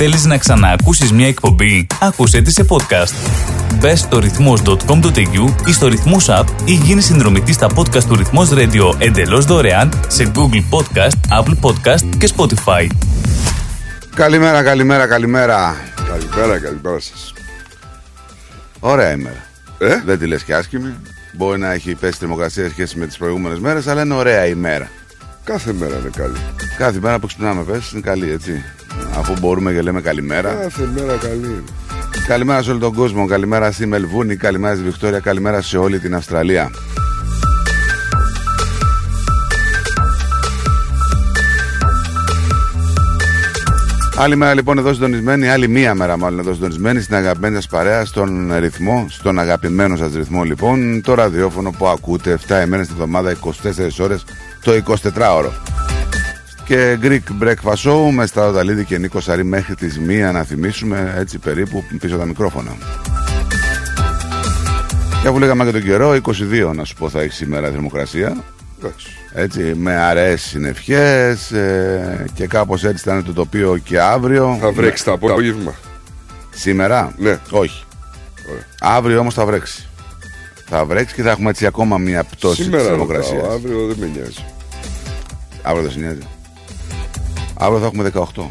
Θέλεις να ξαναακούσεις μια εκπομπή; Άκουσέ τη σε podcast. Μπες στο ρυθμός.com.au ή στο ρυθμός app ή γίνεις συνδρομητής στα podcast του ρυθμός radio εντελώς δωρεάν σε Google Podcast, Apple Podcast και Spotify. Καλημέρα, καλημέρα, καλημέρα. Καλημέρα, καλημέρα σας. Ωραία ημέρα. Ε; Δεν τη λες και άσχημη. Μπορεί να έχει πέσει θερμοκρασία σχέση με τις προηγούμενες μέρες, αλλά είναι ωραία ημέρα. Κάθε μέρα είναι καλή. Κάθε μέρα που ξυπνάμε πες είναι καλή, έτσι. Αφού μπορούμε και λέμε καλημέρα. Κάθε μέρα καλή είναι. Καλημέρα σε όλο τον κόσμο. Καλημέρα στη Μελβούνη, καλημέρα στη Βικτόρια, καλημέρα σε όλη την Αυστραλία. Άλλη μέρα λοιπόν εδώ συντονισμένη, άλλη μία μέρα μάλλον εδώ συντονισμένη στην αγαπημένη σας παρέα, στον ρυθμό, στον αγαπημένο σας ρυθμό λοιπόν, το ραδιόφωνο που ακούτε 7 ημέρες την εβδομάδα, 24 ώρες, το 24ωρο. Και Greek Breakfast Show με Σταυροδαλίδη και Νίκο Σαρή μέχρι τις 1 να θυμίσουμε έτσι περίπου πίσω τα μικρόφωνα. Και αφού λέγαμε και τον καιρό, 22 να σου πω θα έχει σήμερα θερμοκρασία. Εντάξει. Έτσι, με αραιές συννεφιές ε, και κάπως έτσι θα είναι το τοπίο και αύριο. Θα βρέξει το απόγευμα. Σήμερα, Ναι. όχι. Ωραία. Αύριο όμως θα βρέξει. Θα βρέξει και θα έχουμε έτσι ακόμα μια πτώση της Σήμερα θερμοκρασίας. ρωτάω, αύριο δεν με νοιάζει. Αύριο δεν συνέβη. Αύριο θα έχουμε 18.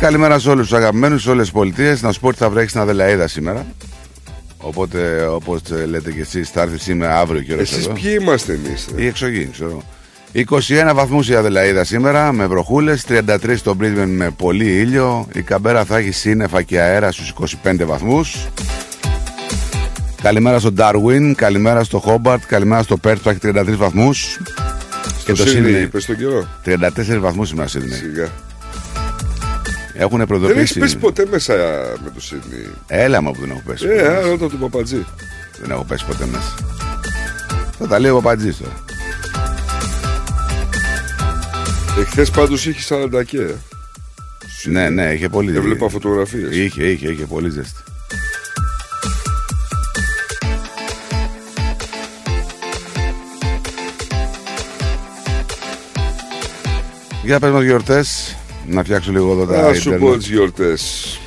Καλημέρα σε όλους τους αγαπημένους, σε όλες τις πολιτείες. Να σου πω ότι θα βρέξει στην Αδελαίδα σήμερα. Οπότε, όπως λέτε και εσείς, θα έρθει σήμερα, αύριο και Εσείς εδώ. ποιοι είμαστε εμείς. ε; Η εξωγή, ξέρω. 21 βαθμούς η Αδελαίδα σήμερα με βροχούλες, 33 στο Brisbane με πολύ ήλιο. Η Καμπέρα θα έχει σύννεφα και αέρα στους 25 βαθμούς. Καλημέρα στο Darwin, καλημέρα στο Hobart, καλημέρα στο Perth που έχει 33 βαθμούς. Και Στο το Σίδνεϊ Sydney είπες τον καιρό. 34 βαθμούς σήμερα Sydney. Σιγά. Έχουν Δεν έχεις προειδοποιήσει. πέσει ποτέ μέσα με το Σίδνεϊ. Έλα μου που δεν έχω πέσει. Ε, α, ρώτα τον Παπατζή. Δεν έχω πέσει ποτέ μέσα. Θα τα λέει ο Παπατζής τώρα. Εχθές πάντως είχε 40 και. ε. Ναι, ναι, είχε πολύ. Έβλεπα φωτογραφίες. Είχε, είχε, είχε πολύ ζέστη. Για πες μας γιορτές, να φτιάξω λίγο εδώ τα Να σου πω ίντερνετ. τις γιορτές.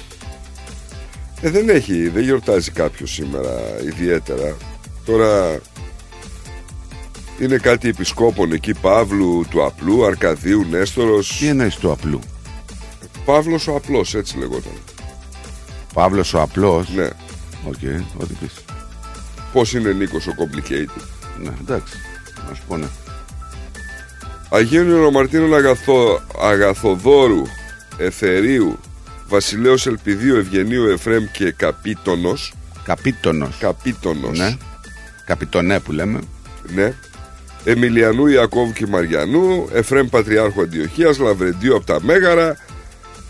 Ε, δεν έχει, δεν γιορτάζει κάποιος σήμερα ιδιαίτερα. Τώρα είναι κάτι επισκόπων εκεί, Παύλου του Απλού, Αρκαδίου, Νέστορος. Τι εννοείς του απλού; Παύλος ο Απλός, έτσι λεγόταν. Παύλος ο απλός; Ναι. Οκ, ό,τι πεις. Πώς είναι Νίκος ο Complicated; Ναι, εντάξει, να σου πω ναι. Αγίων Ιερομαρτύρων Αγαθο, Αγαθοδώρου, Εθερίου, Βασιλέως Ελπιδίου, Ευγενίου, Εφρέμ και Καπίτονος. Καπίτονος. Καπίτονος. Ναι. Καπιτονέ που λέμε. Ναι. Εμιλιανού Ιακώβου και Μαριανού, Εφρέμ Πατριάρχου Αντιοχίας, Λαβρεντίου από τα Μέγαρα,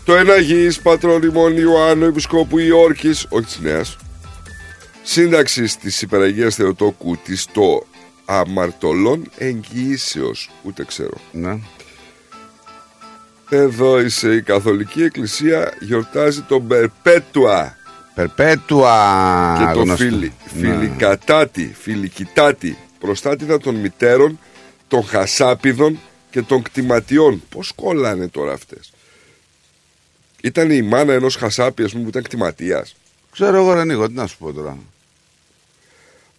το Εναγής Πατρόν ημών Ιωάννου Επισκόπου Ιόρκης, όχι της Νέας, σύνταξης της Υπεραγίας Θεοτόκου της το Αμαρτωλών Εγγυήσεως, ούτε ξέρω. Ναι. Εδώ είσαι η Καθολική Εκκλησία γιορτάζει τον Περπέτουα Περπέτουα. και το γνωστό. φίλι, Ναι. φιλικατάτη, φιλικιτάτη, προστάτηδα των μητέρων, των χασάπιδων και των κτηματιών. Πώς κολλάνε τώρα αυτές; Ήταν η μάνα ενός χασάπι, ας πούμε, που ήταν κτηματίας. Ξέρω εγώ ρε Νίκο, τι να σου πω τώρα.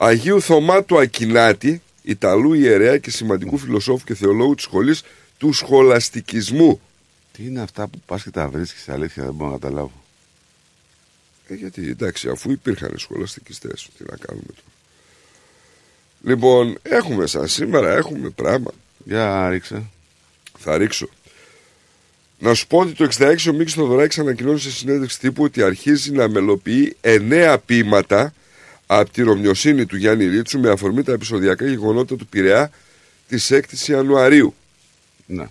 Αγίου Θωμάτου Ακινάτη, Ιταλού ιερέα και σημαντικού φιλοσόφου και θεολόγου της σχολής του σχολαστικισμού. Τι είναι αυτά που πας και τα βρίσκεις αλήθεια, δεν μπορώ να καταλάβω. Ε, γιατί εντάξει, αφού υπήρχαν σχολαστικιστές, τι να κάνουμε τώρα. Λοιπόν, έχουμε σαν σήμερα, έχουμε πράγμα. Για ρίξε. Θα ρίξω. Να σου πω ότι το 66 ο Μίκης Θοδωράκης ανακοινώνει σε συνέντευξη τύπου ότι αρχίζει να μελοποιεί εννέα ποίηματα από τη Ρωμιοσύνη του Γιάννη Ρίτσου με αφορμή τα επεισοδιακά γεγονότα του Πειραιά της 6ης Ιανουαρίου. Ναι.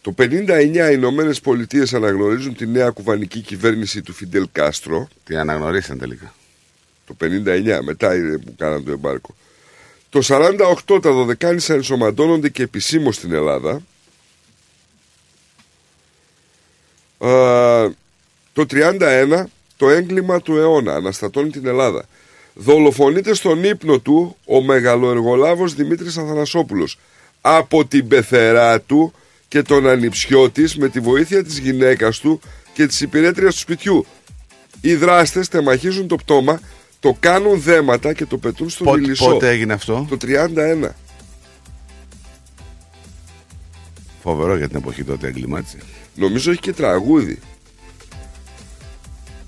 Το 59 οι Ηνωμένες Πολιτείες αναγνωρίζουν τη νέα κουβανική κυβέρνηση του Φιντελ Κάστρο. Τι αναγνωρίσαν τελικά. Το 59 μετά είναι που κάναν το εμπάρκο. Το 48 τα Δωδεκάνησα ενσωματώνονται και επισήμως στην Ελλάδα. Α, το 31 το έγκλημα του αιώνα αναστατώνει την Ελλάδα. δολοφονείται στον ύπνο του ο μεγαλοεργολάβος Δημήτρης Αθανασόπουλος από την πεθερά του και τον ανιψιό της με τη βοήθεια της γυναίκας του και της υπηρέτριας του σπιτιού. Οι δράστες τεμαχίζουν το πτώμα, το κάνουν δέματα και το πετούν στο Πότε, Βιλισσό. πότε έγινε αυτό; Το 31. Φοβερό για την εποχή τότε εγκλημάτισε. Νομίζω έχει και τραγούδι.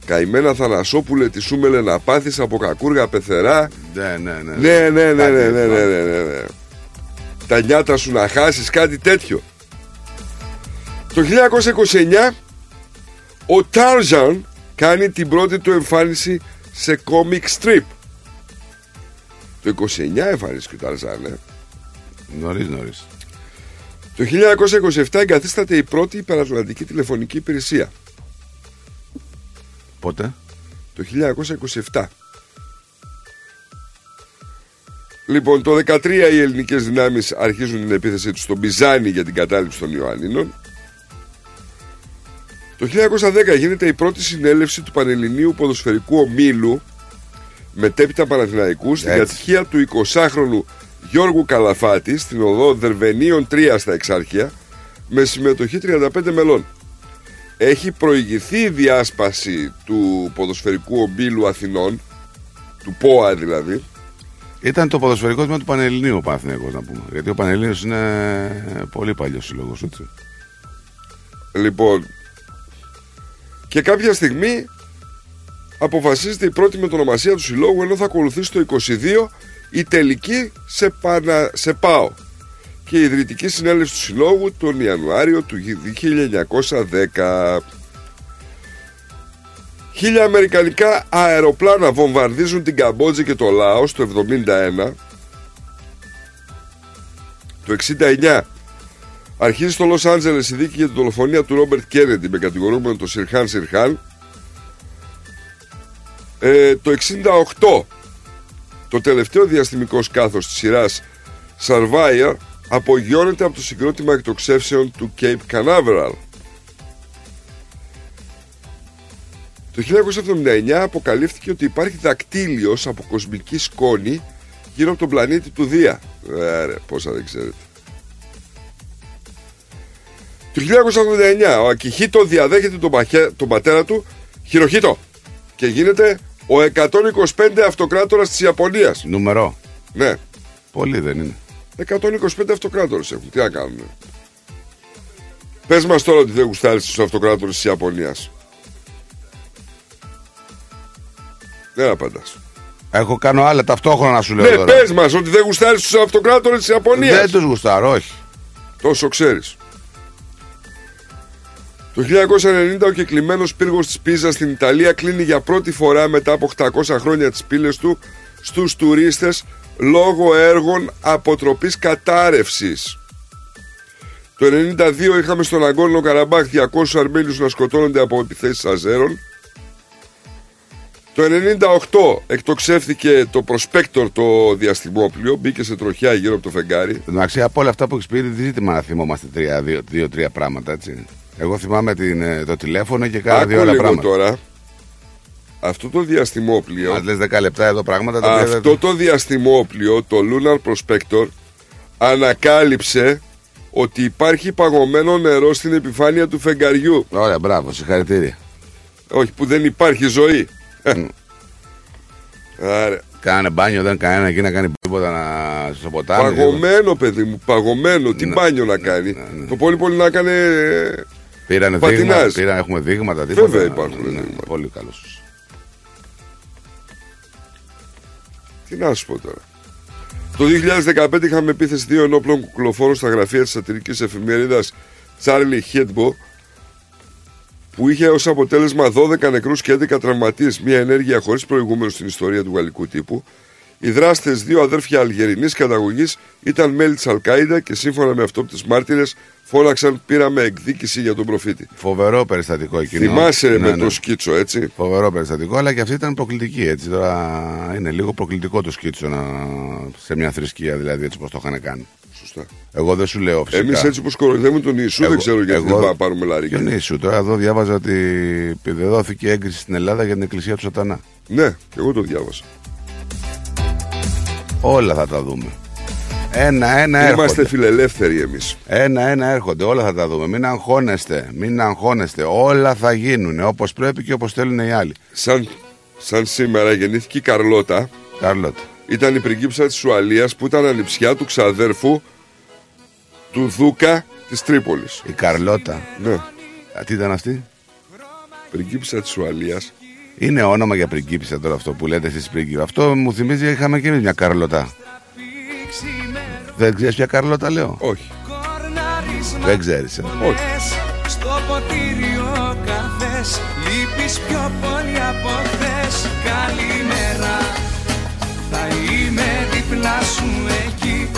Καημένα Θανασόπουλε τη σούμελε να πάθεις από κακούργα πεθερά Ναι, ναι, ναι. Ναι, ναι, ναι, Κάτι ναι, ναι, έτσι, ναι, ναι, ναι, ναι. Τα νιάτα σου να χάσεις κάτι τέτοιο. Το 1929 ο Τάρζαν κάνει την πρώτη του εμφάνιση σε comic strip. Το 29 εμφανίστηκε ο Τάρζαν, ε. Νωρίς, νωρίς. Το 1927 εγκαθίσταται η πρώτη υπερατλαντική τηλεφωνική υπηρεσία. Πότε; Το 1927. Λοιπόν, το 13 οι ελληνικές δυνάμεις αρχίζουν την επίθεσή τους στο Μπιζάνι για την κατάληψη των Ιωαννίνων. Το 1910 γίνεται η πρώτη συνέλευση του Πανελληνίου Ποδοσφαιρικού Ομίλου μετέπειτα Παναθηναϊκούς στην Έτσι. κατοικία του 20χρονου Γιώργου Καλαφάτη στην οδό Δερβενίων 3 στα Εξάρχεια με συμμετοχή 35 μελών. Έχει προηγηθεί η διάσπαση του ποδοσφαιρικού ομίλου Αθηνών, του ΠΟΑ δηλαδή, Ήταν το ποδοσφαιρικό τμήμα του Πανελληνίου ο Παναθηναϊκός να πούμε. Γιατί ο Πανελλήνιος είναι πολύ παλιός σύλλογος, έτσι. Λοιπόν, και κάποια στιγμή αποφασίζεται η πρώτη μετονομασία του συλλόγου ενώ θα ακολουθήσει το 22 η τελική σε, πανα... σε ΠΑΟ και η ιδρυτική συνέλευση του συλλόγου τον Ιανουάριο του 1910. Χίλια αμερικανικά αεροπλάνα βομβαρδίζουν την Καμπότζη και το Λάος το 71. Το 69 Αρχίζει στο Λος Άντζελες η δίκη για την δολοφονία του Ρόμπερτ Κέννεντι με κατηγορούμενο τον Σιρχάν Σιρχάν. Ε, το 68 το τελευταίο διαστημικό σκάθος της σειράς Survivor απογειώνεται από το συγκρότημα εκτοξεύσεων του Cape Canaveral. Το 1979 αποκαλύφθηκε ότι υπάρχει δακτύλιος από κοσμική σκόνη γύρω από τον πλανήτη του Δία. Ε, ρε, πόσα δεν ξέρετε. Το 1989 ο Ακιχίτο διαδέχεται τον, παχέ- τον πατέρα του Χειροχίτο και γίνεται ο 125 αυτοκράτορας της Ιαπωνίας. Νούμερο. Ναι, Πολύ δεν είναι. 125 αυτοκράτορες έχουν. Τι να κάνουν. Πες μας τώρα ότι δεν γουστάρεις τους αυτοκράτορες της Ιαπωνίας. Δεν απαντάς. Έχω κάνω άλλα ταυτόχρονα να σου λέω Ναι, τώρα. πες μας ότι δεν γουστάρεις τους αυτοκράτορες της Ιαπωνίας. Δεν τους γουστάρω, όχι. Τόσο ξέρεις. Το 1990 ο κεκλειμένος πύργος της Πίζας στην Ιταλία κλείνει για πρώτη φορά μετά από 800 χρόνια τις πύλες του στους τουρίστες λόγω έργων αποτροπής κατάρρευσης. Το 92 είχαμε στον Αγκόρνο Καραμπάχ 200 Αρμένιους να σκοτώνονται από επιθέσεις Αζέρων. Το 98 εκτοξεύθηκε το Προσπέκτορ το διαστημόπλιο, μπήκε σε τροχιά γύρω από το φεγγάρι. Εντάξει, από όλα αυτά που έχεις πει, δεν ζήτημα να θυμόμαστε τρία, δύο- δύο-τρία πράγματα, έτσι. Εγώ θυμάμαι την, ε, το τηλέφωνο και κάνα δύο Άκου άλλα λίγο πράγματα. τώρα. Αυτό το διαστημόπλιο, Μα λες 10 λεπτά εδώ πράγματα τα οποία δεν- αυτό το διαστημόπλιο, το Lunar Prospector, ανακάλυψε ότι υπάρχει παγωμένο νερό στην επιφάνεια του φεγγαριού. Ωραία, μπράβο, συγχαρητήρια. Όχι, που δεν υπάρχει ζωή. Άρα, Κάνε μπάνιο, δεν κανένα εκεί να κάνει τίποτα να... στο ποτάμι. παγωμένο παιδί μου, παγωμένο. Τι Ναι, μπάνιο να κάνει. ναι, ναι. Το πολύ πολύ να κάνει. Πήρανε Πατινάζ. δείγματα, πήραν, έχουμε δείγματα. Τίποτα. Βέβαια υπάρχουν Ναι, δείγματα. Πολύ καλός. Τι να σου πω τώρα. Το 2015 είχαμε επίθεση δύο ενόπλων κουκλοφόρων στα γραφεία της σατυρικής εφημερίδας Charlie Hebdo που είχε ως αποτέλεσμα 12 νεκρούς και 11 τραυματίες, μια ενέργεια χωρίς προηγούμενο στην ιστορία του γαλλικού τύπου. Οι δράστες, δύο αδέρφια αλγερινής καταγωγής, ήταν μέλη της Αλκάιντα και σύμφωνα με αυτόπτες μάρτυρες φώναξαν πήραμε εκδίκηση για τον προφήτη. Φοβερό περιστατικό εκείνο. Θυμάσαι Ναι, με ναι. το σκίτσο έτσι; Φοβερό περιστατικό, αλλά και αυτή ήταν προκλητική. Έτσι. Τώρα είναι λίγο προκλητικό το σκίτσο να... σε μια θρησκεία, δηλαδή έτσι όπω το είχαν κάνει. Σωστά. Εγώ δεν σου λέω φυσικά. Εμείς έτσι που σκορδεύουμε τον Ιησού δεν ξέρω γιατί δεν πάμε να πάρουμε λαρίκια. Ποιον Ιησού, τώρα εδώ διάβαζα ότι δόθηκε έγκριση στην Ελλάδα για την εκκλησία του Σατανά. Ναι, και εγώ το διάβασα. Όλα θα τα δούμε. Ένα-ένα Είμαστε έρχονται. φιλελεύθεροι εμείς. Ένα-ένα έρχονται. Όλα θα τα δούμε. Μην αγχώνεστε. Μην αγχώνεστε. Όλα θα γίνουν όπως πρέπει και όπως θέλουν οι άλλοι. Σαν, σαν σήμερα γεννήθηκε η Καρλώτα. Καρλώτα. Ήταν η πριγκίψα της Ουαλίας που ήταν ανιψιά του ξαδέρφου του Δούκα της Τρίπολης. Η Καρλώτα. Ναι, Α, Τι ήταν αυτή; πριγκίψα της Ουαλίας. Είναι όνομα για πριγκίπισσα τώρα αυτό που λέτε εσείς πριγκίπισσα. Αυτό μου θυμίζει είχαμε και εμείς μια Καρλώτα. Δεν ξέρεις ποια Καρλώτα λέω; Όχι, Δεν ξέρεις. ε; όχι. Στο ποτήριο καφές Λείπεις πιο πολύ από χθες Καλημέρα Θα είμαι δίπλα σου εκεί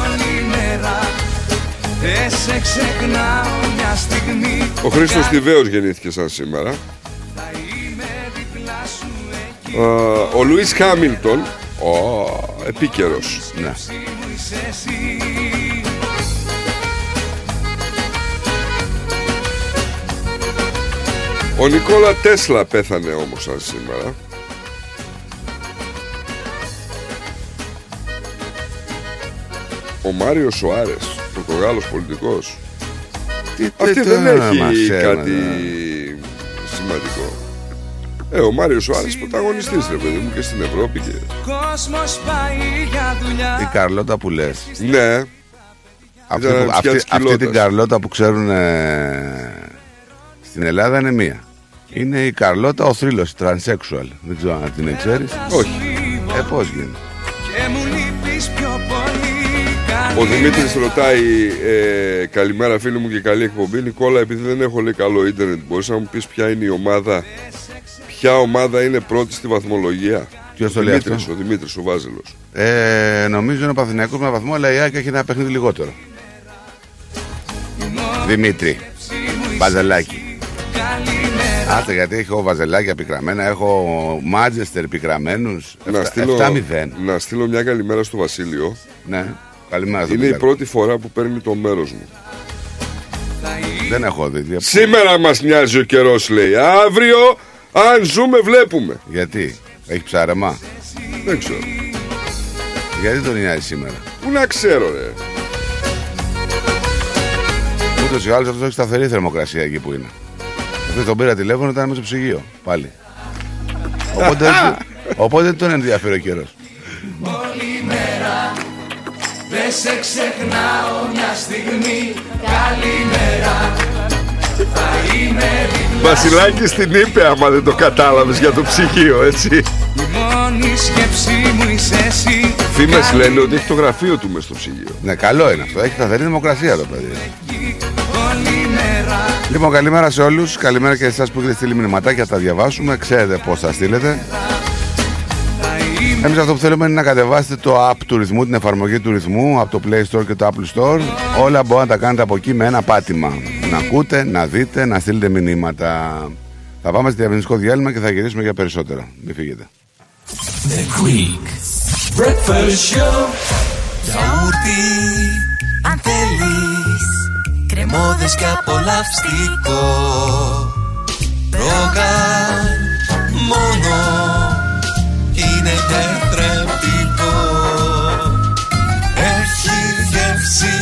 Όλη μέρα Δεν σε ξεχνάω μια στιγμή Ο Χρήστος Τιβαίος γεννήθηκε σαν σήμερα. Ο Λουίς Χάμιλτον, ο, επίκαιρος. Ναι. Μου είσαι εσύ Ο Νικόλα Τέσλα πέθανε όμως σαν σήμερα. Ο Μάριο Σοάρες, Πορτογάλος πολιτικός. Τι, Αυτή τι- δεν τι έχει μας έμαθα. κάτι σημαντικό. Ε, ο Μάριος Σοάρες πρωταγωνιστής ρε παιδί μου και στην Ευρώπη και... Κόσμος πάει για δουλειά Η Καρλώτα που λες. Ναι, Αυτή, Ήταν που- ψιά αυτή, της αυτή κοιλώτας. την Καρλώτα που ξέρουν ε, στην Ελλάδα είναι μία. Είναι η Καρλώτα ο θρύλος, transsexual. Δεν ξέρω αν την ξέρεις. όχι. Ε, πώς γίνεται; Και μου λείπεις πιο πολύ Ο Δημήτρης ρωτάει ε, Καλημέρα φίλοι μου και καλή εκπομπή Νικόλα επειδή δεν έχω λέει καλό ίντερνετ Μπορείς να μου πεις ποια είναι η ομάδα Ποια ομάδα είναι πρώτη στη βαθμολογία; Ποιος Ο το λέει Δημήτρης, αυτό; Ο Δημήτρης ο Βάζελος Ε, νομίζω είναι ο Παθηναϊκός με βαθμό, αλλά η ΑΕΚ έχει ένα παιχνίδι λιγότερο. Δημήτρη, Βαζελάκη. Άτε γιατί έχω Βαζελάκια πικραμένα, έχω Μάτζεστερ πικραμένους. να στείλω, 7-0. να στείλω μια καλημέρα στο Βασίλειο Ναι, καλημέρα στον Είναι η Πικαρό. πρώτη φορά που παίρνει το μέρος μου Δεν έχω δει. δια- Σήμερα μας νοιάζει ο καιρός λέει Αύριο αν ζούμε βλέπουμε Γιατί, έχει ψάρεμα; Δεν ξέρω Γιατί τον νοιάζει σήμερα; Πού να ξέρω ρε Ούτως ή άλλως αυτός έχει σταθερή θερμοκρασία εκεί που είναι. Αυτός τον πήρα τηλέφωνο ήταν μέσα στο ψυγείο πάλι. Οπότε, οπότε δεν τον ενδιαφέρει ο καιρός. Δεν σε ξεχνάω μια στιγμή Καλημέρα Θα είμαι δίπλα Βασιλάκη στην είπε άμα δεν το κατάλαβες για το ψυγείο έτσι Η μόνη σκέψη μου είσαι εσύ Φήμες λένε ότι έχει το γραφείο του μες στο ψυγείο Ναι, καλό είναι αυτό. Έχει σταθερή δημοκρασία το παιδί. Όλη μέρα Λοιπόν, καλημέρα σε όλους. Καλημέρα και σε εσάς που έχετε στείλει μηνυματάκια. Θα τα διαβάσουμε. Ξέρετε πώς θα στείλετε. Θα είμαι Εμείς αυτό που θέλουμε είναι να κατεβάσετε το app του ρυθμού, την εφαρμογή του ρυθμού από το Play Store και το Apple Store. Όλα μπορείτε να τα κάνετε από εκεί με ένα πάτημα. Να ακούτε, να δείτε, να στείλετε μηνύματα. Θα πάμε στη διαφημιστικό διάλειμμα και θα γυρίσουμε για περισσότερα. Μην φύγετε. The Greek Breakfast Show Γιαούρτι αν θέλεις Κρεμόδες και απολαυστικό Ρόγαν μόνο Είναι τετρεπτικό Έχει γεύση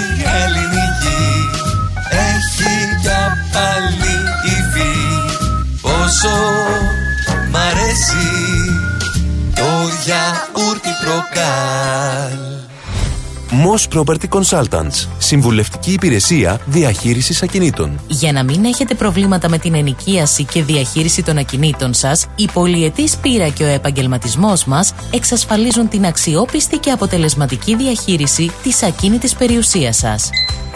ελληνική Έχει κι πάλι υφή Πόσο μ' αρέσει το γιαούρτι προκάλ. Moss Property Consultants. Συμβουλευτική υπηρεσία διαχείρισης ακινήτων. Για να μην έχετε προβλήματα με την ενοικίαση και διαχείριση των ακινήτων σας, η πολυετής πείρα και ο επαγγελματισμός μας εξασφαλίζουν την αξιόπιστη και αποτελεσματική διαχείριση της ακίνητης περιουσίας σας.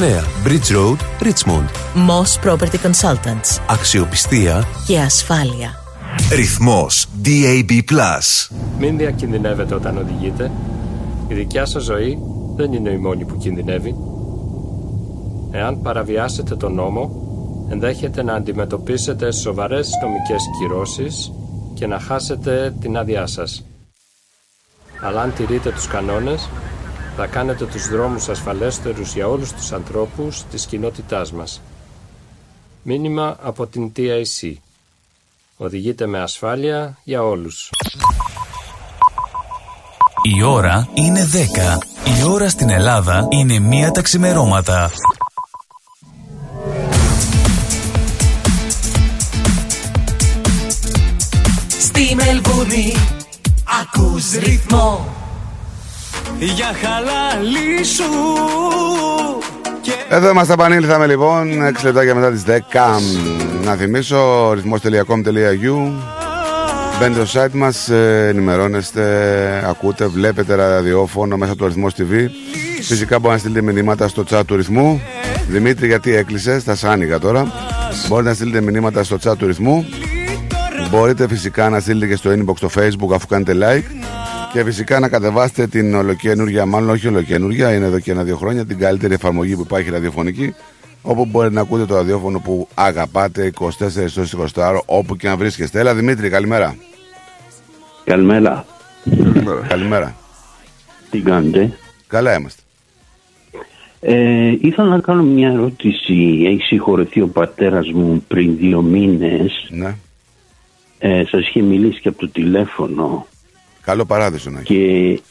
Bridge Road, Richmond. Moss Property Consultants. Αξιοπιστία Και ασφάλεια. Ρυθμός DAB+. Μην διακινδυνεύετε όταν οδηγείτε. Η δικιά σας ζωή δεν είναι η μόνη που κινδυνεύει. Εάν παραβιάσετε τον νόμο, ενδέχεται να αντιμετωπίσετε σοβαρές νομικές κυρώσεις και να χάσετε την άδειά σας. Αλλά αν τηρείτε τους κανόνες, θα κάνετε τους δρόμους ασφαλέστερους για όλους τους ανθρώπους της κοινότητάς μας. Μήνυμα από την TIC. Οδηγείτε με ασφάλεια για όλους. Η ώρα είναι 10. Η ώρα στην Ελλάδα είναι μία τα ξημερώματα. Στη Μελβούνι ακούς ρυθμό Για χαλάλη σου Εδώ είμαστε, επανήλθαμε λοιπόν 6 λεπτάκια μετά τις 10 Να θυμίσω ρυθμός.com.au Μπαίνετε στο site μας, ε, ενημερώνεστε, ακούτε, βλέπετε ραδιόφωνο μέσα από το ρυθμός TV Φυσικά μπορείτε να στείλετε μηνύματα στο chat του ρυθμού. Δημήτρη γιατί έκλεισες, θα σ' άνοιγα τώρα. Μπορείτε να στείλετε μηνύματα στο chat του ρυθμού. Μπορείτε φυσικά να στείλετε και στο inbox στο facebook αφού κάνετε like και φυσικά να κατεβάσετε την ολοκένουργια, μάλλον όχι ολοκένουργια, είναι εδώ και ένα-δύο χρόνια, την καλύτερη εφαρμογή που υπάρχει ραδιοφωνική, όπου μπορείτε να ακούτε το ραδιόφωνο που αγαπάτε 24 ώρες 24 όπου και αν βρίσκεστε. Έλα Δημήτρη, καλημέρα. Καλημέρα. Καλημέρα. Καλημέρα. Τι κάνετε; Καλά είμαστε. Ε, ήθελα να κάνω μια ερώτηση. Έχει συγχωρεθεί ο πατέρας μου πριν δύο μήνες. Ναι. Ε, σας είχε μιλήσει και από το τηλέφωνο Καλό παράδεισο να έχει. και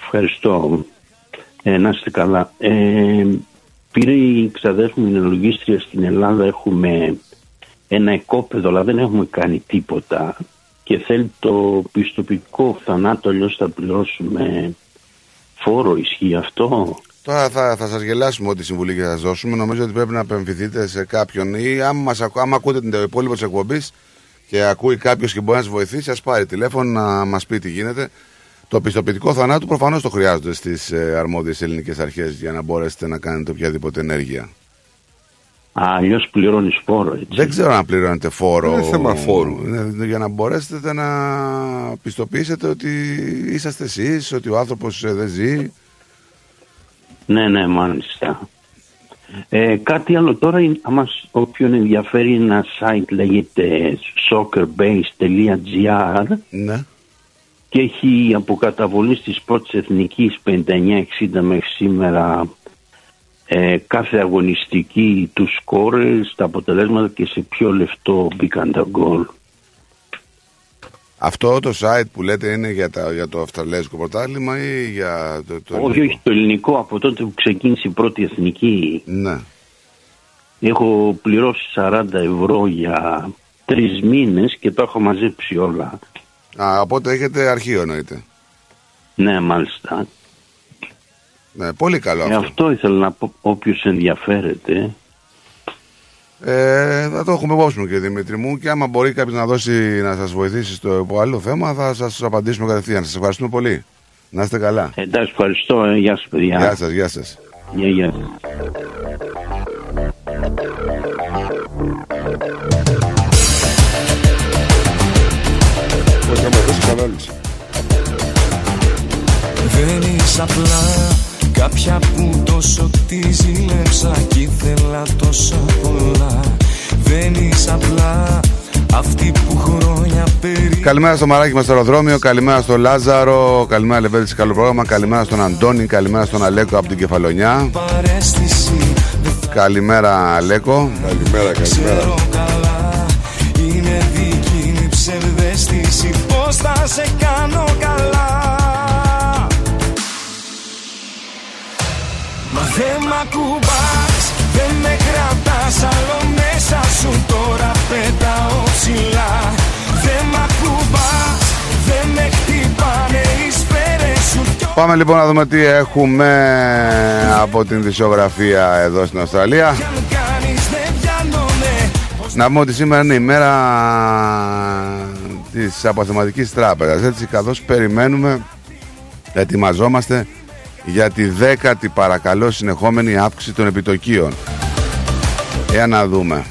ευχαριστώ. Ε, να είστε καλά. Ε, πήρε η ξαδέρφη μου, είναι λογίστρια στην Ελλάδα. Έχουμε ένα εκόπεδο, αλλά δεν έχουμε κάνει τίποτα. Και θέλει το πιστοποιητικό θανάτου, αλλιώς θα πληρώσουμε φόρο. Ισχύει αυτό; Τώρα θα, θα σας γελάσουμε ό,τι συμβουλή και θα σας δώσουμε. Νομίζω ότι πρέπει να απεμφηθείτε σε κάποιον ή άμα, μας, ακού- άμα ακούτε την υπόλοιπη της εκπομπής και ακούει κάποιος και μπορεί να σας βοηθήσει, ας πάρει τηλέφωνο να μας πει τι γίνεται. Το πιστοποιητικό θανάτου προφανώς το χρειάζονται στις ε, αρμόδιες ελληνικές αρχές για να μπορέσετε να κάνετε οποιαδήποτε ενέργεια. Αλλιώς πληρώνει φόρο, έτσι. Δεν ξέρω αν πληρώνετε φόρο. Είναι θέμα φόρου. Είναι Για να μπορέσετε να πιστοποιήσετε ότι είσαστε εσείς, ότι ο άνθρωπος δεν ζει. Ναι, ναι, μάλιστα. Ε, κάτι άλλο τώρα, είναι- άμα σ- όποιον ενδιαφέρει ένα site λέγεται soccerbase.gr Ναι. και έχει αποκαταβολή στις πρώτες εθνικής 59-60 μέχρι σήμερα ε, κάθε αγωνιστική του σκόρες, τα αποτελέσματα και σε ποιο λεφτό μπήκαν τα γκολ. Αυτό το site που λέτε είναι για, τα, για το Αυστραλέζικο πρωτάθλημα ή για το. το όχι, όχι, το ελληνικό από τότε που ξεκίνησε η πρώτη εθνική Ναι. έχω πληρώσει 40 ευρώ για τρεις μήνες και το έχω μαζέψει όλα. Α, οπότε έχετε αρχείο εννοείται. Ναι, μάλιστα. Ναι, πολύ καλό Ε, αυτό. αυτό ήθελα να πω, όποιος ενδιαφέρεται. Ε, θα το έχουμε υπόψη μου κύριε Δημήτρη μου και άμα μπορεί κάποιος να δώσει να σας βοηθήσει στο άλλο θέμα θα σας απαντήσουμε κατευθείαν. Σας ευχαριστούμε πολύ. Να είστε καλά. Εντάξει, ευχαριστώ. Ε, γεια σας, παιδιά. Γεια σας, γεια σας. Γεια, γεια. Όχι, άμα δώσει κανάλιση. Δεν είσαι απλά κάποια που τόσο τη ζήλεψα κι ήθελα τόσα πολλά Δεν είσαι απλά αυτή που χρόνια περί Καλημέρα στο μαράκι μας στο αεροδρόμιο, καλημέρα στο Λάζαρο, καλημέρα Λεβέντη, καλό πρόγραμμα, καλημέρα στον Αντώνη, καλημέρα στον Αλέκο από την Κεφαλονιά. παρέστηση Δεν Καλημέρα Αλέκο. Καλημέρα, καλημέρα. ξέρω καλά Είναι δική μου η ψευδέστηση Πώς θα σε κάνω δεν μ' ακουμπάς Δεν με κρατάς άλλο μέσα σου Τώρα πετάω ψηλά. Δεν μ' ακουμπάς Δεν με χτυπάνε οι σφαίρες σου Κι Πάμε λοιπόν να δούμε τι έχουμε από την δισογραφία εδώ στην Αυστραλία. αν κάνεις δεν πιάνομαι Να πούμε ότι σήμερα είναι η μέρα της αποθεματικής τράπεζας. Έτσι καθώς περιμένουμε ετοιμαζόμαστε για τη δέκατη παρακαλώ συνεχόμενη αύξηση των επιτοκίων. Για να δούμε.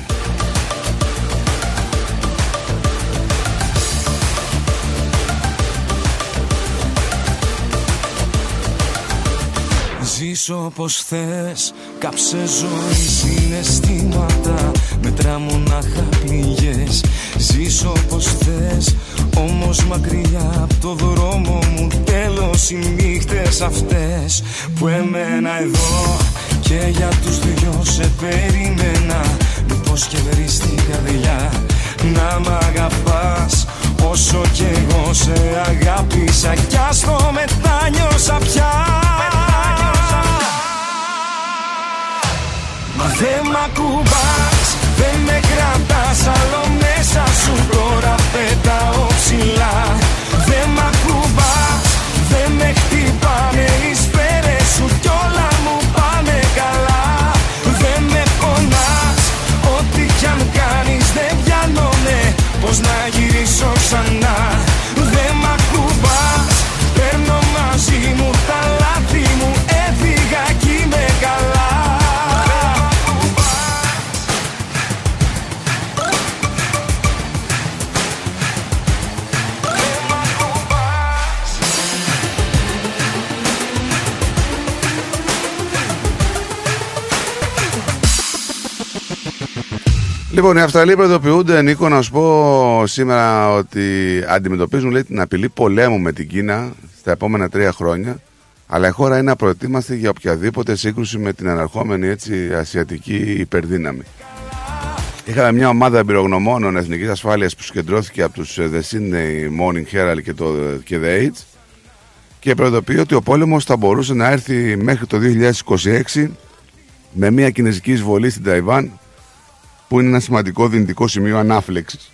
Ζήσω όπως θες Κάψε ζωή συναισθήματα. Μετρά μονάχα πληγές Ζήσω όπως θες Όμως μακριά από το δρόμο μου Τέλος οι νύχτες αυτές Που έμενα εδώ Και για τους δυο σε περίμενα. Μήπως και βρεις την καρδιά Να μ' αγαπάς Όσο κι εγώ σε αγάπησα. Κι ας το μετάνιωσα πια. Μα δεν μ' ακουμπάς, δεν με κρατάς άλλο. μέσα σου Τώρα πετάω ψηλά. Δεν μ' ακουμπάς, δεν με χτυπάνε οι σπέρες σου Κι όλα μου πάνε καλά. Δεν με πονάς, ό,τι κι αν κάνεις δεν πιάνομαι Πώς να γυρίσω ξανά; Λοιπόν, οι Αυστραλοί προειδοποιούνται, Νίκο, να σου πω σήμερα ότι αντιμετωπίζουν λέει, την απειλή πολέμου με την Κίνα στα επόμενα τρία χρόνια. Αλλά η χώρα είναι απροετοίμαστη για οποιαδήποτε σύγκρουση με την αναρχόμενη έτσι, ασιατική υπερδύναμη. Είχαμε μια ομάδα εμπειρογνωμόνων εθνικής ασφάλειας που συγκεντρώθηκε από τους ε, The Sydney Morning Herald και, το, και The Age και προειδοποιεί ότι ο πόλεμος θα μπορούσε να έρθει μέχρι το 2026 με μια κινέζικη εισβολή στην Ταϊβάν που είναι ένα σημαντικό δυνητικό σημείο ανάφλεξης.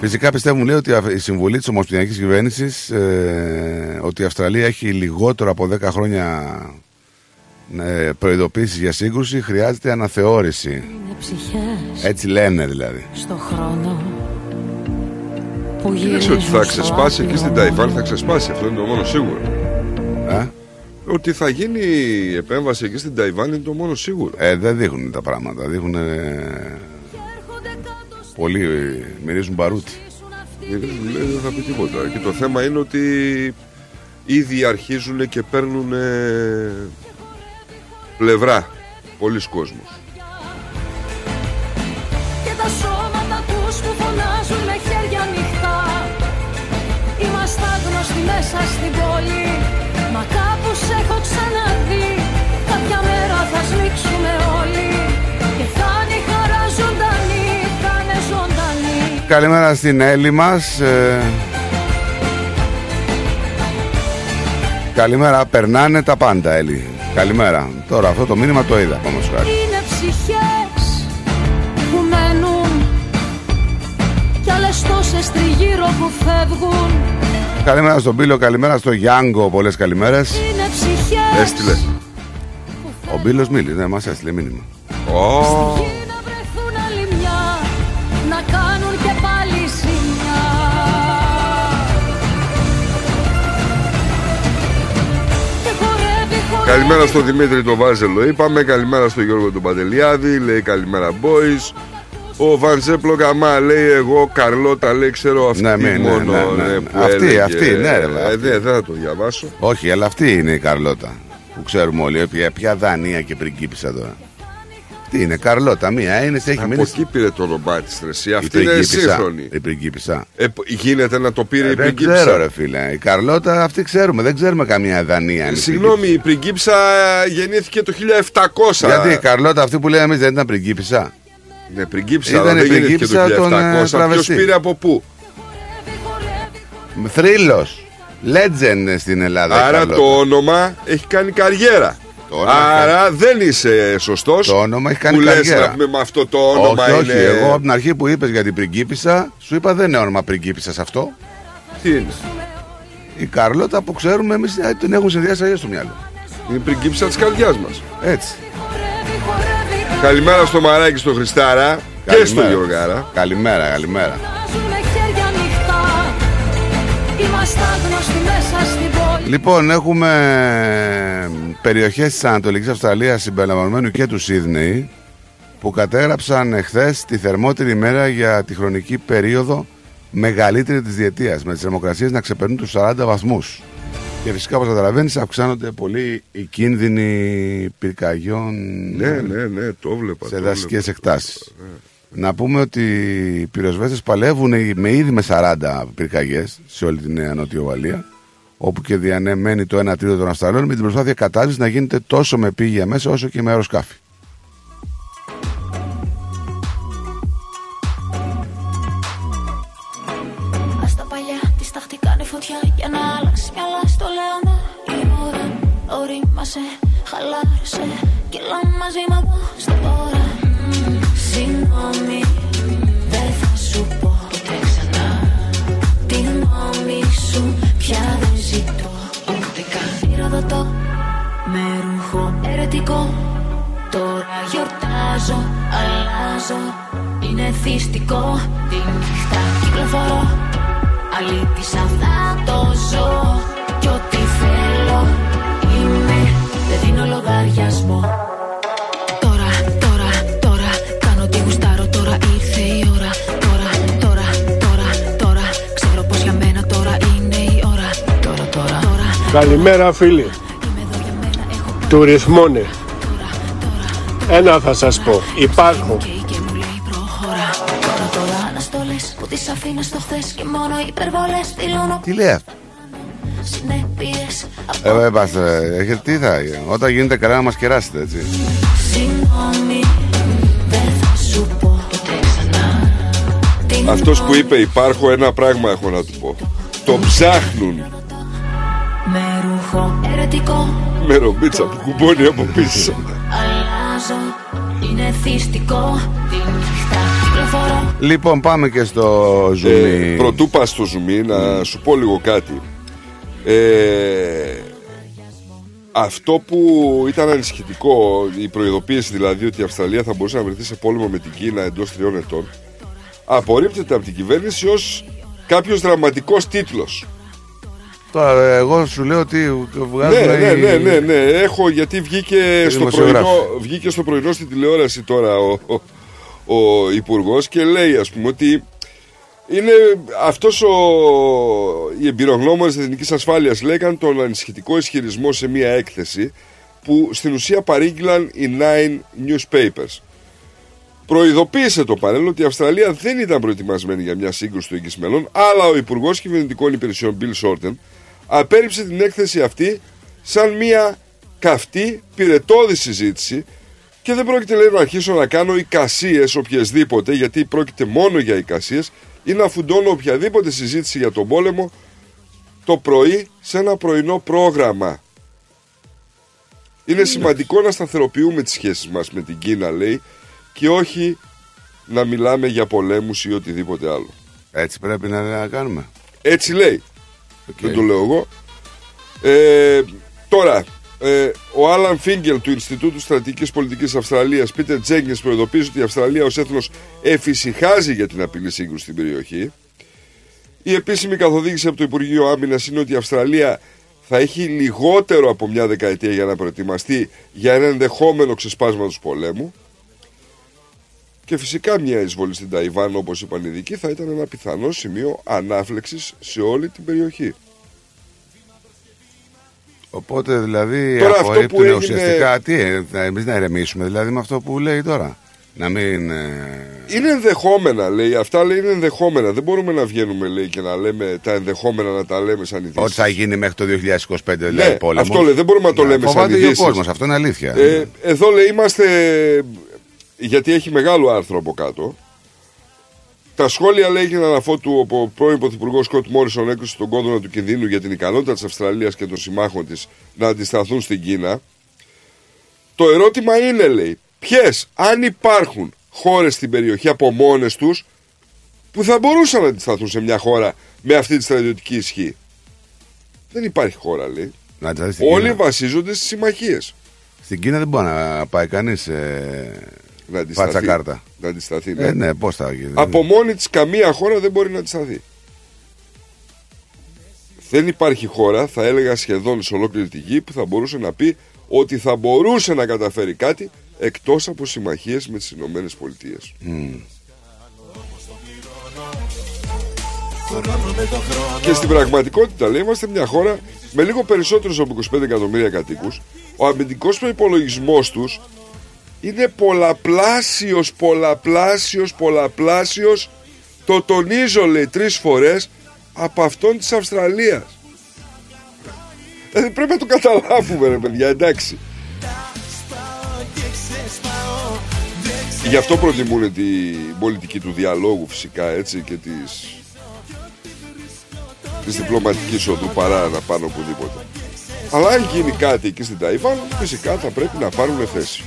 Φυσικά πιστεύουν λέει ότι η συμβουλή της Ομοσπονδιακής Κυβέρνησης ε, ότι η Αυστραλία έχει λιγότερο από 10 χρόνια ε, προειδοποίησεις για σύγκρουση χρειάζεται αναθεώρηση. Είναι ψυχές Έτσι λένε δηλαδή. στο χρόνο που Κοίταξε ότι θα ξεσπάσει εκεί στην Ταϊβάν, θα ξεσπάσει. Αυτό είναι το μόνο σίγουρο. Ε; Ότι θα γίνει η επέμβαση εκεί στην Ταϊβάν είναι το μόνο σίγουρο. Ε, δεν δείχνουν τα πράγματα. Δείχνουν. πολύ. Μυρίζουν μπαρούτι. Γιατί λέει, δεν θα πει τίποτα. Και το θέμα είναι ότι ήδη αρχίζουν και παίρνουν πλευρά πολλοί κόσμος. Και τα σώματα τους που φωνάζουν με χέρια ανοιχτά Είμαστε άγνωστοι μέσα στην πόλη Καλημέρα στην Έλλη μας. Ε, Καλημέρα, περνάνε τα πάντα, Έλλη. Καλημέρα. Τώρα αυτό το μήνυμα το είδα, όμως χάρη. Είναι ψυχές που μένουν Κι άλλες τόσες τριγύρω που φεύγουν Καλημέρα στον Πύλο, καλημέρα στο Γιάνγκο, πολλές καλημέρες. Είναι ψυχές Έστειλε. Ο Μπίλος μίλη, ναι, μας έστειλε μήνυμα. Ω, Καλημέρα στον Δημήτρη τον Βάζελο είπαμε Καλημέρα στον Γιώργο τον Παντελιάδη Λέει καλημέρα boys Ο Βανζέπλο Καμά λέει εγώ Καρλώτα λέει ξέρω αυτή Ναι, ναι, ναι, μόνο ναι, ναι. που Αυτή, έλεγε. αυτή, ναι, ρε, Ε, αυτή. ναι, δεν θα το διαβάσω Όχι, αλλά αυτή είναι η Καρλώτα. Που ξέρουμε όλοι. Ποια, ποια Δανία και πριγκίπισσα τώρα. Τι είναι, Καρλώτα, μία είναι, σε έχει Από μείνει. εκεί πήρε το όνομά της ρε, εσύ. η Αυτή είναι πριγκίπισσα. σύγχρονη Η πριγκίπισσα. ε, π- Γίνεται να το πήρε Ε, η δεν πριγκίψα ξέρω, ρε φίλε. Η Καρλώτα αυτή ξέρουμε. Δεν ξέρουμε καμία Δανία. είναι Συγγνώμη η πριγκίψα γεννήθηκε το 1700 Γιατί η Καρλώτα αυτή που λέμε εμείς δεν ήταν πριγκίπισσα; Ναι πριγκίψα Ήταν αλλά η δεν γεννήθηκε το πριγκίψα των, ε, 1700 Ποιος τραβεστή. πήρε από πού; Θρύλος. Legend στην Ελλάδα. η Άρα Καρλώτα. το όνομα έχει κάνει καριέρα. Το όνομα Άρα δεν είσαι σωστός. Το όνομα έχει κάνει που λες καριέρα. να πούμε με αυτό το όνομα όχι, είναι. όχι. Εγώ από την αρχή που είπες για την πριγκίπισσα, σου είπα δεν είναι όνομα πριγκίπισσα αυτό. Τι είναι; Η Καρλώτα που ξέρουμε εμείς την έχουν συνδυάσει αλλιώς στο μυαλό. Είναι η πριγκίψα της καρδιάς μας. Έτσι. Καλημέρα στο Μαράκι, στο Χριστάρα και στο Καλημέρα. Γιωργάρα. Καλημέρα, καλημέρα. Φωνάζουν με χέρια ανοιχτά Είμαστε άγνωστοι μέσα στην πόλη Λοιπόν, έχουμε περιοχές της Ανατολικής Αυστραλίας συμπεριλαμβανομένου και του Σίδνεϊ που κατέγραψαν εχθές τη θερμότερη ημέρα για τη χρονική περίοδο μεγαλύτερη της διετίας. Με τις θερμοκρασίες να ξεπερνούν τους 40 βαθμούς. Και φυσικά, όπως καταλαβαίνεις, αυξάνονται πολύ οι κίνδυνοι πυρκαγιών Ναι, ναι, ναι, το βλέπα. σε το δασικές βλέπα. εκτάσεις. Να πούμε ότι οι πυροσβέστες παλεύουν με ήδη με 40 πυρκαγιές σε όλη τη Νέα Νότιο Ουαλία, όπου και διανεμένει το 1 τρίτο των Αυστραλών με την προσπάθεια κατάρτισης να γίνεται τόσο με πήγια μέσα όσο και με αεροσκάφη. Ας τα παλιά της τα χτυκάνει φωτιά Για να αλλάξει μυαλά στο λέοντα Η ώρα ορίμασε, χαλάρωσε Κι έλα μαζί μου εδώ στο τώρα Μμμ, Συγγνώμη, δεν θα σου πω ποτέ ξανά. Τη γνώμη σου πια δεν ζητώ ούτε καν Ηρωδοτό, με ρούχο ερετικό Τώρα γιορτάζω, αλλάζω. Είναι θυστικό. Τη νύχτα κυκλοφορώ. Αλήτησα θα το ζω. Κι ό,τι θέλω είμαι. Δεν δίνω λογαριασμό Καλημέρα φίλοι. Του ρυθμόνε. Ένα θα σας πω. Υπάρχουν. και μου λέει προχώρα Τώρα, τώρα αναστολές που τις αφήνω στο χθες Και μόνο υπερβολές δηλώνω Τι λέει αυτό; συνέπειες Ε, ε, πάστε, έχετε τι θα, όταν γίνεται καλά να μας κεράσετε, έτσι. Συγγνώμη, δεν θα σου πω ποτέ ξανά Τι Αυτός που είπε υπάρχω ένα πράγμα έχω να του πω. Το ψάχνουν Με ρούχο ερετικό με ρομπίτσα που κουμπώνει από πίσω. Αλλάζω, είναι θυστικό Τη νύχτα κυκλοφορώ Λοιπόν, πάμε και στο zoom. Ε, πρωτού πας στο zoom να σου πω λίγο κάτι. Ε, αυτό που ήταν ανησυχητικό, η προειδοποίηση δηλαδή ότι η Αυστραλία θα μπορούσε να βρεθεί σε πόλεμο με την Κίνα εντός τριών ετών, απορρίπτεται από την κυβέρνηση ως κάποιος δραματικός τίτλος. Τώρα, ε, εγώ σου λέω ότι βγάζουν. Ναι, ναι, οι- ναι, ναι, ναι, έχω γιατί βγήκε στο, δημοσιογράφοι. πρωινό, βγήκε στο πρωινό στην τηλεόραση τώρα ο, ο, ο υπουργός και λέει ας πούμε ότι είναι αυτός ο, οι εμπειρογνώμονες της εθνικής ασφάλειας λέγαν τον ανησυχητικό ισχυρισμό σε μια έκθεση που στην ουσία παρήγγειλαν οι Nine Newspapers. Προειδοποίησε το πανέλ ότι η Αυστραλία δεν ήταν προετοιμασμένη για μια σύγκρουση του εγγύς μέλλον, αλλά ο Υπουργός Κυβερνητικών Υπηρεσιών Bill Shorten απέρριψε την έκθεση αυτή σαν μια καυτή, πυρετόδη συζήτηση και δεν πρόκειται λέει να αρχίσω να κάνω εικασίες οποιασδήποτε γιατί πρόκειται μόνο για εικασίες ή να φουντώνω οποιαδήποτε συζήτηση για τον πόλεμο το πρωί σε ένα πρωινό πρόγραμμα. Είναι σημαντικό να σταθεροποιούμε τις σχέσεις μας με την Κίνα λέει και όχι να μιλάμε για πολέμους ή οτιδήποτε άλλο. Έτσι πρέπει να, να κάνουμε. Έτσι λέει. Δεν το λέω εγώ. Ε, τώρα, ε, ο Άλαν Φίγκελ του Ινστιτούτου Στρατηγικής Πολιτικής Αυστραλίας, Πίτερ Τζέγκες, προειδοποίησε ότι η Αυστραλία ως έθνος εφησυχάζει για την απειλή σύγκρουση στην περιοχή. Η επίσημη καθοδήγηση από το Υπουργείο Άμυνας είναι ότι η Αυστραλία θα έχει λιγότερο από μια δεκαετία για να προετοιμαστεί για ένα ενδεχόμενο ξεσπάσμα του πολέμου. Και φυσικά μια εισβολή στην Ταϊβάν, όπως είπαν οι ειδικοί, θα ήταν ένα πιθανό σημείο ανάφλεξης σε όλη την περιοχή. Οπότε δηλαδή Τώρα αυτό απορρίπτουν που έγινε- ουσιαστικά τι, ε, να- εμείς να ηρεμήσουμε δηλαδή με αυτό που λέει τώρα. Να μην. ε, Είναι ενδεχόμενα, λέει. Αυτά λέει είναι ενδεχόμενα. Δεν μπορούμε να βγαίνουμε, λέει, και να λέμε τα ενδεχόμενα να τα λέμε σαν ειδήσεις. Ότι θα γίνει μέχρι το 2025 δηλαδή Ναι, πόλεμος. αυτό λέει, δεν μπορούμε να το λέμε σαν φοβάται και ο ειδήσεις. κόσμος, αυτό είναι αλήθεια. Ε, εδώ λέει είμαστε. Γιατί έχει μεγάλο άρθρο από κάτω. Τα σχόλια λέει έγιναν αναφότου ο πρώην Πρωθυπουργός Σκοτ Μόρισον έκρουσε τον κόδωνα του κινδύνου για την ικανότητα της Αυστραλίας και των συμμάχων της να αντισταθούν στην Κίνα. Το ερώτημα είναι, λέει, ποιες, αν υπάρχουν χώρες στην περιοχή από μόνες τους που θα μπορούσαν να αντισταθούν σε μια χώρα με αυτή τη στρατιωτική ισχύ. Δεν υπάρχει χώρα, λέει. Να αντισταθεί στην Όλοι Κίνα. βασίζονται στις συμμαχίες. Στην Κίνα δεν μπορεί να πάει κανείς Να αντισταθεί. φάτσα κάρτα. Να αντισταθεί, ναι. Ε, ναι, πώς θα γίνει. Από μόνη της καμία χώρα δεν μπορεί να αντισταθεί. Δεν υπάρχει χώρα, θα έλεγα σχεδόν σε ολόκληρη τη γη, που θα μπορούσε να πει ότι θα μπορούσε να καταφέρει κάτι εκτός από συμμαχίες με τις Ηνωμένες Πολιτείες. Και στην πραγματικότητα, λέει, είμαστε μια χώρα με λίγο περισσότερους από 25 εκατομμύρια κατοίκους. Ο αμυντικός προϋπολογισμός τους είναι πολλαπλάσιος, πολλαπλάσιος, πολλαπλάσιος. Το τονίζω λέει τρεις φορές από αυτόν της Αυστραλίας. Δηλαδή πρέπει να το καταλάβουμε ρε παιδιά εντάξει. Γι' αυτό προτιμούν την πολιτική του διαλόγου φυσικά έτσι και της της διπλωματικής οδού παρά να πάνε οπουδήποτε. Αλλά αν γίνει κάτι εκεί στην Ταϊβάν φυσικά θα πρέπει να πάρουν θέση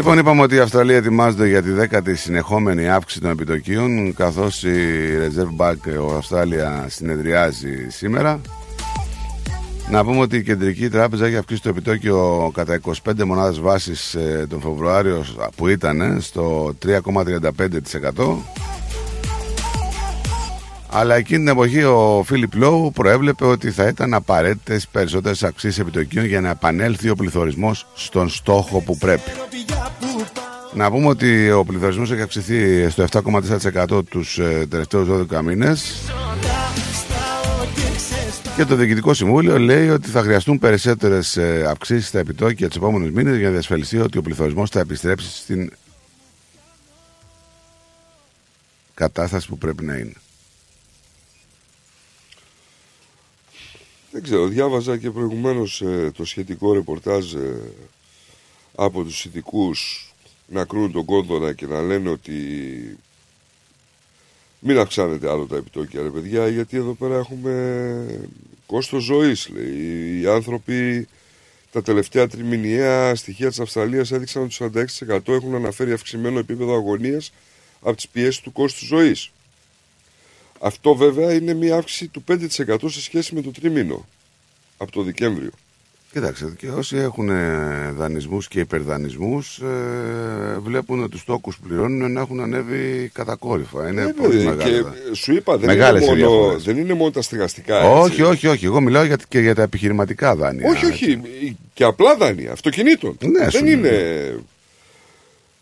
Λοιπόν, είπαμε ότι η Αυστραλία ετοιμάζεται για τη δέκατη συνεχόμενη αύξηση των επιτοκίων, καθώς η Reserve Bank ο Αυστράλια συνεδριάζει σήμερα. Να πούμε ότι η Κεντρική Τράπεζα έχει αυξήσει το επιτόκιο κατά 25 μονάδες βάσης ε, τον Φεβρουάριο που ήταν στο 3,35%. Αλλά εκείνη την εποχή ο Φίλιπ Λόου προέβλεπε ότι θα ήταν απαραίτητες περισσότερες αυξήσει επιτοκίων για να επανέλθει ο πληθωρισμός στον στόχο που πρέπει. Να πούμε ότι ο πληθωρισμός έχει αυξηθεί στο 7,4% τους ε, τελευταίους 12 μήνες. Και το Διοικητικό Συμβούλιο λέει ότι θα χρειαστούν περισσότερες αυξήσεις στα επιτόκια τους επόμενους μήνες για να διασφαλιστεί ότι ο πληθωρισμός θα επιστρέψει στην κατάσταση που πρέπει να είναι. Δεν ξέρω, διάβαζα και προηγουμένως ε, το σχετικό ρεπορτάζ ε, από τους ειδικού να κρούν τον κόνδωνα και να λένε ότι μην αυξάνετε άλλο τα επιτόκια ρε παιδιά γιατί εδώ πέρα έχουμε κόστος ζωής λέει. Οι άνθρωποι τα τελευταία τριμηνιαία στοιχεία της Αυστραλίας έδειξαν ότι το 46% έχουν αναφέρει αυξημένο επίπεδο αγωνίας από τις πιέσεις του κόστου ζωής. Αυτό βέβαια είναι μια αύξηση του 5% σε σχέση με το τρίμηνο από το Δεκέμβριο. Κοιτάξτε, και όσοι έχουν ε, δανεισμούς και υπερδανισμούς ε, βλέπουν ότι τους τόκους που πληρώνουν να έχουν ανέβει κατακόρυφα. Είναι Ε, πολύ βέβαια, μεγάλα. και σου είπα, δεν είναι, Μεγάλες οι μόνο, διαφορές. δεν είναι μόνο τα στεγαστικά. έτσι. Όχι, όχι, όχι. Εγώ μιλάω για, και για τα επιχειρηματικά δάνεια. όχι, όχι. Και απλά δάνεια αυτοκινήτων. Ναι, σου δεν λέω. είναι.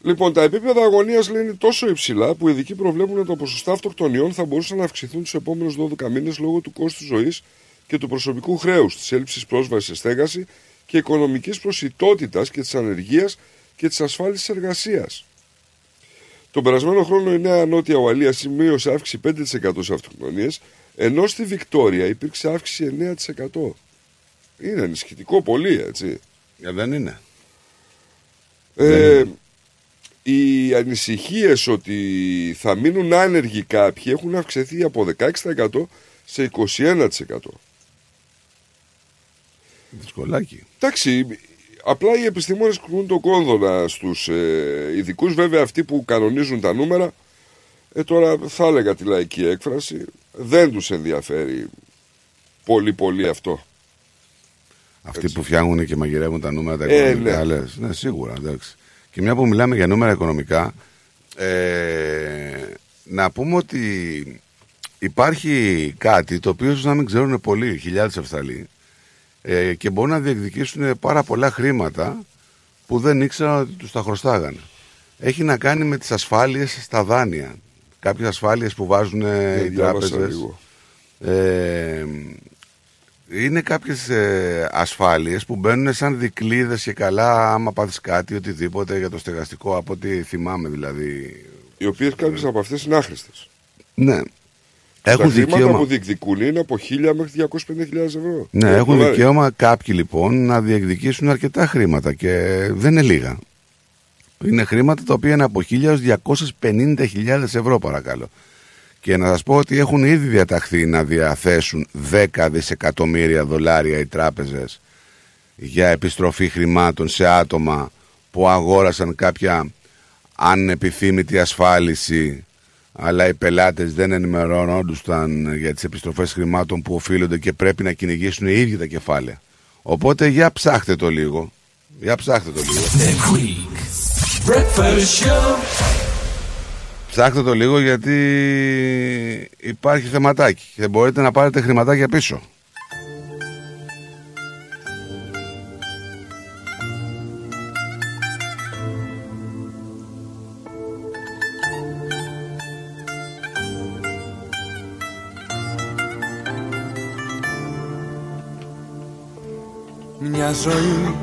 Λοιπόν, τα επίπεδα αγωνίας είναι τόσο υψηλά που οι ειδικοί προβλέπουν ότι τα ποσοστά αυτοκτονιών θα μπορούσαν να αυξηθούν τους επόμενους 12 μήνες λόγω του κόστους ζωής και του προσωπικού χρέους, της έλλειψης πρόσβασης σε στέγαση και οικονομικής προσιτότητας και της ανεργίας και της ασφάλισης εργασίας. Τον περασμένο χρόνο η Νέα Νότια Ουαλία σημείωσε αύξηση 5% σε αυτοκτονίες, ενώ στη Βικτόρια υπήρξε αύξηση 9%. Είναι ενισχυτικό πολύ, έτσι. Ε, δεν είναι. Ε, οι ανησυχίες ότι θα μείνουν άνεργοι κάποιοι έχουν αυξηθεί από 16% σε 21%. Δυσκολάκι. Εντάξει, απλά οι επιστήμονες κρούν το κόνδωνα στους ε, ειδικούς, βέβαια αυτοί που κανονίζουν τα νούμερα, ε, τώρα θα έλεγα τη λαϊκή έκφραση, δεν τους ενδιαφέρει πολύ πολύ αυτό. Αυτοί που φτιάχνουν και μαγειρεύουν τα νούμερα τα Ε, οικονομικά, ναι. λες. Ναι, σίγουρα. Εντάξει. Και μια που μιλάμε για νούμερα οικονομικά, ε, να πούμε ότι υπάρχει κάτι το οποίο ίσως να μην ξέρουν πολλοί, χιλιάδες Αυστραλοί, ε, και μπορούν να διεκδικήσουν πάρα πολλά χρήματα που δεν ήξεραν ότι τους τα χρωστάγανε. Έχει να κάνει με τις ασφάλειες στα δάνεια. Κάποιες ασφάλειες που βάζουν ε, οι διάβασα τράπεζες. λίγο. Ε, είναι κάποιες ε, ασφάλειες που μπαίνουν σαν δικλείδες και καλά άμα πάθεις κάτι, οτιδήποτε για το στεγαστικό, από ό,τι θυμάμαι δηλαδή. Οι οποίες κάποιες από αυτές είναι άχρηστες. Ναι. τα Έχουν χρήματα δικαίωμα. που διεκδικούν είναι από 1000 μέχρι 250.000 ευρώ. Ναι, Ε, έχουν δολάρια. δικαίωμα κάποιοι λοιπόν να διεκδικήσουν αρκετά χρήματα και δεν είναι λίγα. Είναι χρήματα τα οποία είναι από 1.000 έως 250.000 ευρώ παρακαλώ. Και να σας πω ότι έχουν ήδη διαταχθεί να διαθέσουν 10 δισεκατομμύρια δολάρια οι τράπεζες για επιστροφή χρημάτων σε άτομα που αγόρασαν κάποια ανεπιθύμητη ασφάλιση αλλά οι πελάτες δεν ενημερώνονταν για τις επιστροφές χρημάτων που οφείλονται και πρέπει να κυνηγήσουν οι ίδιοι τα κεφάλαια. Οπότε για ψάχτε το λίγο. Για ψάχτε το λίγο. The Greek Breakfast Show. Ψάχτε το λίγο γιατί υπάρχει θεματάκι δεν μπορείτε να πάρετε χρηματάκια πίσω. Μια ζωή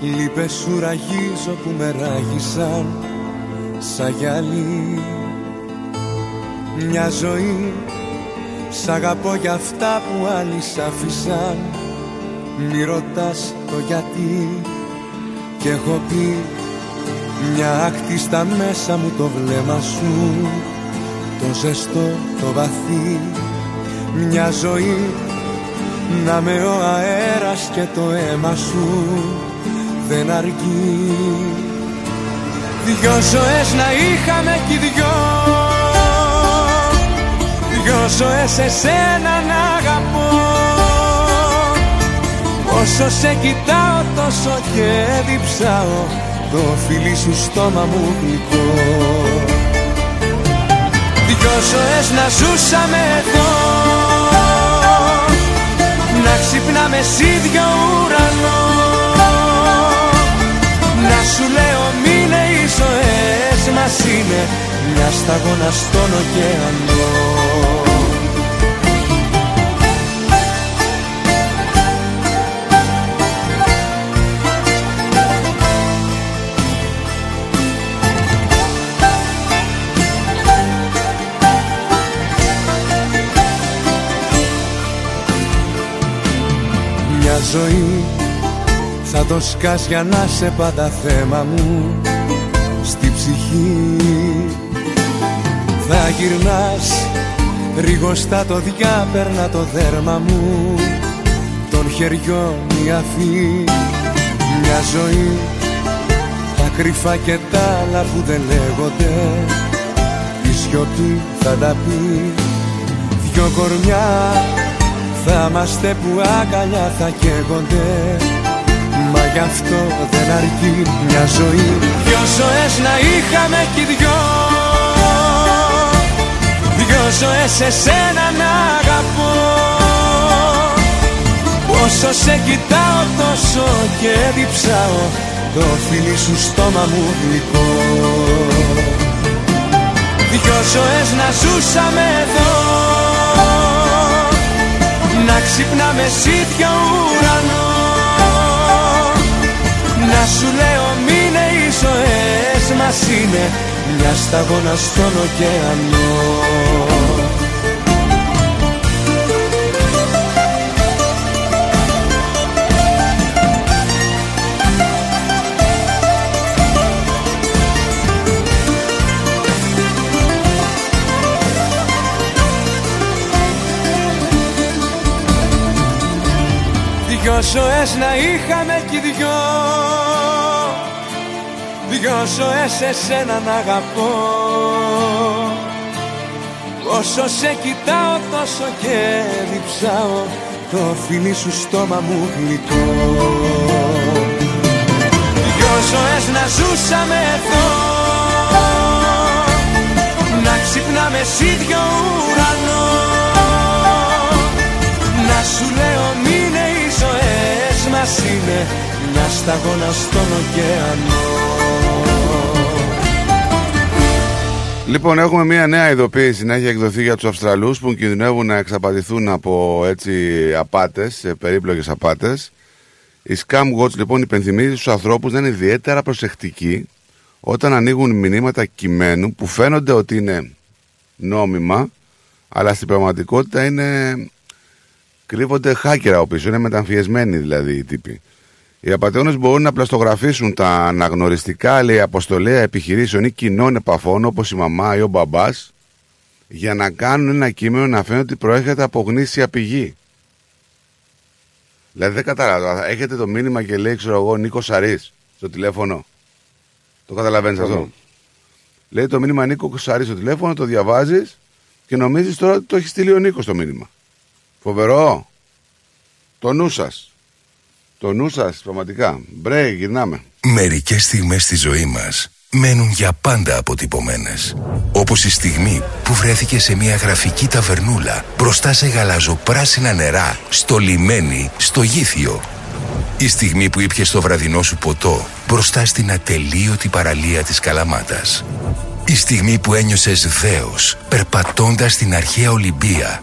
λίπες που με ράγισαν Σαν γυαλί. Μια ζωή Σ' αγαπώ για αυτά που άλλοι σ' άφησαν. Μη ρωτάς το γιατί. Κι έχω πει Μια άκτη στα μέσα μου το βλέμμα σου. Το ζεστό, το βαθύ. Μια ζωή Να με ο αέρας και το αίμα σου. Δεν αρκεί Δυο ζωές να είχαμε κι δυο. Δυο ζωές εσένα να αγαπώ. Όσο σε κοιτάω τόσο και διψάω. Το φιλί σου στόμα μου γλυκό. Δυο ζωές να ζούσαμε εδώ. Να ξυπνάμε σ' ίδιο ουρανό. Να σου λέω μείνε οι ζωές μας είναι Μια σταγόνα στον ωκεανό. Μια ζωή θα το σκάς για να σε πάντα θέμα μου. Στη ψυχή. Θα γυρνάς Ρίγοστα το διάπερνα το δέρμα μου. Των χεριών η αφή. Μια ζωή τα κρυφά και τα άλλα που δεν λέγονται. Η σιωπή θα τα πει. Δυο κορμιά θα είμαστε που αγκαλιά θα καίγονται. Μα γι' αυτό δεν αρκεί μια ζωή. Δυο ζωές να είχαμε κι δυο. Δυο ζωές εσένα να αγαπώ. Όσο σε κοιτάω τόσο και διψάω. Το φίλι σου στόμα μου γλυκό. Δυο ζωές να ζούσαμε εδώ. Να ξυπνάμε σ' ίδιο ουρανό Να σου λέω μείνε οι ζωές μας είναι Μια σταγόνα στον ωκεανό Δυο ζωές να είχαμε κι δυο. Δυο ζωές εσένα να αγαπώ. Όσο σε κοιτάω τόσο και διψάω. Το φιλί σου στόμα μου γλυκό Δυο ζωές να ζούσαμε εδώ. Να ξυπνάμε σ' ίδιο ουρανό μας είναι Μια σταγόνα στον ωκεανό Λοιπόν, έχουμε μια νέα ειδοποίηση να έχει εκδοθεί για τους Αυστραλούς που κινδυνεύουν να εξαπατηθούν από έτσι απάτες, περίπλοκες απάτες. Η Scam Watch λοιπόν υπενθυμίζει στους ανθρώπους να είναι ιδιαίτερα προσεκτικοί όταν ανοίγουν μηνύματα κειμένου που φαίνονται ότι είναι νόμιμα, αλλά στην πραγματικότητα είναι κρύβονται χάκερα από πίσω, είναι μεταμφιεσμένοι δηλαδή οι τύποι. Οι απαταιώνες μπορούν να πλαστογραφήσουν τα αναγνωριστικά λέει, αποστολέα επιχειρήσεων ή κοινών επαφών όπως η μαμά ή ο μπαμπάς για να κάνουν ένα κείμενο να φαίνεται ότι προέρχεται από γνήσια πηγή. Δηλαδή δεν κατάλαβα. Έχετε το μήνυμα και λέει, ξέρω εγώ, Νίκος Σαρής στο τηλέφωνο. Το καταλαβαίνεις αυτό; Λέει το μήνυμα Νίκος Σαρής στο τηλέφωνο, το διαβάζεις και νομίζεις τώρα ότι το έχει στείλει ο Νίκος το μήνυμα. Φοβερό. Το νου σας. Το νου σας, πραγματικά. Μπρε, γυρνάμε. Μερικές στιγμές στη ζωή μας μένουν για πάντα αποτυπωμένες. Όπως η στιγμή που βρέθηκε σε μια γραφική ταβερνούλα μπροστά σε γαλαζοπράσινα νερά, στο λιμένι, στο γήθιο. Η στιγμή που ήπιες το βραδινό σου ποτό μπροστά στην ατελείωτη παραλία της Καλαμάτας. Η στιγμή που ένιωσες δέος περπατώντας στην αρχαία Ολυμπία,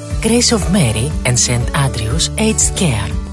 Grace of Mary and St. Andrews Aged Care.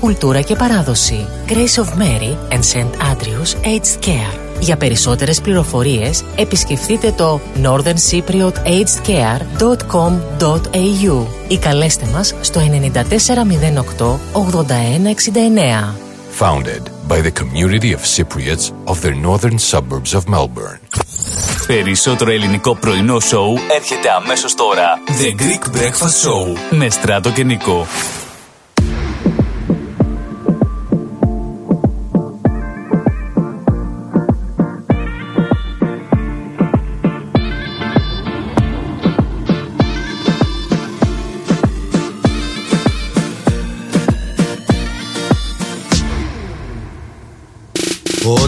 κουλτούρα και παράδοση. Grace of Mary and St. Andrews Aged Care. Για περισσότερες πληροφορίες επισκεφτείτε το northerncypriotagedcare.com.au ή καλέστε μας στο 9408 8169. Founded by the community of Cypriots of the northern suburbs of Melbourne. Περισσότερο ελληνικό πρωινό σοου έρχεται αμέσως τώρα. The Greek Breakfast Show με Στράτο και Νικό.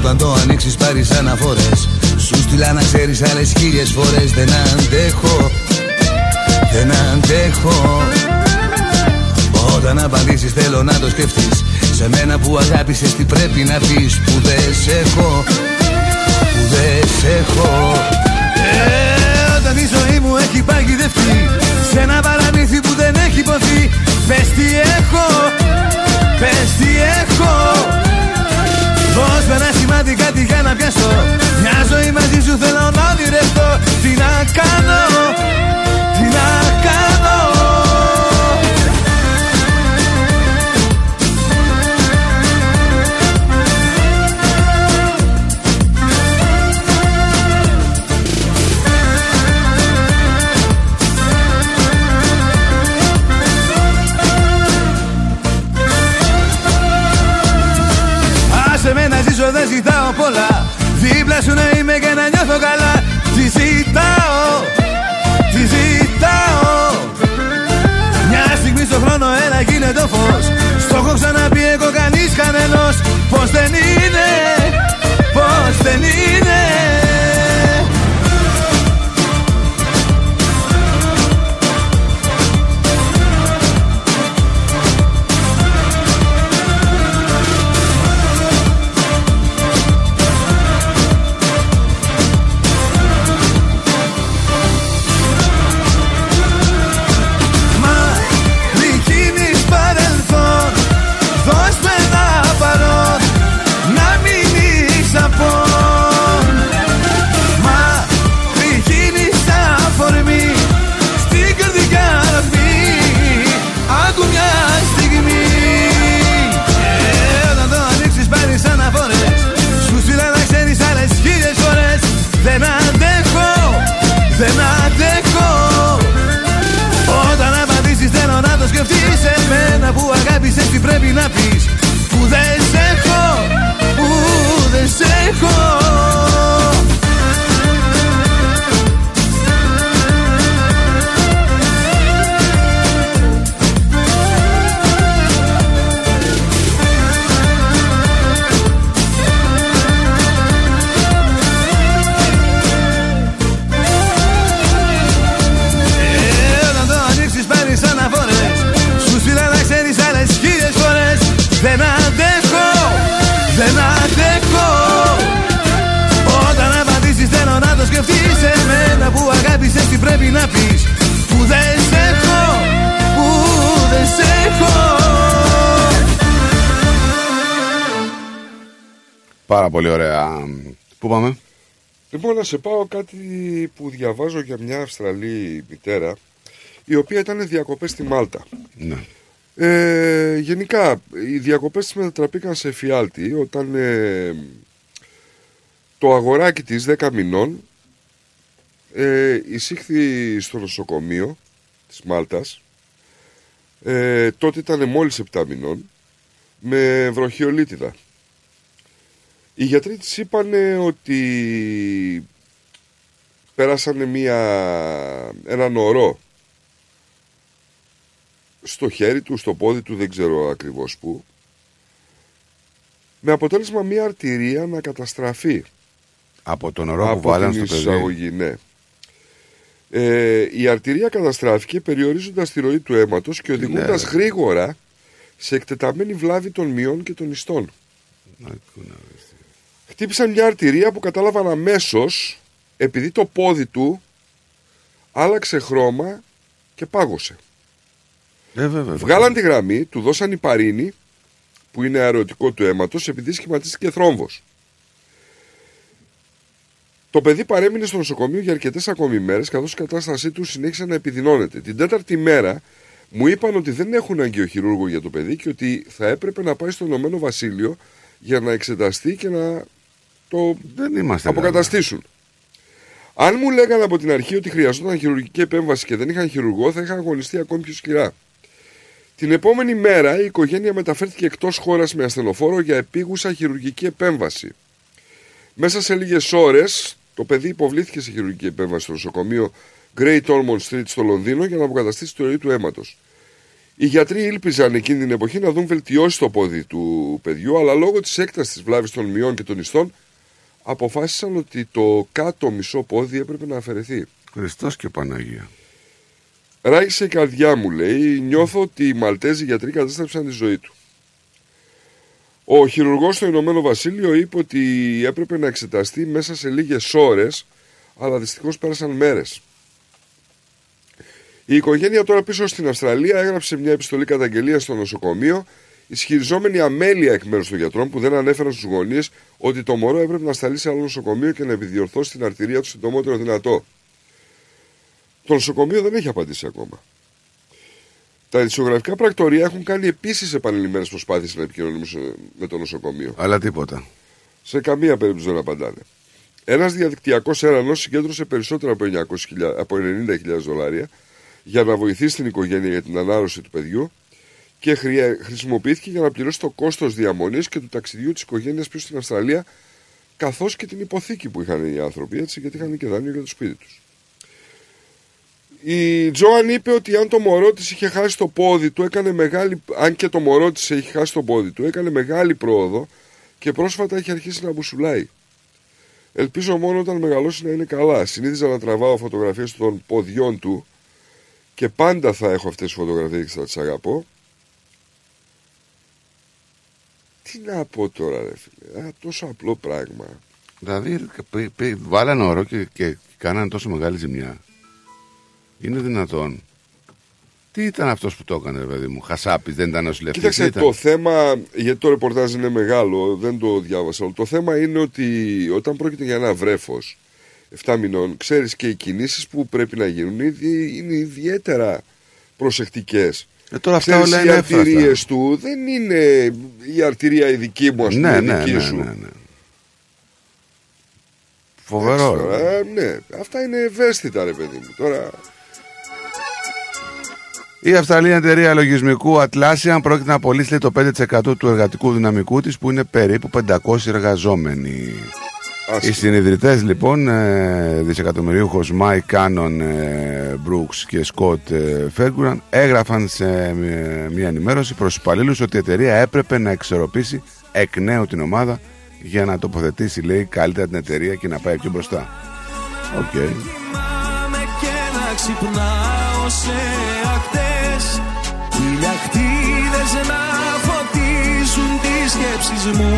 Όταν το ανοίξεις πάρεις αναφορές. Σου στείλα να ξέρεις άλλες χίλιες φορές. Δεν αντέχω Δεν αντέχω. Όταν απαντήσεις θέλω να το σκεφτείς. Σε μένα που αγάπησες τι πρέπει να πεις Που δεν σε έχω Που δεν σε έχω. Ε, Όταν η ζωή μου έχει παγιδευτεί Σε ένα παραμύθι που δεν έχει ποθεί. Πες τι έχω Πες τι έχω Δώσ' με ένα σημάδι κάτι για να πιάσω. Μια ζωή μαζί σου θέλω να ονειρευτώ. Τι να κάνω, τι να κάνω Δίπλα σου να είμαι και να νιώθω καλά. Τι ζητάω, τι ζητάω. Μια στιγμή στο χρόνο ένα γίνε το φως. Στο έχω ξαναπεί εγώ κανείς κανένας Πως δεν είναι, πως δεν είναι Πάρα πολύ ωραία. Πού πάμε; Λοιπόν, να σε πάω κάτι που διαβάζω για μια Αυστραλή μητέρα, η οποία ήταν διακοπές στη Μάλτα. Ναι. Ε, γενικά, οι διακοπές της μετατραπήκαν σε εφιάλτη όταν ε, το αγοράκι της 10 μηνών ε, εισήχθη στο νοσοκομείο της Μάλτας. Ε, τότε ήταν μόλις 7 μηνών με βροχιολίτιδα. Οι γιατροί της είπαν ότι πέρασανε μια, έναν ορό στο χέρι του, στο πόδι του, δεν ξέρω ακριβώς πού, με αποτέλεσμα μια αρτηρία να καταστραφεί. Από τον ορό που από βάλαν την στο παιδί; εισαγωγή, ναι. Ε, η αρτηρία καταστράφηκε περιορίζοντας τη ροή του αίματος και οδηγώντας Ναι. γρήγορα σε εκτεταμένη βλάβη των μειών και των ιστών. Χτύπησαν μια αρτηρία που κατάλαβαν αμέσως επειδή το πόδι του άλλαξε χρώμα και πάγωσε. Ε, βέβαια. Βγάλαν τη γραμμή, του δώσαν υπαρίνη που είναι αερωτικό του αίματος επειδή σχηματίστηκε θρόμβος. Το παιδί παρέμεινε στο νοσοκομείο για αρκετές ακόμη μέρες, καθώς η κατάστασή του συνέχισε να επιδεινώνεται. Την τέταρτη μέρα μου είπαν ότι δεν έχουν αγκαιοχειρούργο για το παιδί και ότι θα έπρεπε να πάει στο Ηνωμένο Βασίλειο για να εξεταστεί και να το Δεν είμαστε αποκαταστήσουν. Αν μου λέγανε από την αρχή ότι χρειαζόταν χειρουργική επέμβαση και δεν είχαν χειρουργό, θα είχα αγωνιστεί ακόμη πιο σκληρά. Την επόμενη μέρα η οικογένεια μεταφέρθηκε εκτός χώρας με ασθενοφόρο για επίγουσα χειρουργική επέμβαση. Μέσα σε λίγες ώρες το παιδί υποβλήθηκε σε χειρουργική επέμβαση στο νοσοκομείο Great Ormond Street στο Λονδίνο για να αποκαταστήσει τη ροή του αίματος. Οι γιατροί ήλπιζαν εκείνη την εποχή να δουν βελτιώσεις στο πόδι του παιδιού, αλλά λόγω της έκτασης της βλάβης των μειών και των ιστών αποφάσισαν ότι το κάτω μισό πόδι έπρεπε να αφαιρεθεί. Χριστός και Παναγία. Ράγισε η καρδιά μου, λέει. Νιώθω ότι οι Μαλτέζοι γιατροί κατέστρεψαν τη ζωή του. Ο χειρουργός στο Ηνωμένο Βασίλειο είπε ότι έπρεπε να εξεταστεί μέσα σε λίγες ώρες, αλλά δυστυχώς πέρασαν μέρες. Η οικογένεια τώρα πίσω στην Αυστραλία έγραψε μια επιστολή καταγγελίας στο νοσοκομείο, ισχυριζόμενη αμέλεια εκ μέρους των γιατρών που δεν ανέφεραν στους γονείς ότι το μωρό έπρεπε να σταλεί σε άλλο νοσοκομείο και να επιδιορθώσει την αρτηρία του συντομότερο δυνατό. Το νοσοκομείο δεν έχει απαντήσει ακόμα. Τα ειδησιογραφικά πρακτορία έχουν κάνει επίσης επανειλημμένες προσπάθειες να επικοινωνήσουν με το νοσοκομείο. Αλλά τίποτα. Σε καμία περίπτωση δεν απαντάνε. Ένας διαδικτυακός έρανος συγκέντρωσε περισσότερα από, 900.000 από 90.000 δολάρια για να βοηθήσει την οικογένεια για την ανάρρωση του παιδιού και χρεια- χρησιμοποιήθηκε για να πληρώσει το κόστος διαμονής και του ταξιδιού της οικογένειας πίσω στην Αυστραλία, καθώς και την υποθήκη που είχαν οι άνθρωποι, έτσι, γιατί είχαν και δάνειο για το σπίτι τους. Η Τζόαν είπε ότι αν το μωρό της είχε χάσει το πόδι του, έκανε μεγάλη, αν και το μωρό της έχει χάσει το πόδι του, έκανε μεγάλη πρόοδο και πρόσφατα έχει αρχίσει να μπουσουλάει. Ελπίζω μόνο όταν μεγαλώσει να είναι καλά. Συνήθιζα να τραβάω φωτογραφίες των ποδιών του και πάντα θα έχω αυτές τις φωτογραφίες και θα τις αγαπώ. Τι να πω τώρα ρε φίλε, Α, τόσο απλό πράγμα. Δηλαδή, π- π- βάλανε όρο και, και κάνανε τόσο μεγάλη ζημιά. Είναι δυνατόν. Τι ήταν αυτός που το έκανε, ρε παιδί μου. Χασάπης, δεν ήταν νοσηλευτής. Κοίταξε το θέμα, γιατί το ρεπορτάζ είναι μεγάλο, δεν το διάβασα όλο. Το θέμα είναι ότι όταν πρόκειται για ένα βρέφος 7 μηνών, ξέρεις και οι κινήσεις που πρέπει να γίνουν είναι, είναι ιδιαίτερα προσεκτικές. Ε, τώρα αυτά Ξέρεις, όλα οι είναι εύθραυστα. αρτηρίες του δεν είναι η αρτηρία η δική μου, ας πούμε, Ναι, η ναι, δική ναι, σου. ναι, ναι. Φοβερό. Εντάξει, ρε. τώρα, ναι, αυτά είναι ευαίσθητα ρε παιδί μου. Τώρα, Η αυστραλιανή εταιρεία λογισμικού Atlassian πρόκειται να απολύσει λέει, το 5% του εργατικού δυναμικού της που είναι περίπου 500 εργαζόμενοι. Οι συνιδρυτές λοιπόν, ε, δισεκατομμυριούχος Mike Cannon-Brookes και Scott ε, Ferguson έγραφαν σε ε, μια ενημέρωση προς τους υπαλλήλους ότι η εταιρεία έπρεπε να εξισορροπήσει εκ νέου την ομάδα για να τοποθετήσει λέει καλύτερα την εταιρεία και να πάει πιο μπροστά. Οκ. Κοιμάμαι και να ξυπνάω σε ακτές χίλιες ακτίδες να φωτίζουν τις σκέψεις μου τις σκοτεινές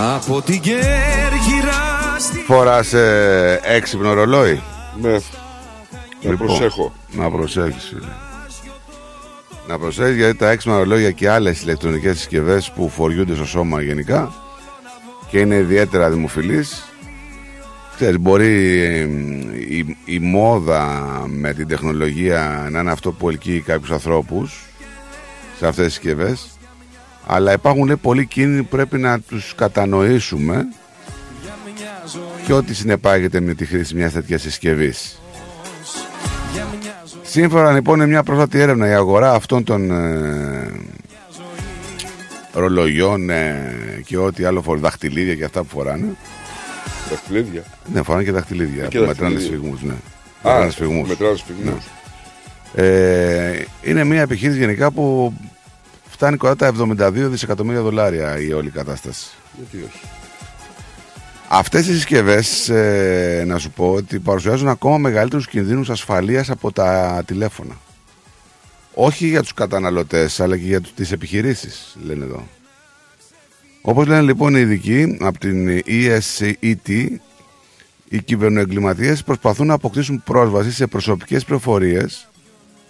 Από την Κέρκυρα στη... Φοράς ε, έξυπνο ρολόι. Ναι. Να προσέχω. Να προσέχεις φίλε. Να προσέχεις γιατί τα έξυπνα ρολόγια και άλλες ηλεκτρονικές συσκευές που φοριούνται στο σώμα γενικά και είναι ιδιαίτερα δημοφιλείς Ξέρεις, μπορεί ε, η, η μόδα με την τεχνολογία να είναι αυτό που ελκύει κάποιους ανθρώπους σε αυτές τις συσκευές αλλά υπάρχουν λέει, πολλοί κίνδυνοι που πρέπει να τους κατανοήσουμε και ό,τι συνεπάγεται με τη χρήση μιας τέτοιας συσκευής. Σύμφωνα λοιπόν είναι μια πρόσφατη έρευνα η αγορά αυτών των ε, ρολογιών ε, και ό,τι άλλο φορά, δαχτυλίδια και αυτά που φοράνε. Δαχτυλίδια. Ναι, φοράνε και δαχτυλίδια. Και που μετράνε δαχτυλίδια. σφιγμούς, ναι. Α, Μετράνε σφιγμούς. μετράνε σφιγμούς. Ναι. Ε, είναι μια επιχείρηση γενικά που φτάνει κοντά τα 72 δισεκατομμύρια δολάρια η όλη κατάσταση. Γιατί όχι; Αυτές οι συσκευές, ε, να σου πω, ότι παρουσιάζουν ακόμα μεγαλύτερους κινδύνους ασφαλείας από τα τηλέφωνα. Όχι για τους καταναλωτές, αλλά και για τους- τις επιχειρήσεις, λένε εδώ. Όπως λένε λοιπόν οι ειδικοί από την E ESCET, οι κυβερνοεγκληματίες προσπαθούν να αποκτήσουν πρόσβαση σε προσωπικές πληροφορίες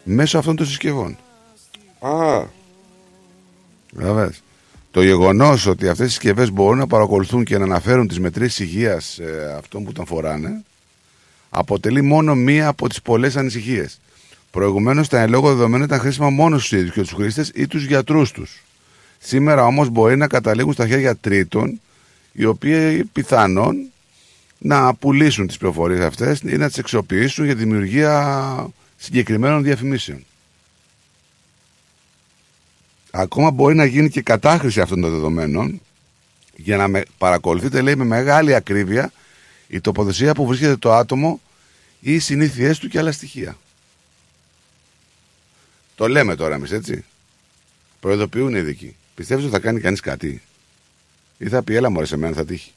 μέσω αυτών των συσκευών. Α, Καταλαβες. Το γεγονός ότι αυτές οι συσκευές μπορούν να παρακολουθούν και να αναφέρουν τις μετρήσεις υγείας αυτών που τον φοράνε αποτελεί μόνο μία από τις πολλές ανησυχίες. Προηγουμένως τα εν λόγω δεδομένα ήταν χρήσιμα μόνος στου ίδιους και τους χρήστες ή τους γιατρούς τους. Σήμερα όμως μπορεί να καταλήγουν στα χέρια τρίτων, οι οποίοι πιθανόν να πουλήσουν τις πληροφορίες αυτές ή να τις εξοπλίσουν για τη δημιουργία συγκεκριμένων διαφημίσεων. Ακόμα μπορεί να γίνει και κατάχρηση αυτών των δεδομένων για να με παρακολουθείτε, λέει, με μεγάλη ακρίβεια η τοποθεσία που βρίσκεται το άτομο ή οι συνήθειές του και άλλα στοιχεία. Το λέμε τώρα εμείς, έτσι. Προειδοποιούν οι ειδικοί. Πιστεύεις ότι θα κάνει κανείς κάτι; Ή θα πει, έλα μωρέ σε μένα θα τύχει.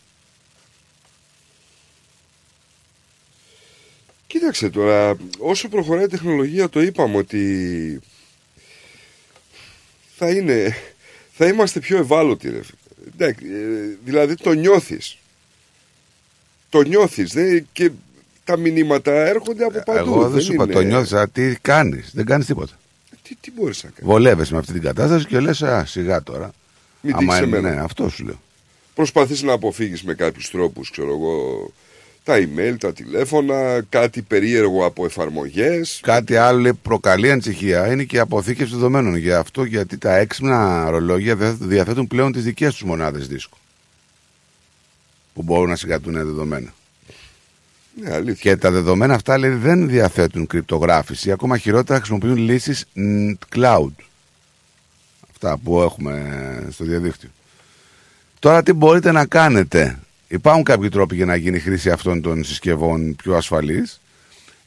κοίταξε τώρα, όσο προχωράει η τεχνολογία το είπαμε ότι θα είναι, θα είμαστε πιο ευάλωτοι ρε φίλε. Εντάξει, ε, δηλαδή το νιώθεις. Το νιώθεις δε, και τα μηνύματα έρχονται από παντού. Εγώ δεν σου είπα, είναι- το νιώθεις, αλλά τι κάνεις. Δεν κάνεις τίποτα. Τι, τι μπορείς να κάνεις. Βολεύεσαι με αυτή την κατάσταση και λες, α, σιγά τώρα. Μην Άμα τύχει είναι- εμένα. Ναι, αυτό σου λέω. Προσπαθείς να αποφύγεις με κάποιους τρόπους, ξέρω εγώ, τα email, τα τηλέφωνα, κάτι περίεργο από εφαρμογές. Κάτι άλλο λέει, προκαλεί ανησυχία είναι και η αποθήκευση δεδομένων. Γι' αυτό γιατί τα έξυπνα ρολόγια δεν διαθέτουν πλέον τις δικές τους μονάδες δίσκου. Που μπορούν να συγκρατούν δεδομένα. Ναι, αλήθεια. Και τα δεδομένα αυτά λέει, δεν διαθέτουν κρυπτογράφηση. Ακόμα χειρότερα χρησιμοποιούν λύσεις cloud. Αυτά που έχουμε στο διαδίκτυο. Τώρα τι μπορείτε να κάνετε. Υπάρχουν κάποιοι τρόποι για να γίνει η χρήση αυτών των συσκευών πιο ασφαλής.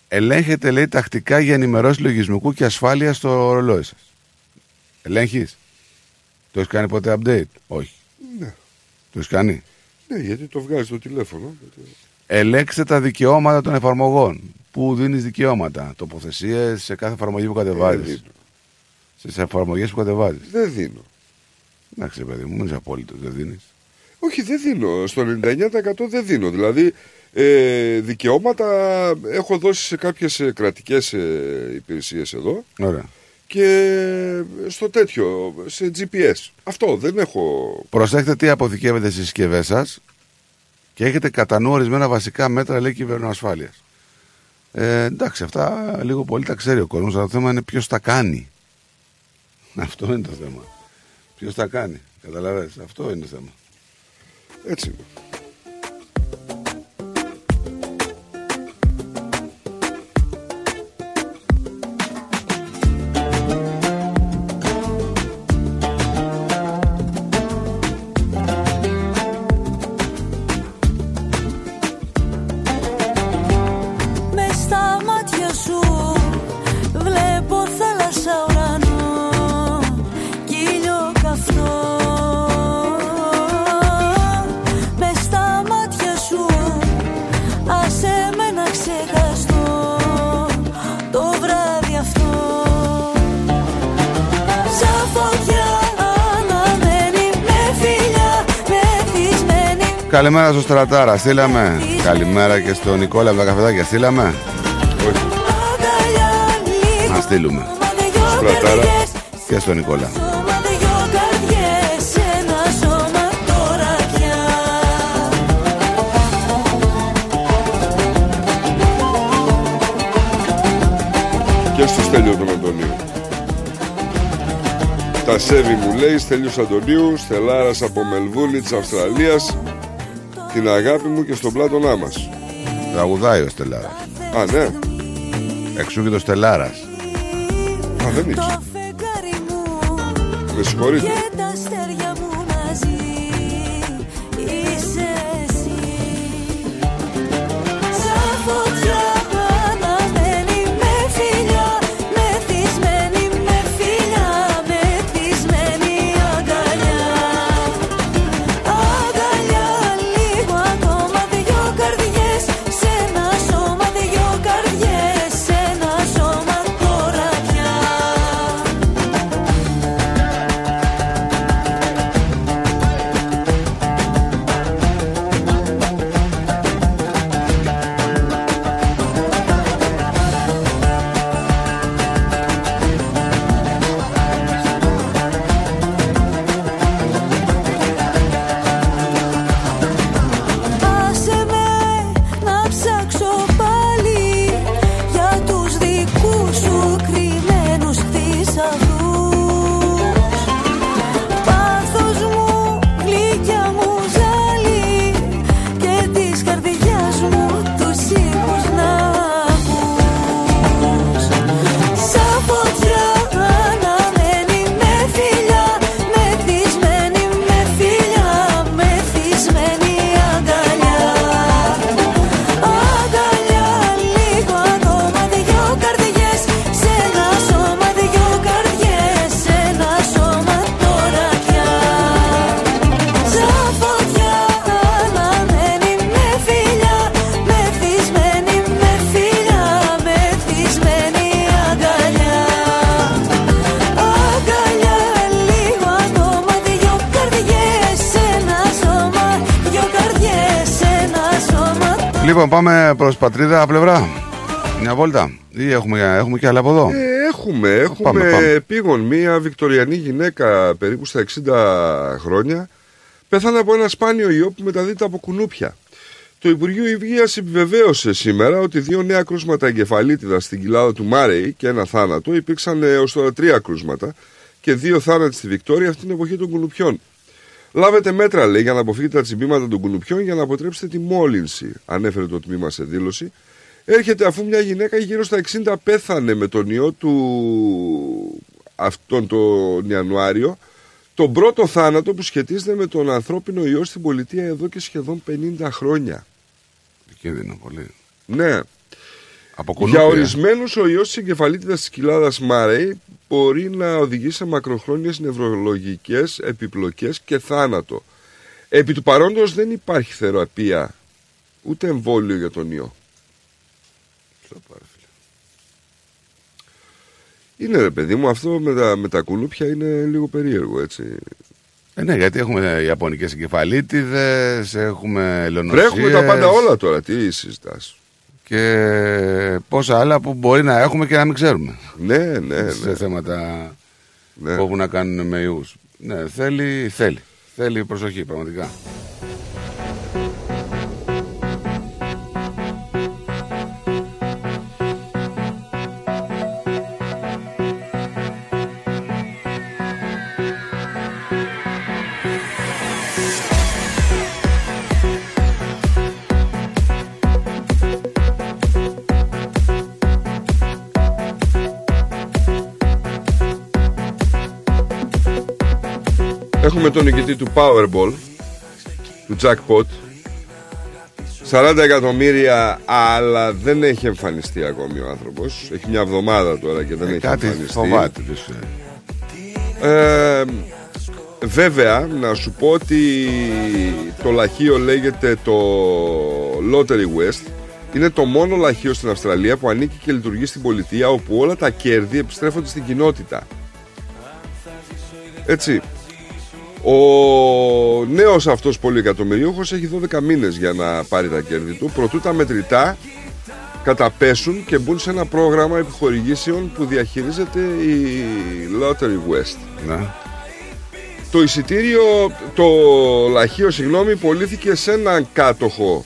Ελέγχετε, λέει, τακτικά για ενημερώσεις λογισμικού και ασφάλεια στο ρολόι σας. Ελέγχεις. Το έχεις κάνει ποτέ update; Όχι. Ναι. Το έχεις κάνει; ναι, γιατί το βγάζει το τηλέφωνο. Ελέγξτε τα δικαιώματα των εφαρμογών. Πού δίνεις δικαιώματα; Τοποθεσίες σε κάθε εφαρμογή που κατεβάζεις. δίνω. Στι εφαρμογές που κατεβάζεις. Δεν δίνω. Εντάξει, ρε παιδί μου, μην είσαι απόλυτος. Δεν δίνεις. Όχι, δεν δίνω. Στο 99% δεν δίνω. Δηλαδή, ε, δικαιώματα έχω δώσει σε κάποιες ε, κρατικές ε, υπηρεσίες εδώ Ωραία. και στο τέτοιο, σε GPS. Αυτό δεν έχω... Προσέχετε τι αποθηκεύετε στις συσκευές σας και έχετε κατά νου ορισμένα βασικά μέτρα, λέει κυβερνοασφάλειας. Ε, εντάξει, αυτά λίγο πολύ τα ξέρει ο κόσμος, αλλά το θέμα είναι ποιος τα κάνει. Αυτό είναι το θέμα. Ποιος τα κάνει. Καταλαβαίνετε, αυτό είναι το θέμα. Έτσι Καλημέρα στο Στρατάρα, στείλαμε. Καλημέρα και στον Νικόλα από τα καφεδάκια, στείλαμε. Να στείλουμε. Στρατάρα. Και στον Νικόλα. Σώμα δυο καρδιές, ένα σώμα τώρα πια Και στο Στέλιο τον Αντωνίου. Τα σέβη μου λέει Στέλιος Αντωνίου, Στελάρας από Μελβούρνη της Αυστραλίας, την αγάπη μου και στον πλάτωνά μας. Τραγουδάει ο Στελάρας. Α, ναι. Εξού και το Στελάρας. Α, δεν ήξερα. Με συγχωρείτε. Προ πατρίδα πλευρά. Μια βόλτα. Ή έχουμε, έχουμε και άλλα από εδώ; Ε, έχουμε, έχουμε Πάμε, πάμε. πήγον μία βικτοριανή γυναίκα περίπου στα 60 χρόνια πέθανε από ένα σπάνιο ιό που μεταδίδεται από κουνούπια. Το Υπουργείο Υγείας επιβεβαίωσε σήμερα ότι δύο νέα κρούσματα εγκεφαλίτιδας στην κοιλάδα του Μάρεϊ και ένα θάνατο υπήρξαν έως τώρα τρία κρούσματα και δύο θάνατοι στη Βικτόρια αυτή την εποχή των κουνουπιών. Λάβετε μέτρα, λέει, για να αποφύγετε τα τσιμπήματα των κουνουπιών για να αποτρέψετε τη μόλυνση, ανέφερε το τμήμα σε δήλωση. Έρχεται αφού μια γυναίκα γύρω στα 60 πέθανε με τον ιό του αυτόν τον Ιανουάριο. Τον πρώτο θάνατο που σχετίζεται με τον ανθρώπινο ιό στην πολιτεία εδώ και σχεδόν 50 χρόνια. Επικίνδυνο πολύ. Ναι. Από κουνούπια. Για ορισμένους, ο ιός της εγκεφαλίτιδας της κοιλάδας Μάρεϊ μπορεί να οδηγήσει σε μακροχρόνιες νευρολογικές επιπλοκές και θάνατο. Επί του παρόντος δεν υπάρχει θεραπεία ούτε εμβόλιο για τον ιό. Είναι ρε παιδί μου, αυτό με τα, με τα κουνούπια είναι λίγο περίεργο έτσι. Ε, ναι, γιατί έχουμε ιαπωνικές εγκεφαλίτιδες, έχουμε λονοσίες. Βρέχουμε τα πάντα όλα τώρα. Τι συζητάς. Και πόσα άλλα που μπορεί να έχουμε και να μην ξέρουμε. Ναι, ναι, Σε ναι. θέματα Ναι. που έχουν να κάνουν με ιούς. Ναι, θέλει, θέλει. Θέλει προσοχή, πραγματικά. Έχουμε τον νικητή του Powerball, του Jackpot. 40 εκατομμύρια, αλλά δεν έχει εμφανιστεί ακόμη ο άνθρωπος. Έχει μια εβδομάδα τώρα και δεν Ε, έχει κάτι εμφανιστεί. φοβάται. τους, ε. Ε, βέβαια, να σου πω ότι το λαχείο λέγεται το Lottery West. Είναι το μόνο λαχείο στην Αυστραλία που ανήκει και λειτουργεί στην πολιτεία όπου όλα τα κέρδη επιστρέφονται στην κοινότητα. Έτσι. Ο νέος αυτός πολυεκατομμυρίουχος έχει 12 μήνες για να πάρει τα κέρδη του. Προτού τα μετρητά καταπέσουν και μπουν σε ένα πρόγραμμα επιχορηγήσεων που διαχειρίζεται η Lottery West. Ναι. Το εισιτήριο, το λαχείο, συγγνώμη, πωλήθηκε σε έναν κάτοχο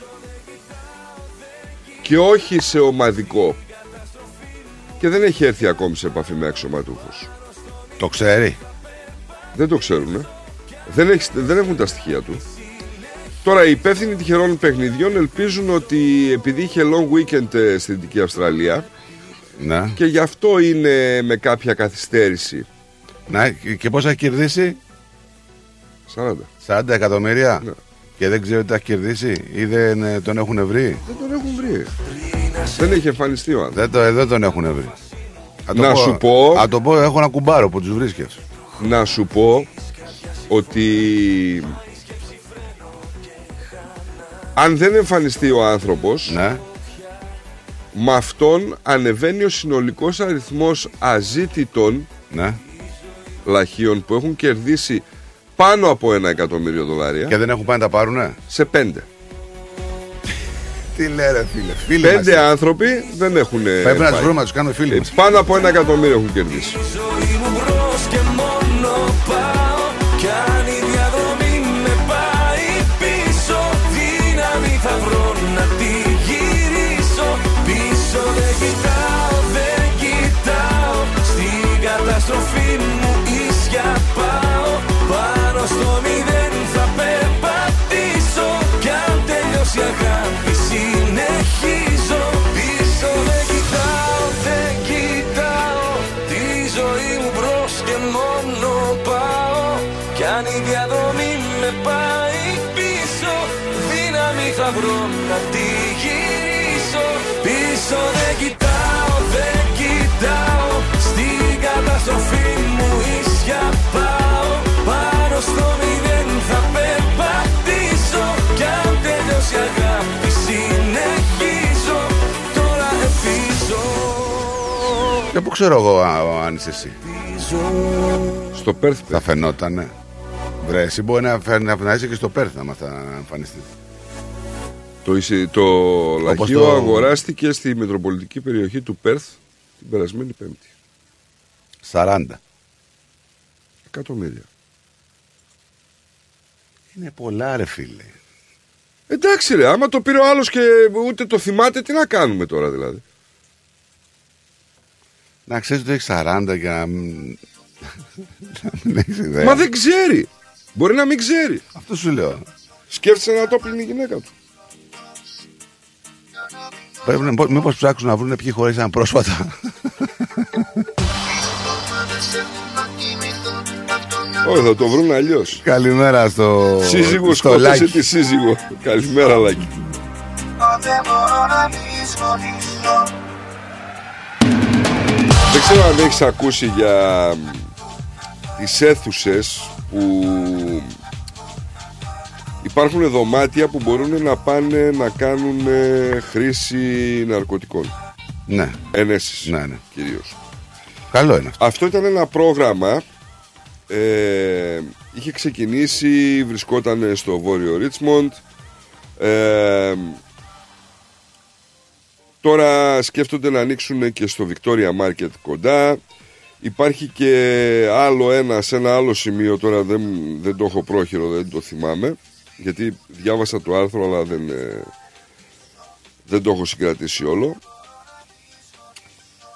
και όχι σε ομαδικό. Και δεν έχει έρθει ακόμη σε επαφή με αξιωματούχους. Το ξέρει. Δεν το ξέρουν. Δεν, έχει, δεν έχουν τα στοιχεία του. Τώρα οι υπεύθυνοι τυχερών παιχνιδιών ελπίζουν ότι επειδή είχε long weekend ε, στη Δυτική Αυστραλία Ναι. και γι' αυτό είναι με κάποια καθυστέρηση. Να, και πώς θα έχει κερδίσει; 40. 40 εκατομμύρια Ναι. και δεν ξέρει ότι τα έχει κερδίσει ή δεν ε, τον έχουν βρει; Δεν τον έχουν βρει. Δεν έχει εμφανιστεί ο άνθρωπος. Δεν, το, ε, δεν τον έχουν βρει. Θα το Να σου πω- Θα το πω, έχω ένα κουμπάρο που τους βρίσκεις. Να σου πω ότι αν δεν εμφανιστεί ο άνθρωπος Ναι. με αυτόν ανεβαίνει ο συνολικός αριθμός αζήτητων Ναι. λαχείων που έχουν κερδίσει πάνω από ένα εκατομμύριο δολάρια Και δεν έχουν πάει να τα πάρουνε; σε πέντε. Τι λέει ρε φίλε. Φίλοι Πέντε μας. άνθρωποι δεν έχουν Πρέπει να τους βρούμε, να τους κάνουμε φίλοι Ε, μας. Πάνω από ένα εκατομμύριο έχουν κερδίσει. Πάνω Και πού ξέρω εγώ α- αν είσαι εσύ. Στο Πέρθ Θα φαινότανε. Βρε, εσύ μπορεί να, φε- να, να είσαι και στο Πέρθ να θα εμφανιστείς. Το, εισι- το λαχείο το- αγοράστηκε στη μετροπολιτική περιοχή του Πέρθ την περασμένη Πέμπτη. 40. Εκατομμύρια. Είναι πολλά ρε φίλε. Εντάξει ρε, άμα το πήρε ο άλλος και ούτε το θυμάται, τι να κάνουμε τώρα δηλαδή. Να ξέρεις ότι έχει 40 και να μην, να μην έχεις ιδέα. Μα δεν ξέρει. Μπορεί να μην ξέρει. Αυτό σου λέω. Σκέφτεσαι να το πλύνει η γυναίκα του. Πρέπει να, μήπως ψάξουν να βρουν ποιοι χωρίσαν πρόσφατα. Όχι, θα το βρουν αλλιώς. Καλημέρα στο, Σύζυγο στο σκότωσε Λάκη. τη σύζυγο. Καλημέρα, Λάκη. Δεν ξέρω αν έχεις ακούσει για τις αίθουσες που υπάρχουν δωμάτια που μπορούν να πάνε να κάνουν ε, χρήση ναρκωτικών. Ναι. Ενέσεις Ναι, ναι. κυρίως. Καλό είναι αυτό. Αυτό ήταν ένα πρόγραμμα ε, είχε ξεκινήσει, βρισκόταν στο βόρειο Ρίτσμοντ. Ε, τώρα σκέφτονται να ανοίξουν και στο Victoria Market κοντά. Υπάρχει και άλλο ένα σε ένα άλλο σημείο, τώρα δεν, δεν το έχω πρόχειρο, δεν το θυμάμαι. Γιατί διάβασα το άρθρο αλλά δεν, ε, δεν το έχω συγκρατήσει όλο.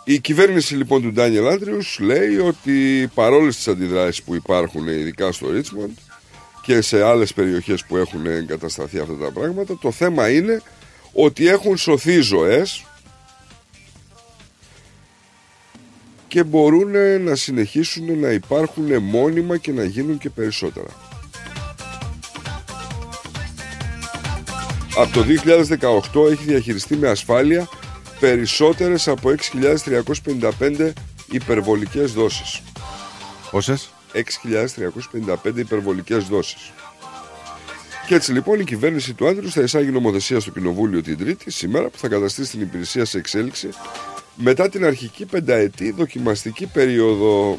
Η κυβέρνηση λοιπόν του Ντάνιελ Άντριους λέει ότι παρόλες τις αντιδράσεις που υπάρχουν ειδικά στο Ρίτσμοντ και σε άλλες περιοχές που έχουν εγκατασταθεί αυτά τα πράγματα το θέμα είναι ότι έχουν σωθεί ζωές και μπορούν να συνεχίσουν να υπάρχουν μόνιμα και να γίνουν και περισσότερα. Από το 2018 έχει διαχειριστεί με ασφάλεια περισσότερες από 6.355 υπερβολικές δόσεις. Πόσες; 6.355 υπερβολικές δόσεις. Και έτσι λοιπόν η κυβέρνηση του Άντρου θα εισάγει νομοθεσία στο Κοινοβούλιο την Τρίτη, σήμερα που θα καταστήσει την υπηρεσία σε εξέλιξη μετά την αρχική πενταετή δοκιμαστική περίοδο.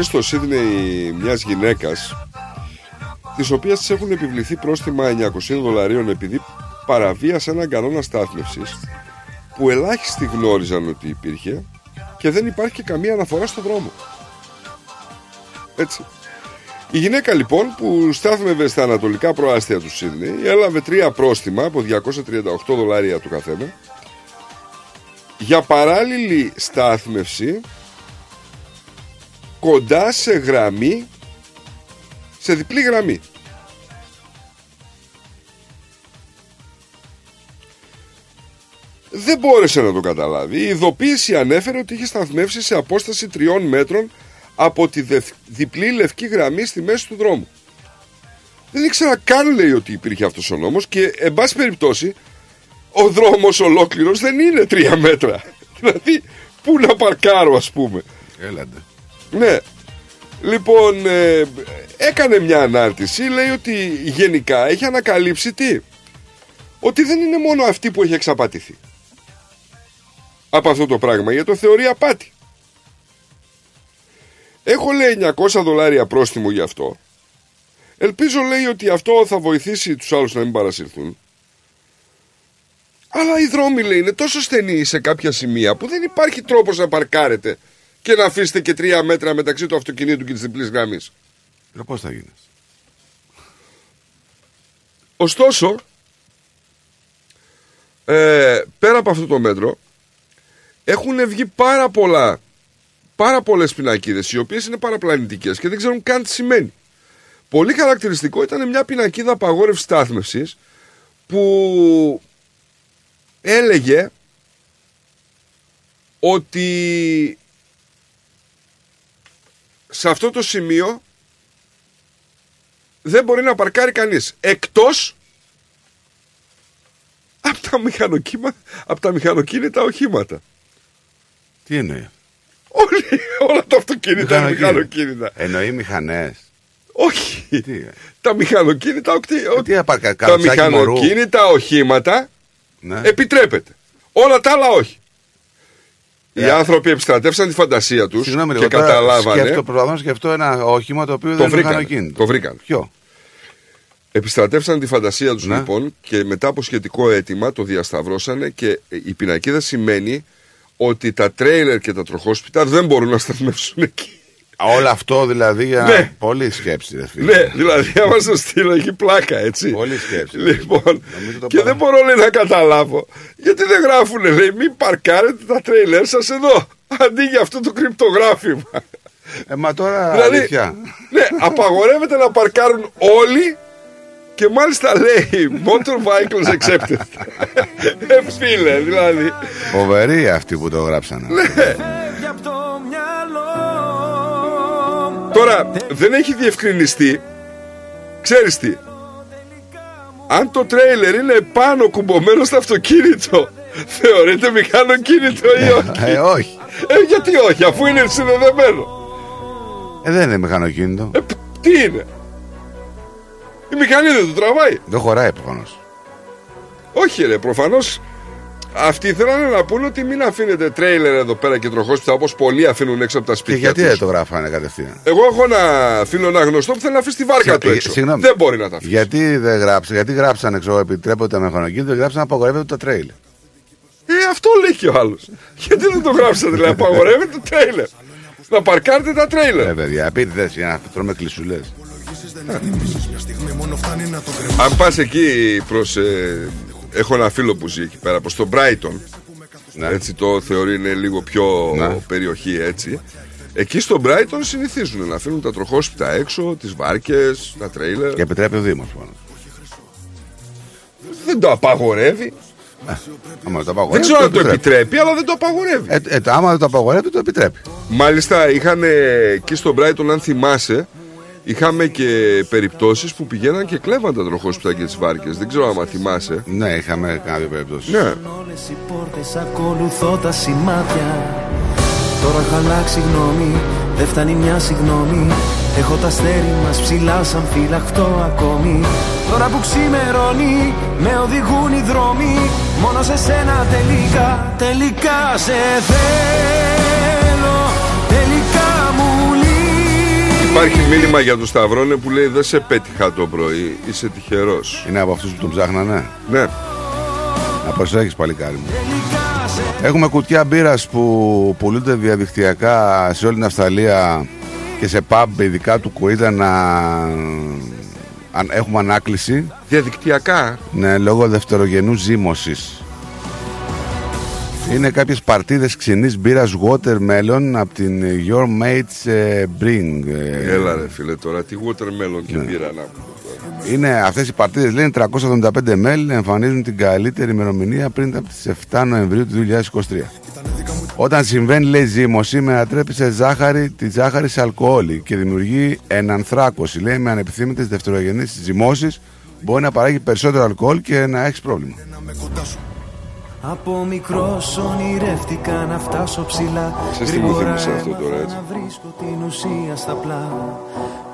Αφορμή στο Σίδνεϊ μιας γυναίκας της οποίας της έχουν επιβληθεί πρόστιμα 900 δολαρίων επειδή παραβίασε έναν κανόνα στάθμευσης που ελάχιστοι γνώριζαν ότι υπήρχε και δεν υπάρχει και καμία αναφορά στο δρόμο. Έτσι. Η γυναίκα λοιπόν που στάθμευε στα ανατολικά προάστια του Σίδνεϊ έλαβε τρία πρόστιμα από 238 δολάρια του καθένα για παράλληλη στάθμευση κοντά σε γραμμή σε διπλή γραμμή. Δεν μπόρεσε να το καταλάβει. Η ειδοποίηση ανέφερε ότι είχε σταθμεύσει σε απόσταση τριών μέτρων από τη δευ- διπλή λευκή γραμμή στη μέση του δρόμου. Δεν ήξερα καν λέει ότι υπήρχε αυτός ο νόμος και εν πάση περιπτώσει ο δρόμος ολόκληρος δεν είναι τρία μέτρα. Δηλαδή πού να παρκάρω ας πούμε. Έλαντε. Ναι. Λοιπόν, ε, έκανε μια ανάρτηση, λέει ότι γενικά έχει ανακαλύψει τι; Ότι δεν είναι μόνο αυτή που έχει εξαπατηθεί. Από αυτό το πράγμα, γιατί το θεωρεί απάτη. Έχω λέει 900 δολάρια πρόστιμο γι' αυτό. Ελπίζω λέει ότι αυτό θα βοηθήσει τους άλλους να μην παρασυρθούν. Αλλά οι δρόμοι λέει είναι τόσο στενοί σε κάποια σημεία που δεν υπάρχει τρόπος να παρκάρετε και να αφήσετε και τρία μέτρα μεταξύ του αυτοκινήτου και της διπλής γραμμής. Ε, Πώς θα γίνεις; Ωστόσο, ε, πέρα από αυτό το μέτρο, έχουν βγει πάρα πολλά, πάρα πολλές πινακίδες, οι οποίες είναι παραπλανητικές και δεν ξέρουν καν τι σημαίνει. Πολύ χαρακτηριστικό ήταν μια πινακίδα απαγόρευσης στάθμευσης που έλεγε ότι σε αυτό το σημείο δεν μπορεί να παρκάρει κανείς εκτός από τα, μηχανοκύμα, από τα μηχανοκίνητα οχήματα. Τι εννοεί; Όλοι, όλα τα αυτοκίνητα είναι Μηχανοκίνητα. μηχανοκίνητα. Εννοεί μηχανές. Όχι. Τι, ε, Τα μηχανοκίνητα, οκτι- τι απαρκα, τα καροτσάκι μωρού. μηχανοκίνητα οχήματα Ναι. επιτρέπεται. Όλα τα άλλα όχι. Οι Ε, άνθρωποι επιστρατεύσαν τη φαντασία τους Συγγνώμη και λίγο, τώρα καταλάβανε. σκέφτο, προσπαθώ να σκεφτώ ένα όχημα το οποίο Το δεν είναι βρήκανε. μηχανοκίνητο. Το βρήκανε. Ποιο; Επιστρατεύσαν τη φαντασία τους Ναι. λοιπόν και μετά από σχετικό αίτημα το διασταυρώσανε και η πινακίδα σημαίνει ότι τα τρέιλερ και τα τροχόσπιτα δεν μπορούν να σταθμεύσουν εκεί. Α, Όλο αυτό δηλαδή για Ναι. πολύ σκέψη. Ρε, φίλε. Ναι, δηλαδή άμα στο στείλω έχει πλάκα, έτσι. Πολύ σκέψη. Λοιπόν, το και παρά- δεν μπορώ λέει, να καταλάβω γιατί δεν γράφουν, λέει, μην παρκάρετε τα τρέιλερ σας εδώ. Αντί για αυτό το κρυπτογράφημα. Ε, μα τώρα Δηλαδή, αλήθεια. ναι, απαγορεύεται να παρκάρουν όλοι και μάλιστα λέει motor vehicles accepted. ε, φίλε, δηλαδή. Φοβεροί αυτοί που το γράψανε. Ναι. Τώρα δεν έχει διευκρινιστεί Ξέρεις τι Αν το τρέιλερ είναι πάνω κουμπωμένο στο αυτοκίνητο Θεωρείται μηχανοκίνητο ή όχι; Ε, όχι. ε, Γιατί όχι αφού είναι συνδεδεμένο Ε, δεν είναι μηχανοκίνητο. ε, π- Τι είναι; Η μηχανή δεν το τραβάει Δεν χωράει προφανώς. Όχι ρε προφανώς αυτοί θέλανε να πούνε ότι μην αφήνετε τρέιλερ εδώ πέρα και τροχόσπιτα όπως πολλοί αφήνουν έξω από τα Και σπίτια γιατί τους. δεν το γράφανε κατευθείαν; Εγώ έχω ένα φίλο ένα γνωστό που θέλει να αφήσει τη βάρκα του Ε, έξω. συγγνώμη. Δεν μπορεί να τα αφήσει. Γιατί δεν γράψανε, γιατί γράψανε, ξέρω, επιτρέπονται τα μηχανοκίνητα, γράψανε απαγορεύεται τα τρέιλ. Ε, αυτό λέει και ο άλλος. Γιατί δεν το γράψατε, δηλαδή, απαγορεύεται το τρέιλερ. Να παρκάρετε τα τρέιλερ. Ε, παιδιά, επίτηδε για να τρώμε κλεισουλές. Αν πας εκεί προς. Έχω ένα φίλο που ζει εκεί πέρα, προ τον Brighton. Έτσι το θεωρεί είναι λίγο πιο Ναι. περιοχή έτσι. Εκεί στο Brighton συνηθίζουν να αφήνουν τα τροχόσπιτα έξω, τις βάρκες, τα τρέιλερ. Και επιτρέπει ο Δήμος πάνω. Δεν το απαγορεύει. Άμα το Δεν απαγορεύει. ξέρω αν το επιτρέπει, αλλά δεν το απαγορεύει. Ε, ε, το- άμα δεν το απαγορεύει, το επιτρέπει. Μάλιστα είχαν εκεί στο Brighton, αν θυμάσαι, είχαμε και περιπτώσεις που πηγαίναν και κλέβαν τα τροχόσπιτα και τις βάρκες. Δεν ξέρω αν θυμάσαι. Ναι, είχαμε κάνει δύο περιπτώσει. Ναι. Όλες οι πόρτες ακολουθώ τα σημάδια Τώρα έχω αλλάξει γνώμη, δεν φτάνει μια συγγνώμη Έχω τα αστέρι μας ψηλά σαν φυλαχτό ακόμη Τώρα που ξημερώνει, με οδηγούν οι δρόμοι Μόνο σε σένα τελικά, τελικά σε θέλω Υπάρχει μήνυμα για τον Σταυρόνε που λέει δεν σε πέτυχα το πρωί, είσαι τυχερός. Είναι από αυτούς που τον ψάχνανε; Ναι. Να προσέχεις, παλικάρι μου. Έχουμε κουτιά μπύρας που πουλούνται διαδικτυακά σε όλη την Αυστραλία και σε pub, ειδικά του Κουίτα, να αν έχουμε ανάκληση. Διαδικτυακά; Ναι, λόγω δευτερογενούς ζύμωσης. Είναι κάποιες παρτίδες ξινής μπύρας watermelon από την Your Mates ε, Bring. Ε, Έλα ρε φίλε τώρα, τι watermelon και πήρα να πούμε τώρα. Είναι αυτές οι παρτίδες λένε 375 ml εμφανίζουν την καλύτερη ημερομηνία πριν από τις 7 Νοεμβρίου του 2023. Όταν συμβαίνει λέει ζύμωση μετατρέπει σε ζάχαρη, τη ζάχαρη σε αλκοόλη και δημιουργεί ενανθράκωση. Λέει με ανεπιθύμητες δευτερογενείς ζυμώσεις μπορεί να παράγει περισσότερο αλκοόλ και να έχεις πρόβλημα. Από μικρός ονειρεύτηκα να φτάσω ψηλά Ξέρεις τι μου Γρήγορα θύμισε αυτό τώρα, έμαθα έτσι. να βρίσκω την ουσία στα πλά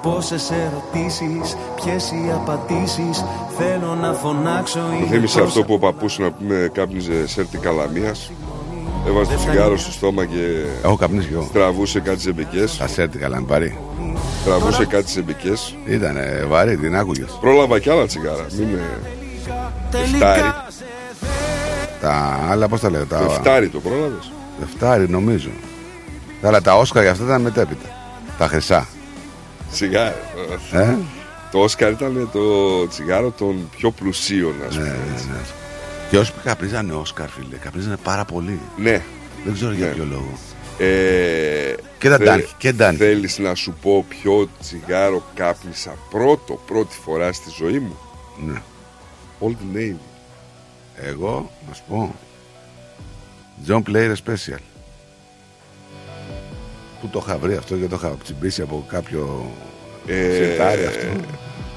Πόσες ερωτήσεις, ποιες οι απαντήσεις Θέλω να φωνάξω Μου είναι θύμισε τόσα αυτό που ο παππούς να πούμε κάπνιζε σέρτη καλαμίας. Έβαζε το τσιγάρο στο στόμα και Έχω καπνίσει κι εγώ. τραβούσε κάτι ζεμπικές. Ασέρτη καλά, είναι βαρύ. Τραβούσε κάτι ζεμπικές. Ήταν βαρύ, την άκουγες. Πρόλαβα κι άλλα τσιγάρα. Μην με... Εφτάρι. Τα άλλα πώς τα λέω. Τα... Το εφτάρι το πρόλαβες. Εφτάρι νομίζω. Τα άλλα τα Όσκα για αυτά ήταν μετέπειτα. Τα χρυσά. Σιγά. Ε; Το Όσκαρ ήταν το τσιγάρο των πιο πλουσίων, ας πούμε. Ναι, έτσι. Και όσοι καπνίζανε Όσκαρ, φίλε, καπνίζανε πάρα πολύ. Ναι. Δεν ξέρω για Ναι. ποιο λόγο. Ε, Και Και τα Dunhill, και Dunhill. Θέλεις να σου πω ποιο τσιγάρο κάπνισα πρώτο, πρώτη φορά στη ζωή μου; Ναι. Old Navy. Εγώ, να σου πω. John Player Special. Πού το είχα βρει αυτό και το είχα τσιμπήσει από κάποιο Ε, σιρτάρι αυτό.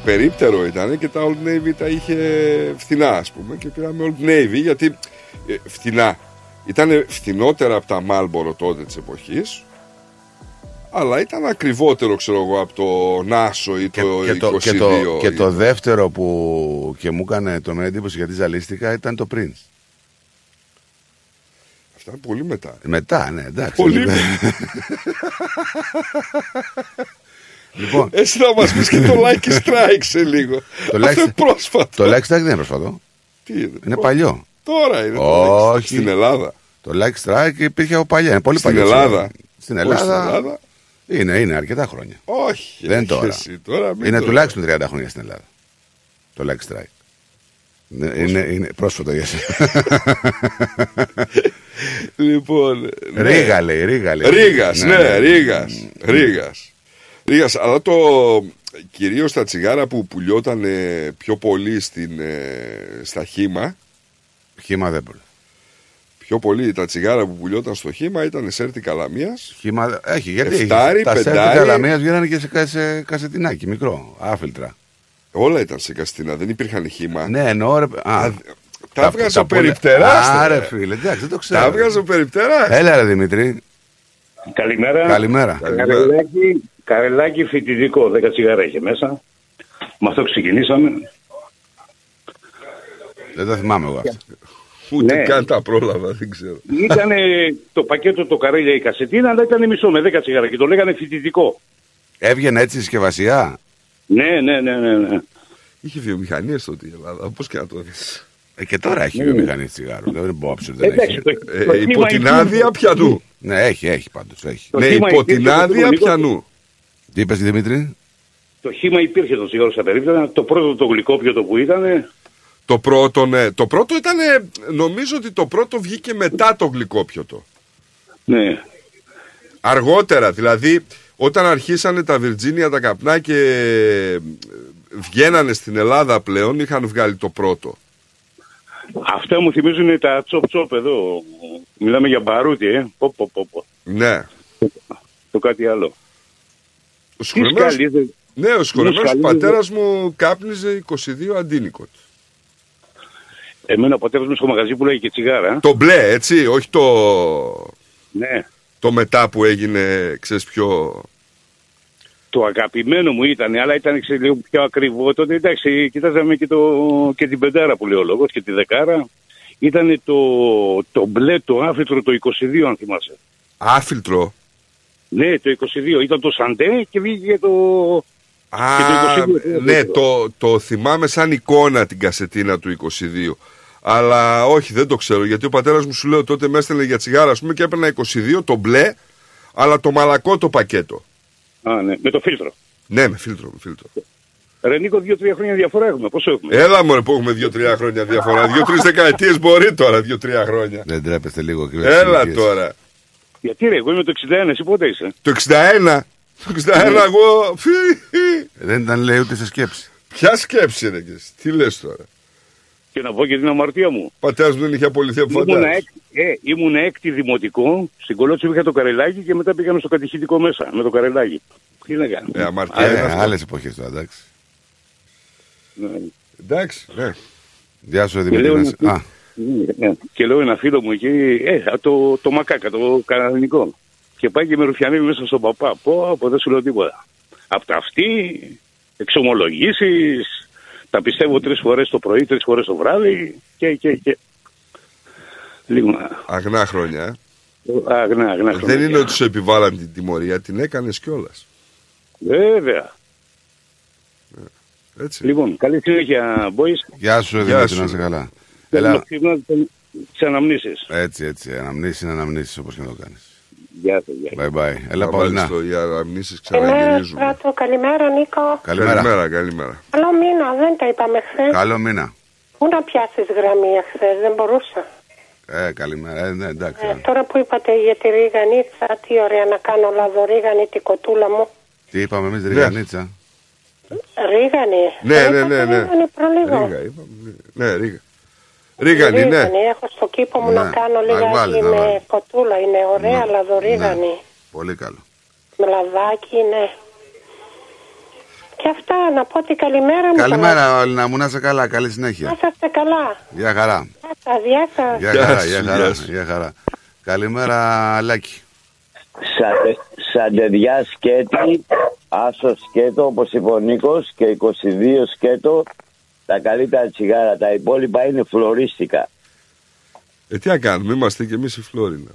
περίπτερο ήταν και τα Old Navy τα είχε φθηνά ας πούμε και πήραμε Old Navy γιατί ε, φθηνά ήταν φθηνότερα από τα Marlboro τότε της εποχής αλλά ήταν ακριβότερο ξέρω εγώ από το Νάσο ή το και, 22 το, και, το, και ή το δεύτερο που και μου έκανε το εντύπωση γιατί ζαλίστηκα ήταν το Prince. Αυτά είναι πολύ μετά Μετά, ναι, εντάξει. Πολύ λοιπόν. λοιπόν, Εσύ να μας πεις και το Like Strike σε λίγο το Αυτό είναι Like- πρόσφατο το Like Strike δεν είναι πρόσφατο. Τι είναι, Είναι παλιό. Τώρα είναι το Like Strike. Όχι. Στην Ελλάδα Το Like Strike υπήρχε από παλιά. Είναι πολύ Στην παλιό. Ελλάδα. Στην Όχι, Ελλάδα. στην Ελλάδα. Είναι, είναι αρκετά χρόνια. Όχι Δεν όχι τώρα. εσύ τώρα, μην είναι το- τουλάχιστον 30 χρόνια στην Ελλάδα. Το Like Strike. Είναι, είναι, είναι πρόσφατο για εσένα. Λοιπόν. ναι. Ρίγα λέει, Ρίγας λέει. Ρίγας, ναι, Ρίγας. Ρίγας. Ρίγας, αλλά το κυρίως τα τσιγάρα που πουλιόταν ε, πιο πολύ στην, ε, στα χήμα. Χήμα δεν πουλάει. Πιο πολύ τα τσιγάρα που πουλιόταν στο χήμα ήταν σέρτη καλαμίας. Χήμα, έχει, γιατί Εφτάρι, έχει. Τα σέρτη πεντάρι. καλαμίας βγαίνανε και σε, κα- σε κασετινάκι, μικρό, άφιλτρα. Όλα ήταν σε καστίνα, δεν υπήρχαν χήμα. Ναι, εννοώ ρε. Α, Τα έβγαζε ο πολύ- περιπτεράς. Άρε τώρα. φίλε, εντάξει, δεν το ξέρω. Τα έβγαζε ο περιπτεράς. Έλα ρε Δημήτρη. Καλημέρα. Καλημέρα. Καρελάκι, καρελάκι φοιτητικό, 10 τσιγάρα είχε μέσα. Με αυτό ξεκινήσαμε. Δεν το θυμάμαι εγώ αυτό. Ούτε Ναι. καν τα πρόλαβα, δεν ξέρω. Ήταν το πακέτο το καρέλια η κασετίνα, αλλά ήταν μισό με 10 τσιγάρα και το λέγανε φοιτητικό. Έβγαινε έτσι η συσκευασία; Ναι, ναι, ναι, ναι. ναι. Είχε βιομηχανίες τότε η Ελλάδα, πώς και να το δεις. Ε, και τώρα έχει Ναι. βιομηχανή τσιγάρο. Δεν μπορώ να πω ότι δεν Εντάξει, έχει. το- Ε, το υπό χήμα την υπήρχε. άδεια πιανού. Ναι, έχει, έχει πάντως. Έχει. Το Ναι, χήμα υπό υπήρχε την το άδεια γλυκό. πιανού. Τι είπες Δημήτρη; Το χήμα υπήρχε το τσιγάρο στα περίπτωση. Το πρώτο το γλυκόπιο που ήταν. Το πρώτο, ναι. Το πρώτο ήταν, νομίζω ότι το πρώτο βγήκε μετά το γλυκόπιωτο. Ναι. Αργότερα, δηλαδή, όταν αρχίσανε τα Βιρτζίνια τα καπνά και ε, βγαίνανε στην Ελλάδα πλέον, είχαν βγάλει το πρώτο. Αυτά μου θυμίζουν τα τσοπ τσοπ εδώ. Μιλάμε για μπαρούτι, ε. Πω, πω, πω, πω. Ναι. Το κάτι άλλο. Ο Τι συγχωρεμένος, σκαλίζε. ναι, ο συγχωρεμένος σκαλίζε. πατέρας μου κάπνιζε 22 αντίνικοτ. Εμένα ο πατέρας μου στο μαγαζί που λέγει και τσιγάρα. Το μπλε, έτσι, όχι το, Ναι. το μετά που έγινε, ξέρεις πιο... Το αγαπημένο μου ήταν, αλλά ήταν ξέρεις, λίγο πιο ακριβό. Τότε εντάξει, κοιτάζαμε και, το, και την πεντάρα που λέει ο λόγος και τη δεκάρα. Ήταν το, το μπλε, το άφητρο, το 22 αν θυμάσαι. Άφιλτρο. Ναι, το 22. Ήταν το σαντέ και βγήκε το... Α, Και το 22, ναι, το, το θυμάμαι σαν εικόνα την κασετίνα του 22. Αλλά όχι, δεν το ξέρω. Γιατί ο πατέρας μου σου λέει τότε με έστελνε για τσιγάρα, ας πούμε, και έπαιρνα 22, το μπλε, αλλά το μαλακό το πακέτο. Α, ναι, με το φίλτρο. Ναι, με φίλτρο, με φίλτρο. Ρε Νίκο, δύο-τρία χρόνια διαφορά έχουμε. Πόσο έχουμε; Έλα μωρέ που έχουμε δύο-τρία χρόνια διαφορά. Δύο-τρεις δεκαετίες μπορεί τώρα, δύο-τρία χρόνια. Δεν τρέπεστε λίγο κύριε Έλα Ηλικίες. τώρα. Γιατί ρε, εγώ είμαι το 61, εσύ πότε είσαι; Το 61. Το 61 εγώ. φι, φι. Δεν ήταν λέει ούτε σε σκέψη. Ποια σκέψη ρε και εσύ, τι λες τώρα; Και να πω και την αμαρτία μου. Ο πατέρας μου δεν είχε απολυθεί από Ήμουν, φαντάζομαι. έκ, ε, ήμουν έκτη δημοτικό, στην Κολότσου είχα το καρελάκι και μετά πήγαμε στο κατηχητικό μέσα με το καρελάκι. Τι να κάνω. Ε, αμαρτία Ε, είναι αυτό. άλλες εποχές τώρα, εντάξει. Ναι. Εντάξει, ναι. Γεια σου Και Δημήτρη. λέω, να σε- ένα, Α, ναι, και λέω ένα φίλο μου εκεί, ε, το, το μακάκα, το κανονικό. Και πάει και με ρουφιανεύει μέσα στον παπά. Πω, πω, δεν σου λέω τίποτα. Απ' τα αυτή, εξομολογήσεις, τα πιστεύω τρεις φορές το πρωί, τρεις φορές το βράδυ και, και, και. Λίγο, Αγνά χρόνια. ε. αγνά, αγνά χρόνια. Δεν είναι ότι σου επιβάλλαν την τιμωρία, την έκανες κιόλας. Βέβαια. Έτσι. Λοιπόν, καλή συνέχεια, boys. Γεια σου Γεια Δημήτρη, σου. να είσαι καλά. Θέλω Έλα. να ξυπνάτε τις αναμνήσεις. Έτσι, έτσι. Αναμνήσεις είναι αναμνήσεις όπως και να το κάνεις. Γεια σας, γεια. Bye bye. Έλα Να Παολινά. βάλεις το οι αναμνήσεις Καλημέρα, ξαναγυρίζουμε. Στράτο. Καλημέρα, Νίκο. Καλημέρα. Καλημέρα, καλημέρα. Καλό μήνα, δεν τα είπαμε χθες. Καλό μήνα. Πού να πιάσεις γραμμή χθε, δεν μπορούσα. Ε, καλημέρα. Ε, ναι, εντάξει. Ε, τώρα που είπατε για τη ρίγανιτσα, τι ωραία να κάνω λαδορίγανη τη κοτούλα μου. Τι είπαμε εμείς, Ριγανίτσα. Ρίγανη. Ναι, Ε, ναι, είπατε ναι, ναι. Ρίγανη προλίγο. Ρίγα, είπαμε. Ναι, Ρίγα. Ρίγανη, ναι. Ρίγανη, έχω στο κήπο μου Ναι. να κάνω Να λίγα βάλεις, να με βάλεις. κοτούλα. Είναι ωραία Ναι. λαδορίγανη. Πολύ καλό. Με λαδάκι, ναι. Και αυτά, να πω τη καλημέρα μου. Καλημέρα, Όλυνα μου, να είσαι καλά. Καλή Να συνέχεια. είσαστε καλά. Γεια χαρά. Γεια σας, γεια σας. Γεια Γεια χαρά, σου, γεια γεια χαρά. σου. Γεια χαρά. Καλημέρα, Λάκη. Σατε, σαντεδιά σκέτη, άσος σκέτο όπως είπε ο Νίκος και 22 σκέτο τα καλύτερα τσιγάρα. Τα υπόλοιπα είναι φλωρίστικα. Ε, τι να κάνουμε, είμαστε και εμείς η Φλόρινα.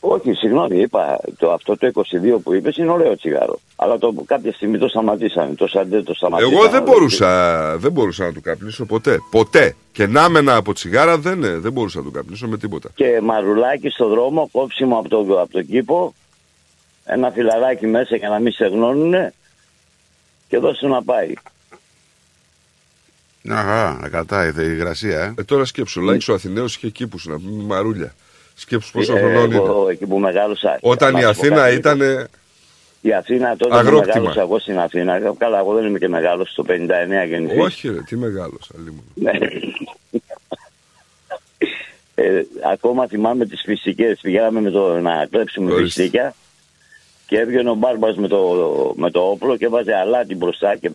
Όχι, συγγνώμη, είπα το, αυτό το 22 που είπες είναι ωραίο τσιγάρο. Αλλά το, κάποια στιγμή το σταματήσαμε. Το σαντέ το σταματήσαμε. Εγώ δεν μπορούσα, δεν μπορούσα να του καπνίσω ποτέ. Ποτέ. Και να μενα από τσιγάρα δεν, ε, δεν μπορούσα να του καπνίσω με τίποτα. Και μαρουλάκι στο δρόμο, κόψιμο από το, από το κήπο, ένα φιλαράκι μέσα για να μην στεγνώνουνε και δώσε να πάει. Μια χαρά, να κρατάει η υγρασία, ε. Ε, τώρα σκέψου, ο Λάκης ο Αθηναίος είχε κήπους να πούμε μαρούλια. Σκέψου πόσο Ε, χρονών εγώ, είναι. εκεί που μεγάλωσα. Όταν Να η σου πω Αθήνα κάτι, ήταν. Η Αθήνα τότε που Αγρόκτημα. μεγάλωσα εγώ στην Αθήνα. Καλά, εγώ δεν είμαι και μεγάλος το 59 γεννηθή. Όχι, ρε, τι μεγάλο, αλλήμον. Ναι. ε, ακόμα θυμάμαι τις φυσικές. Πηγαίναμε με το, να κλέψουμε Ορίστε. φυσικά και έβγαινε ο μπάρμπας με το, με το όπλο και βάζε αλάτι μπροστά και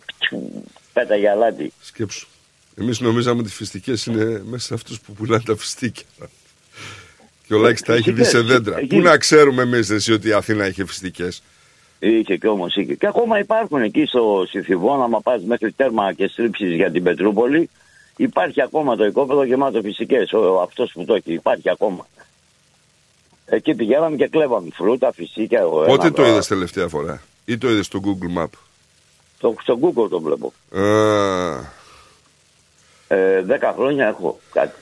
πέταγε αλάτι. Σκέψου. Εμείς νομίζαμε ότι οι φυστικέ είναι μέσα σε αυτούς που πουλάνε τα φυστίκια. Και ο Λάκης τα έχει δει σε Φυστικές, δέντρα. εκεί. Πού να ξέρουμε εμείς εσύ ότι η Αθήνα είχε φυστικέ. Είχε και όμως είχε. Και ακόμα υπάρχουν εκεί στο Συθιβόν, άμα πας μέχρι τέρμα και στρίψεις για την Πετρούπολη, υπάρχει ακόμα το οικόπεδο γεμάτο φιστικιές. Ο, αυτός που το έχει, υπάρχει ακόμα. Εκεί πηγαίναμε και κλέβαμε φρούτα, φυσικά. ο Πότε ένα, το είδες τελευταία φορά, ή το είδες στο Google Map; Το, στο Google το βλέπω. Α, Ε, δέκα χρόνια έχω κάτι.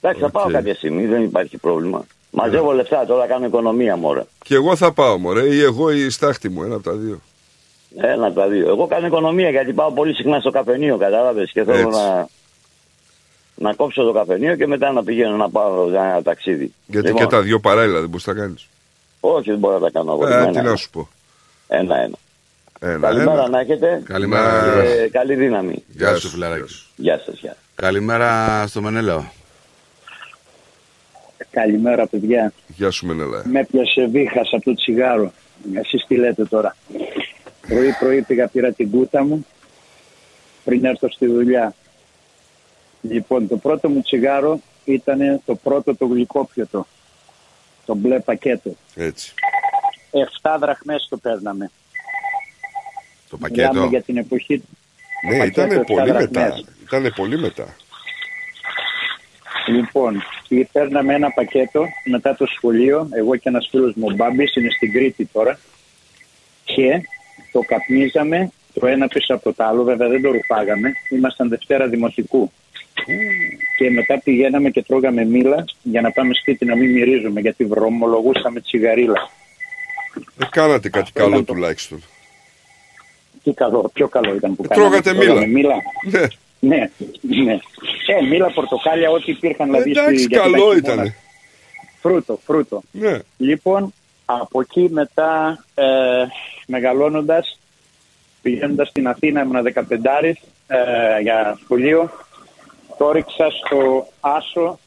Εντάξει, θα πάω Οκ. κάποια στιγμή, δεν υπάρχει πρόβλημα. Μαζεύω λεφτά, τώρα κάνω οικονομία μωρέ. και εγώ θα πάω, μωρέ, ή εγώ ή η στάχτη μου, ένα από τα δύο. Ένα από τα δύο. Εγώ κάνω οικονομία γιατί πάω πολύ συχνά στο καφενείο, κατάλαβες και θέλω Έτσι. να, να κόψω το καφενείο και μετά να πηγαίνω να πάω για ένα ταξίδι. Γιατί Λοιπόν, και τα δύο παράλληλα δεν μπορείς να τα κάνεις. Όχι, δεν μπορώ να τα κάνω εγώ. Ε, ένα, τι ένα. να σου πω. Ένα, ένα. Ένα, Καλημέρα ένα. να έχετε. Καλημέρα. Και καλή δύναμη. Γεια σου, φιλαράκι. Γεια σας, γεια. Καλημέρα στο Μενέλαο. Καλημέρα, παιδιά. Γεια σου, Μενέλα. Με πιάσε βήχας από το τσιγάρο. Εσείς τι λέτε τώρα. Πρωί-πρωί πήγα πήρα την κούτα μου πριν έρθω στη δουλειά. Λοιπόν, το πρώτο μου τσιγάρο ήταν το πρώτο το γλυκόπιωτο. Το μπλε πακέτο. Έτσι. 7 δραχμές το παίρναμε. Το Μιλάμε για την εποχή. Ναι, πακέτο ήταν 7 πολύ δραχμές. μετά. Ήταν πολύ μετά. Λοιπόν, ή παίρναμε ένα πακέτο μετά το σχολείο, εγώ και ένας φίλος μου ο Μπάμπης, είναι στην Κρήτη τώρα, και το καπνίζαμε το ένα πίσω από το άλλο, βέβαια δεν το ρουφάγαμε, ήμασταν Δευτέρα Δημοτικού. Και μετά πηγαίναμε και τρώγαμε μήλα για να πάμε σπίτι να μην μυρίζουμε, γιατί βρωμολογούσαμε τσιγαρίλα. Δεν κάνατε κάτι καλό τουλάχιστον. Τι καλό, πιο καλό ήταν που Ε, κάναμε. τρώγατε Τρώγαμε μήλα. μήλα. Ναι. Ναι, ναι. Ε, μήλα, πορτοκάλια, ό,τι υπήρχαν δηλαδή. στη- Εντάξει, γιατί τα καλό χειμώνα- ήταν. Φρούτο, φρούτο. Ναι. Λοιπόν, από εκεί μετά ε, μεγαλώνοντας, πηγαίνοντας στην Αθήνα, ήμουν 15 ε, για σχολείο, το ρίξα στο Άσο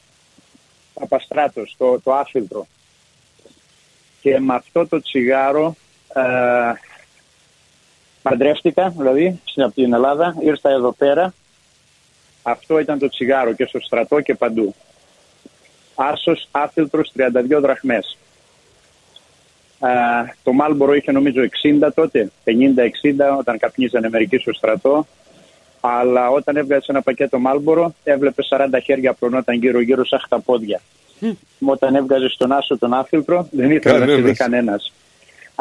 Παπαστράτος, το, το άθιλτρο. Και με αυτό το τσιγάρο ε, παντρεύτηκα, δηλαδή, στην- από την Ελλάδα, ήρθα εδώ πέρα. Αυτό ήταν το τσιγάρο και στο στρατό και παντού. Άσος άθιλτρος 32 δραχμές. Α, το Μάλμπορο είχε νομίζω 60 τότε, 50-60 όταν καπνίζανε μερικοί στο στρατό. Αλλά όταν έβγαζε ένα πακέτο Μάλμπορο έβλεπε 40 χέρια προνόταν γύρω γύρω σαν χταπόδια. Όταν έβγαζε στον Άσο τον άθιλτρο δεν ήθελε να τη δει Κανένας.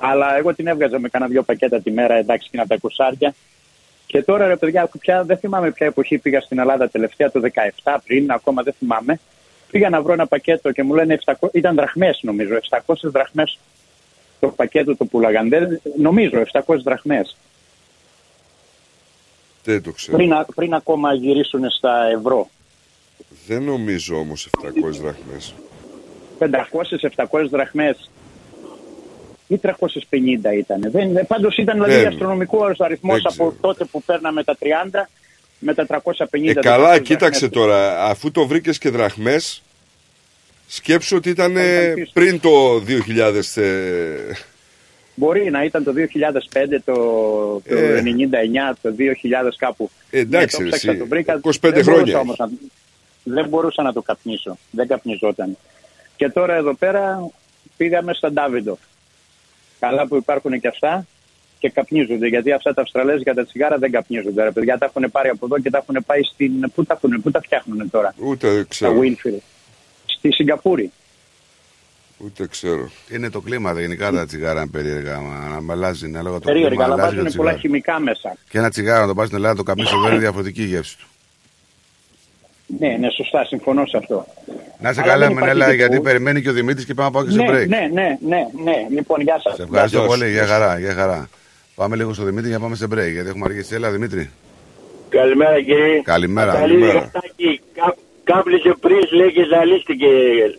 Κανένα. Αλλά εγώ την έβγαζα με κάνα δυο πακέτα τη μέρα, εντάξει, και να τα κουσάρια. Και τώρα ρε παιδιά, πια, δεν θυμάμαι ποια εποχή πήγα στην Ελλάδα τελευταία, το 17 πριν, ακόμα δεν θυμάμαι. Πήγα να βρω ένα πακέτο και μου λένε 700, ήταν δραχμές νομίζω, 700 δραχμές το πακέτο το πουλάγαν. Δεν, νομίζω 700 δραχμές. Δεν το ξέρω. Πριν, α- πριν ακόμα γυρίσουν στα ευρώ. Δεν νομίζω όμως 700 δραχμές. 500-700 δραχμές ή 350 ήταν. Δεν, πάντως ήταν δηλαδή Ναι. αστρονομικός αριθμός Δεν από τότε που παίρναμε τα 30 με τα 350. Ε, καλά, κοίταξε τώρα, αφού το βρήκες και δραχμές, σκέψου ότι ήταν ε, πριν το 2000... ε, Μπορεί να ήταν το 2005, το, το Ε. 99, το 2000 κάπου. Ε, εντάξει, Ναι, το ψάξα, εσύ, το βρήκα. 25 δεν χρόνια μπορούσα όμως να, δεν μπορούσα να το καπνίσω. Δεν καπνιζόταν. Και τώρα εδώ πέρα πήγαμε στα Ντάβιντο. Καλά που υπάρχουν και αυτά και καπνίζονται. Γιατί αυτά τα Αυστραλέζικα τα τσιγάρα δεν καπνίζονται. Ρε παιδιά τα έχουν πάρει από εδώ και τα έχουν πάει στην. Πού τα, έχουν, πού τα φτιάχνουν τώρα, Ούτε τα ξέρω. Winfield. Στη Σιγκαπούρη. Ούτε ξέρω. Είναι το κλίμα τα γενικά τα τσιγάρα είναι περίεργα. Μα, να αλλάζει, ανάλογα το Περίεργα, κλίμα, αλλά αλλάζει το βάζουν πολλά τσιγάρο. χημικά μέσα. Και ένα τσιγάρο να το πας στην Ελλάδα, το καπνίσει εδώ είναι διαφορετική η γεύση του. Ναι, ναι, σωστά, συμφωνώ σε αυτό. Να είσαι Αλλά καλά, δεν υπάρχει Μενέλα, δικού. γιατί περιμένει και ο Δημήτρης και πάμε να πάω και σε Ναι, break. ναι, ναι, ναι, ναι. Λοιπόν, γεια σας. Σε ευχαριστώ Γεια σας. πολύ, για χαρά, για χαρά. Πάμε λίγο στο Δημήτρη για να πάμε σε break, γιατί έχουμε αργήσει. Έλα, Δημήτρη. Καλημέρα κύριε. Καλημέρα. Καλή Καλημέρα. γατάκι. Κα- Κάμπλησε πριν λέει και ζαλίστηκε.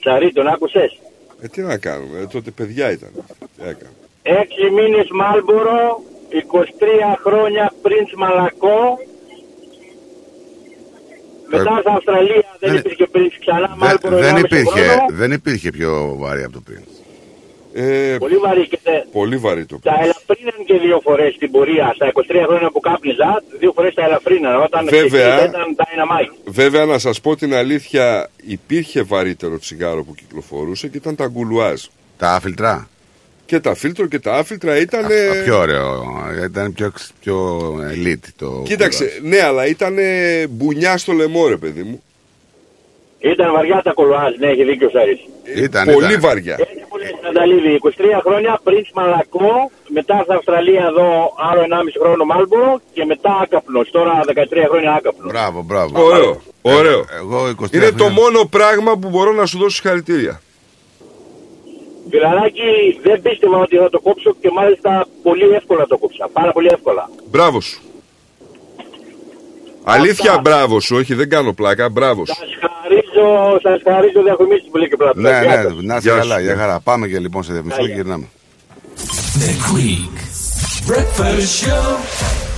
Τσαρί, τον άκουσες; Ε, τι να κάνουμε, ε, τότε παιδιά ήταν. Τι να κάνουμε. Έξι μήνες Μάλμπορο, 23 χρόνια πρινς Μαλακό. Μετά στην Αυστραλία δεν υπήρχε πριν ξανά Δε- Μάλμπορο. δεν, 1,5 υπήρχε, χρόνο. δεν υπήρχε πιο βαρύ από το πριν. Ε, Πολύ βαρύ και τε- Πολύ βαρύ το τα ελαφρύναν και δύο φορές στην πορεία. Στα 23 χρόνια που κάπνιζα, δύο φορές τα ελαφρύναν. Όταν Βέβαια. ξεκίνησα ήταν dynamite. Βέβαια, να σας πω την αλήθεια, υπήρχε βαρύτερο τσιγάρο που κυκλοφορούσε και ήταν τα γκουλουάζ. Τα άφιλτρα. Και τα φίλτρο και τα άφιλτρα ήταν. Α, πιο ωραίο. Ήταν πιο, πιο elite το. Κοίταξε, ναι, αλλά ήταν μπουνιά στο λαιμό, ρε παιδί μου. Ήταν βαριά τα κολουάζ, ναι, έχει δίκιο ο Σάρης. Ήταν, Πολύ ήταν. βαριά. Νανταλίδη, 23 χρόνια πριν Μαλακό, μετά στην Αυστραλία εδώ άλλο 1,5 χρόνο Μάλμπορο και μετά άκαπνος. Τώρα 13 χρόνια άκαπνος. Μπράβο, μπράβο. Ωραίο, ωραίο. Εγώ 23 Είναι το χρόνια- μόνο πράγμα που μπορώ να σου δώσω συγχαρητήρια. Φιλαράκι, δεν πίστευα ότι θα το κόψω και μάλιστα πολύ εύκολα το κόψα. Πάρα πολύ εύκολα. Μπράβο σου. Αλήθεια, μπράβο σου, όχι, δεν κάνω πλάκα, μπράβο σου. Χαρίζω, σας χαρίζω διαφημίσεις που λέει και πλάτη. Ναι, ναι, να είσαι Γεια σου. καλά, για χαρά. Πάμε και λοιπόν σε διαφημιστικό και γυρνάμε. The Greek Breakfast Show.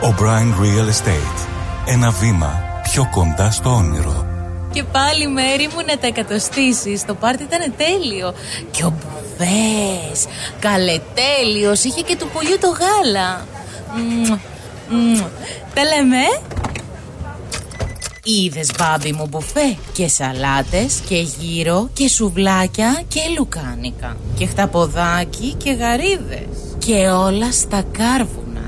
O'Brien Real Estate. Ένα βήμα πιο κοντά στο όνειρο. Και πάλι μέρη μου να τα εκατοστήσεις. Το πάρτι ήταν τέλειο. Και ο Μπουβές, καλετέλειος, είχε και του πουλιού το γάλα. Μμμ, μμμ. Τα λέμε. Είδες μπάμπι μου μπουφέ; Και σαλάτες και γύρο και σουβλάκια και λουκάνικα και χταποδάκι και γαρίδες και όλα στα κάρβουνα.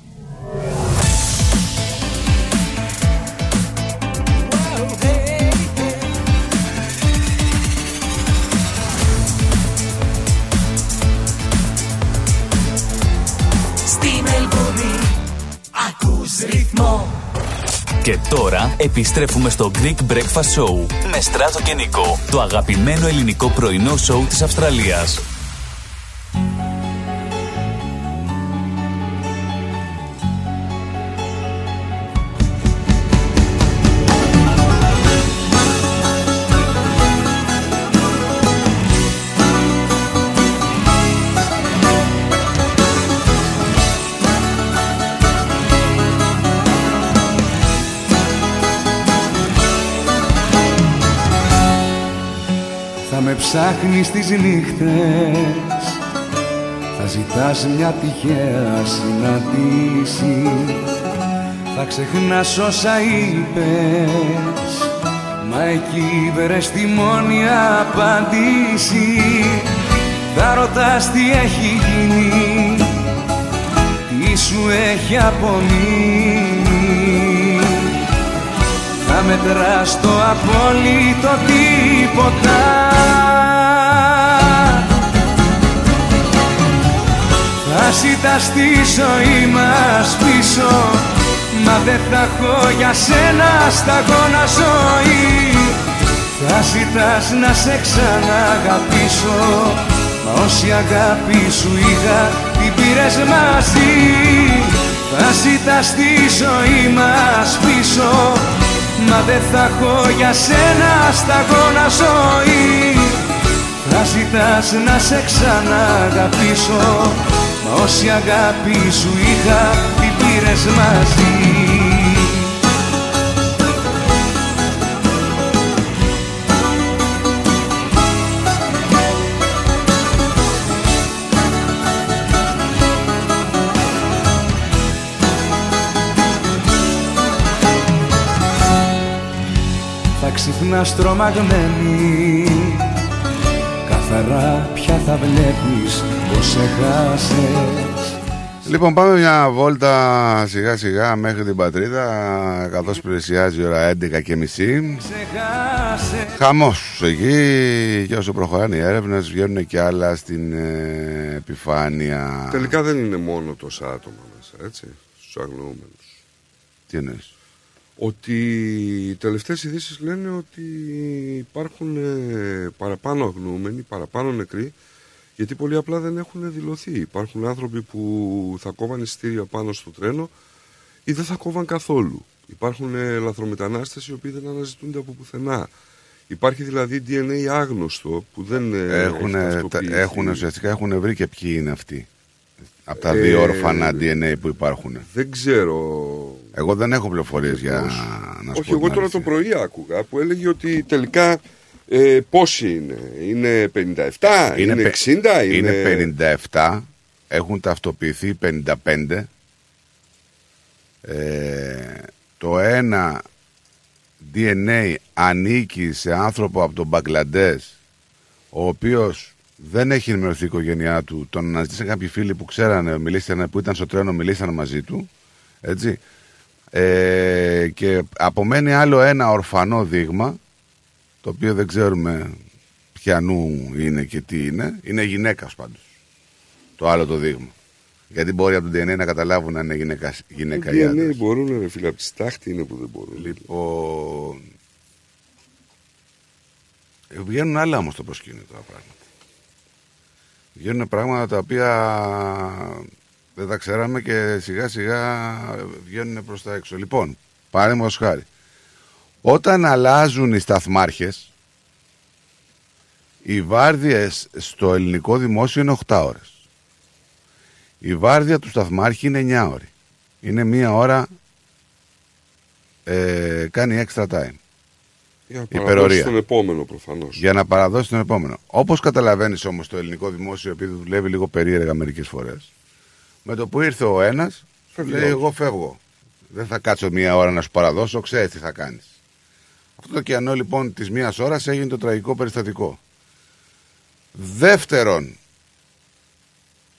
Και τώρα επιστρέφουμε στο Greek Breakfast Show με Στράτο και Νικό, το αγαπημένο ελληνικό πρωινό σοου της Αυστραλίας. Ψάχνεις τις νύχτες. Θα ζητάς μια τυχαία συναντήση Θα ξεχνάς όσα είπες. Μα εκεί βρες τη μόνη απάντηση. Θα ρωτάς τι έχει γίνει. Τι σου έχει απομείνει θα μετράς το απόλυτο τίποτα. Θα ζητάς τη ζωή μας πίσω Μα δεν θα έχω για σένα σταγόνα ζωή. Θα ζητάς να σε ξαναγαπήσω Μα όση αγάπη σου είχα την πήρες μαζί. Θα ζητάς τη ζωή μας πίσω Μα δεν θα έχω για σένα σταγόνα ζωή. Θα ζητάς να σε ξαναγαπήσω Μα όση αγάπη σου είχα την πήρες μαζί ξυπνάς τρομαγμένη Καθαρά πια θα βλέπεις πως σε χάσες Λοιπόν, πάμε μια βόλτα σιγά σιγά μέχρι την πατρίδα καθώς πλησιάζει η ώρα 11 και μισή. Χαμός εκεί και όσο προχωράνε οι έρευνες βγαίνουν και άλλα στην ε, επιφάνεια. Τελικά δεν είναι μόνο τόσα άτομα μέσα, έτσι, στους αγνοούμενους. Τι εννοείς; Ότι οι τελευταίες ειδήσεις λένε ότι υπάρχουν ε, παραπάνω αγνοούμενοι, παραπάνω νεκροί, γιατί πολύ απλά δεν έχουν δηλωθεί. Υπάρχουν άνθρωποι που θα κόβαν εισιτήρια πάνω στο τρένο ή δεν θα κόβαν καθόλου. Υπάρχουν ε, λαθρομετανάστες οι οποίοι δεν αναζητούνται από πουθενά. Υπάρχει δηλαδή DNA άγνωστο που δεν ε, Έχουν, έχει τα- ταυτοποιηθεί. έχουν, ουσιαστικά έχουν βρει και ποιοι είναι αυτοί. Από τα Ε, δύο όρφανα DNA που υπάρχουν. Δεν ξέρω. Εγώ δεν έχω πληροφορίες για να σου Όχι, πω εγώ την τώρα αλήθεια. το πρωί άκουγα που έλεγε ότι τελικά ε, πόσοι είναι. Είναι 57, είναι, πε- 60, είναι... είναι 57, έχουν ταυτοποιηθεί 55 ε, το ένα DNA ανήκει σε άνθρωπο από τον Μπαγκλαντές ο οποίος δεν έχει ενημερωθεί η οικογένειά του, τον αναζητήσαν κάποιοι φίλοι που ξέρανε, μιλήσανε, που ήταν στο τρένο, μιλήσαν μαζί του. Έτσι. Ε, και απομένει άλλο ένα ορφανό δείγμα, το οποίο δεν ξέρουμε ποιανού είναι και τι είναι. Είναι γυναίκας πάντως. Το άλλο το δείγμα. Γιατί μπορεί από το DNA να καταλάβουν αν είναι γυναίκα, γυναίκα ή Οι άντρας. DNA μπορούν, ρε φίλε, από τη στάχτη είναι που δεν μπορούν. Λοιπόν. ε, Βγαίνουν άλλα όμως το προσκήνιο τώρα πράγματα. Βγαίνουν πράγματα τα οποία δεν τα ξέραμε και σιγά σιγά βγαίνουν προς τα έξω. Λοιπόν, παραδείγματος χάρη. Όταν αλλάζουν οι σταθμάρχες, οι βάρδιες στο ελληνικό δημόσιο είναι 8 ώρες. Η βάρδια του σταθμάρχη είναι 9 ώρες. Είναι μία ώρα ε, κάνει extra time. Για να παραδώσει Υπερορία. τον επόμενο προφανώς. Για να παραδώσει τον επόμενο. Όπως καταλαβαίνεις όμως το ελληνικό δημόσιο, επειδή δουλεύει λίγο περίεργα μερικές φορές, με το που ήρθε ο ένας, Φεύγει λέει: ο άλλος. Εγώ φεύγω. Δεν θα κάτσω μία ώρα να σου παραδώσω, ξέρεις τι θα κάνεις. Αυτό το κενό λοιπόν της μίας ώρας έγινε το τραγικό περιστατικό. Δεύτερον,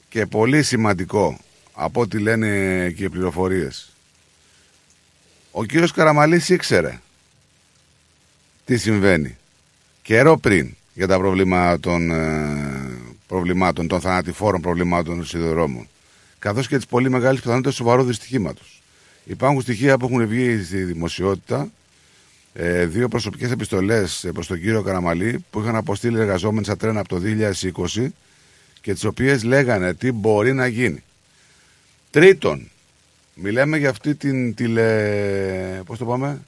και πολύ σημαντικό από ό,τι λένε και οι πληροφορίες, ο κύριος Καραμαλής ήξερε τι συμβαίνει. Καιρό πριν για τα προβλήματα των, ε, προβλημάτων, των θανατηφόρων προβλημάτων των σιδηροδρόμων. Καθώς και τις πολύ μεγάλες πιθανότητες σοβαρού δυστυχήματος. Υπάρχουν στοιχεία που έχουν βγει στη δημοσιότητα. Ε, δύο προσωπικές επιστολές προς τον κύριο Καραμαλή που είχαν αποστείλει εργαζόμενοι στα τρένα από το 2020 και τις οποίες λέγανε τι μπορεί να γίνει. Τρίτον, μιλάμε για αυτή την τηλε. Πώς το πάμε,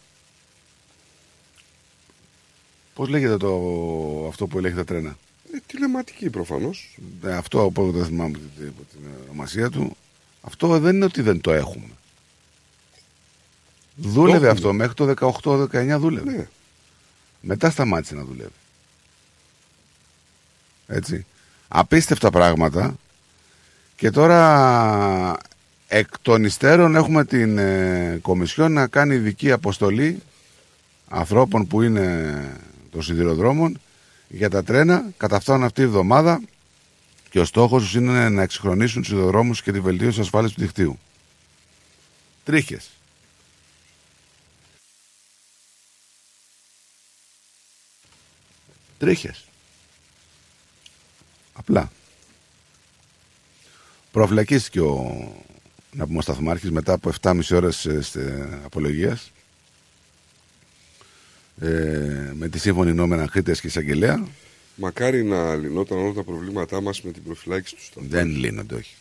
Πώς λέγεται το, αυτό που ελέγχει τα τρένα; Ε, τηλεματική προφανώς. Ε, αυτό από δεν θυμάμαι την, την ονομασία του. Αυτό δεν είναι ότι δεν το έχουμε. Δούλευε έχουμε. αυτό μέχρι το 18-19 δούλευε. Ναι. Μετά σταμάτησε να δουλεύει. Έτσι. Απίστευτα πράγματα. Και τώρα εκ των υστέρων έχουμε την ε, Κομισιόν να κάνει ειδική αποστολή ανθρώπων που είναι των σιδηροδρόμων για τα τρένα κατά αυτόν αυτή η εβδομάδα και ο στόχος τους είναι να εξυγχρονίσουν τους σιδηροδρόμους και τη βελτίωση της ασφάλειας του δικτύου. Τρίχες. Τρίχες. Απλά. Προφυλακίστηκε ο να πούμε ο σταθμάρχης μετά από 7,5 ώρες ε, στε- απολογίας ε, με τη σύμφωνη νόμενα Χρήτες και εισαγγελέα Μακάρι να λυνόταν όλα τα προβλήματά μας με την προφυλάκηση του σταθμού. δεν λύνονται όχι.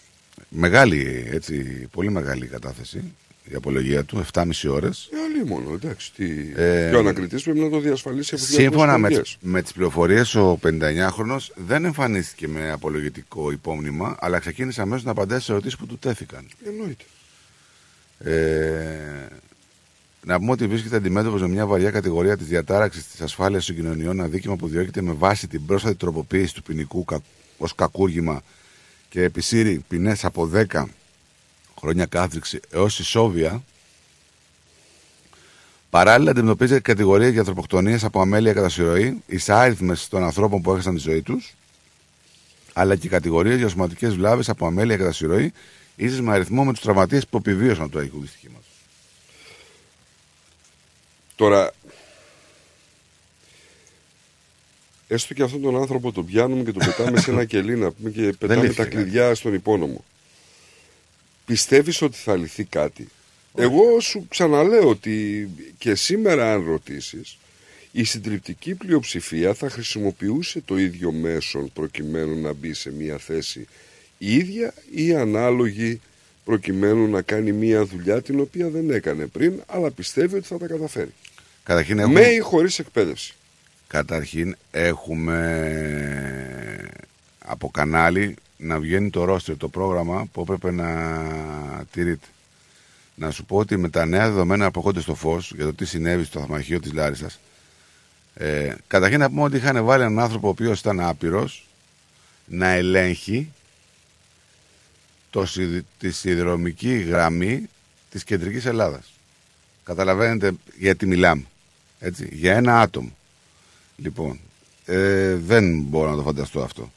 Μεγάλη, έτσι, πολύ μεγάλη η κατάθεση η απολογία του, 7,5 ώρες Ε, αλλή μόνο, εντάξει. Τι... Ε, και ο ανακριτής πρέπει να το διασφαλίσει από Σύμφωνα με, τις τις- με τις πληροφορίες ο 59χρονος δεν εμφανίστηκε με απολογητικό υπόμνημα αλλά ξεκίνησε αμέσως να απαντάει σε ερωτήσεις που του τέθηκαν. Εννοείται. Ε, να πούμε ότι βρίσκεται αντιμέτωπος με μια βαριά κατηγορία της διατάραξης της ασφάλειας των κοινωνιών, αδίκημα που διώκεται με βάση την πρόσφατη τροποποίηση του ποινικού κα, ως κακούργημα και επισύρει ποινές από 10 χρόνια κάθριξη έως ισόβια. Παράλληλα, αντιμετωπίζει κατηγορία για ανθρωποκτονίες από αμέλεια κατά συρροή, εισάριθμες των ανθρώπων που έχασαν τη ζωή τους, αλλά και κατηγορίες για σωματικές βλάβες από αμέλεια κατά συρροή, ίσε με αριθμό με τους τραυματίες που επιβίωσαν το τραγικό δυστυχήμα. Τώρα, έστω και αυτόν τον άνθρωπο τον πιάνουμε και τον πετάμε σε ένα κελί να πούμε και πετάμε λύθηκε, τα κλειδιά στον υπόνομο. Πιστεύεις ότι θα λυθεί κάτι; Εγώ σου ξαναλέω ότι και σήμερα αν ρωτήσεις η συντριπτική πλειοψηφία θα χρησιμοποιούσε το ίδιο μέσον προκειμένου να μπει σε μια θέση η ίδια ή ανάλογη προκειμένου να κάνει μια δουλειά την οποία δεν έκανε πριν αλλά πιστεύει ότι θα τα καταφέρει. Καταρχήν έχουμε, Με ή χωρίς εκπαίδευση. καταρχήν έχουμε από κανάλι να βγαίνει το ρόστερ, το πρόγραμμα που έπρεπε να τηρείται. Να σου πω ότι με τα νέα δεδομένα που έρχονται στο φως για το τι συνέβη στο θαυμαρχείο της Λάρισας, ε, καταρχήν να πούμε ότι είχαν βάλει έναν άνθρωπο ο οποίος ήταν άπειρος να ελέγχει το, σιδη- τη σιδηρομική γραμμή της κεντρικής Ελλάδας. Καταλαβαίνετε γιατί μιλάμε. Έτσι, για ένα άτομο. Λοιπόν, ε, δεν μπορώ να το φανταστώ αυτό.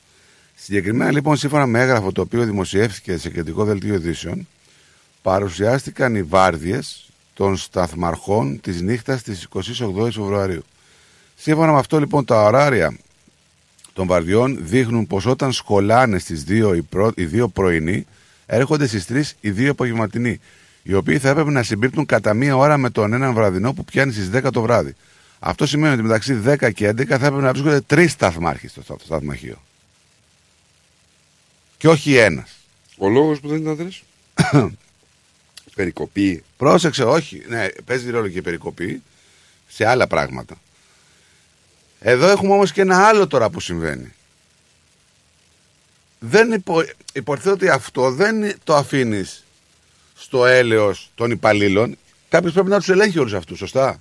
Συγκεκριμένα λοιπόν σύμφωνα με έγγραφο το οποίο δημοσιεύθηκε σε κεντρικό δελτίο ειδήσεων παρουσιάστηκαν οι βάρδιες των σταθμαρχών της νύχτας της 28 Φεβρουαρίου. Σύμφωνα με αυτό λοιπόν τα ωράρια των βαρδιών δείχνουν πως όταν σκολάνε στις δύο οι, πρω... οι δύο πρωινοί έρχονται στις 3 οι δύο απογευματινοί οι οποίοι θα έπρεπε να συμπίπτουν κατά μία ώρα με τον έναν βραδινό που πιάνει στις 10 το βράδυ. Αυτό σημαίνει ότι μεταξύ 10 και 11 θα έπρεπε να βρίσκονται τρεις σταθμάρχοι στο σταθ- σταθμαρχείο. Και όχι ένας. Ο λόγος που δεν ήταν τρεις; Περικοπή. Πρόσεξε, όχι. Ναι, παίζει ρόλο και η περικοπή σε άλλα πράγματα. Εδώ έχουμε όμως και ένα άλλο τώρα που συμβαίνει. Δεν υπο... Υποθέτω ότι αυτό δεν το αφήνεις στο έλεος των υπαλλήλων. Κάποιος πρέπει να τους ελέγχει όλους αυτούς, σωστά;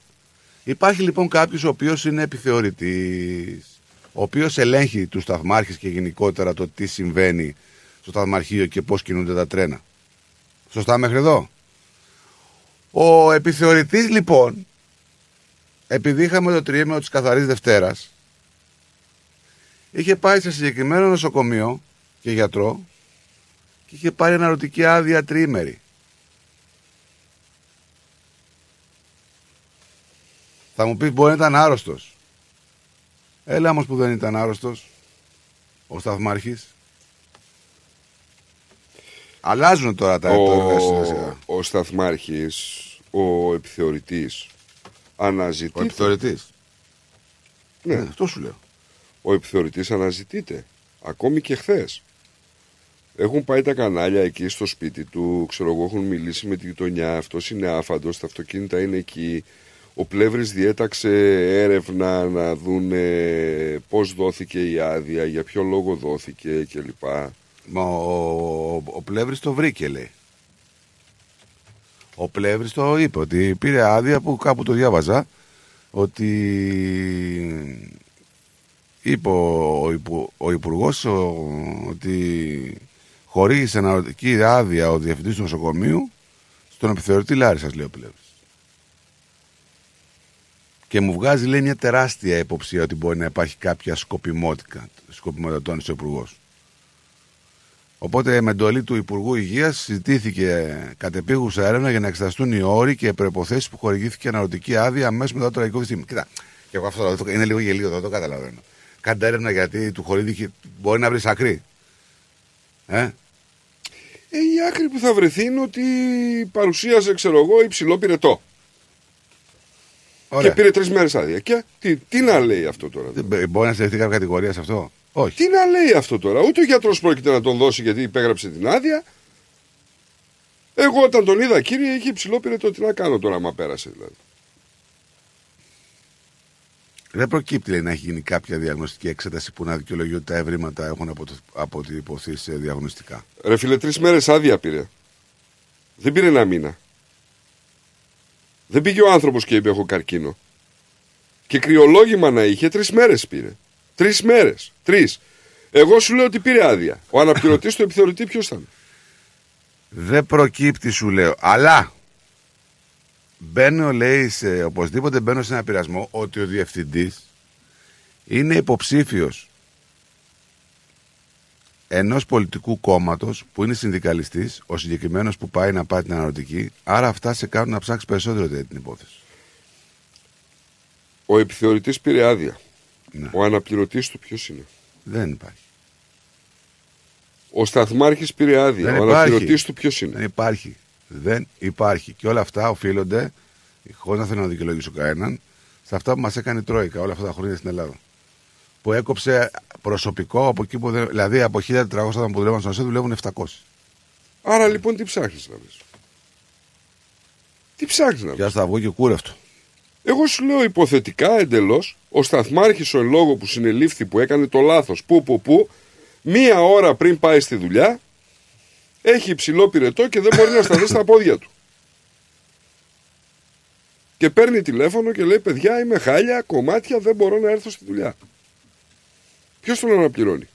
Υπάρχει λοιπόν κάποιος ο οποίος είναι επιθεωρητής, ο οποίος ελέγχει τους σταθμάρχες και γενικότερα το τι συμβαίνει στο σταθμαρχείο και πώς κινούνται τα τρένα. Σωστά μέχρι εδώ; Ο επιθεωρητής λοιπόν, επειδή είχαμε το τριήμερο της καθαρής Δευτέρας, είχε πάει σε συγκεκριμένο νοσοκομείο και γιατρό και είχε πάρει αναρωτική άδεια τριήμερη. Θα μου πεις μπορεί να ήταν άρρωστος. Έλα όμως που δεν ήταν άρρωστος ο σταθμάρχης. Αλλάζουν τώρα τα έργα σιγά σιγά. Ο, ο σταθμάρχης, ο επιθεωρητής, αναζητείται. Ο επιθεωρητής. Ναι. Ναι, αυτό σου λέω. Ο επιθεωρητής αναζητείται. Ακόμη και χθες. Έχουν πάει τα κανάλια εκεί στο σπίτι του, ξέρω εγώ, έχουν μιλήσει με τη γειτονιά. Αυτός είναι άφαντος, τα αυτοκίνητα είναι εκεί. Ο Πλεύρης διέταξε έρευνα να δουν πώς δόθηκε η άδεια, για ποιο λόγο δόθηκε κλπ. Μα ο, ο, ο Πλεύρης το βρήκε λέει. Ο Πλεύρης το είπε ότι πήρε άδεια που κάπου το διάβαζα ότι είπε ο, ο, υπου, ο Υπουργός ο- ότι χορήγησε αναρωτική άδεια ο Διευθυντής του Νοσοκομείου στον επιθεωρητή Λάρισας λέει ο Πλεύρης. Και μου βγάζει λέει μια τεράστια υποψία ότι μπορεί να υπάρχει κάποια σκοπιμότητα, σκοπιμότητα τόνισε ο Υπουργός. Οπότε με εντολή του Υπουργού Υγείας συζητήθηκε κατεπίγουσα έρευνα για να εξεταστούν οι όροι και οι προποθέσει που χορηγήθηκε αναρωτική άδεια αμέσως μετά το τραγικό δυστύχημα. Κοίτα, και εγώ αυτό το- είναι λίγο γελίο, δεν το καταλαβαίνω. Κάντε έρευνα γιατί του χορηγήθηκε. Μπορεί να βρεις άκρη. Ε; Ε, η άκρη που θα βρεθεί είναι ότι παρουσίαζε, ξέρω εγώ, υψηλό πυρετό. Ωραία. Και πήρε τρεις μέρες άδεια. Και τι, τι να λέει αυτό τώρα; Δεν μπο- Μπορεί να στεφτεί κάποια κατηγορία σε αυτό; Όχι. Τι να λέει αυτό τώρα; Ούτε ο γιατρός πρόκειται να τον δώσει γιατί υπέγραψε την άδεια. Εγώ όταν τον είδα, κύριε, είχε υψηλό πυρετό. Τι να κάνω τώρα, άμα πέρασε δηλαδή. Δεν προκύπτει λέει, να έχει γίνει κάποια διαγνωστική εξέταση που να δικαιολογεί ότι τα ευρήματα έχουν αποτ- αποτυπωθεί σε διαγνωστικά. Ρε φίλε, τρεις μέρες άδεια πήρε. Δεν πήρε ένα μήνα. Δεν πήγε ο άνθρωπος και είπε: Έχω καρκίνο. Και κρυολόγημα να είχε, τρεις μέρες πήρε. Τρεις μέρες. Τρεις. Εγώ σου λέω ότι πήρε άδεια. Ο αναπληρωτής του επιθεωρητή ποιος ήταν; Δεν προκύπτει, σου λέω. Αλλά μπαίνω, λέει, σε, οπωσδήποτε μπαίνω σε ένα πειρασμό ότι ο διευθυντής είναι υποψήφιος ενός πολιτικού κόμματος που είναι συνδικαλιστής, ο συγκεκριμένος που πάει να πάει την αναρωτική. Άρα αυτά σε κάνουν να ψάξεις περισσότερο για την υπόθεση. Ο επιθεωρητής πήρε άδεια. Ναι. Ο αναπληρωτής του ποιος είναι; Δεν υπάρχει. Ο σταθμάρχης πήρε άδεια. Δεν ο υπάρχει. αναπληρωτής του ποιος είναι; Δεν υπάρχει. Δεν υπάρχει. Και όλα αυτά οφείλονται, χωρίς να θέλω να δικαιολογήσω κανέναν, σε αυτά που μας έκανε η Τρόικα όλα αυτά τα χρόνια στην Ελλάδα. Που έκοψε προσωπικό από εκεί που δεν. Δηλαδή από 1400 άτομα που δουλεύαν στον ΑΣΕ δουλεύουν 700. Άρα λοιπόν τι ψάχνεις να βρει. Τι ψάχνεις να βρει. Και α τα βγω και κούρευτο. Εγώ σου λέω υποθετικά εντελώς, ο σταθμάρχης ο εν λόγω που συνελήφθη που έκανε το λάθος, που, που, που, μία ώρα πριν πάει στη δουλειά, έχει υψηλό πυρετό και δεν μπορεί να σταθεί στα πόδια του. Και παίρνει τηλέφωνο και λέει: Παιδιά, είμαι χάλια, κομμάτια, δεν μπορώ να έρθω στη δουλειά. Ποιος τον αναπληρώνει;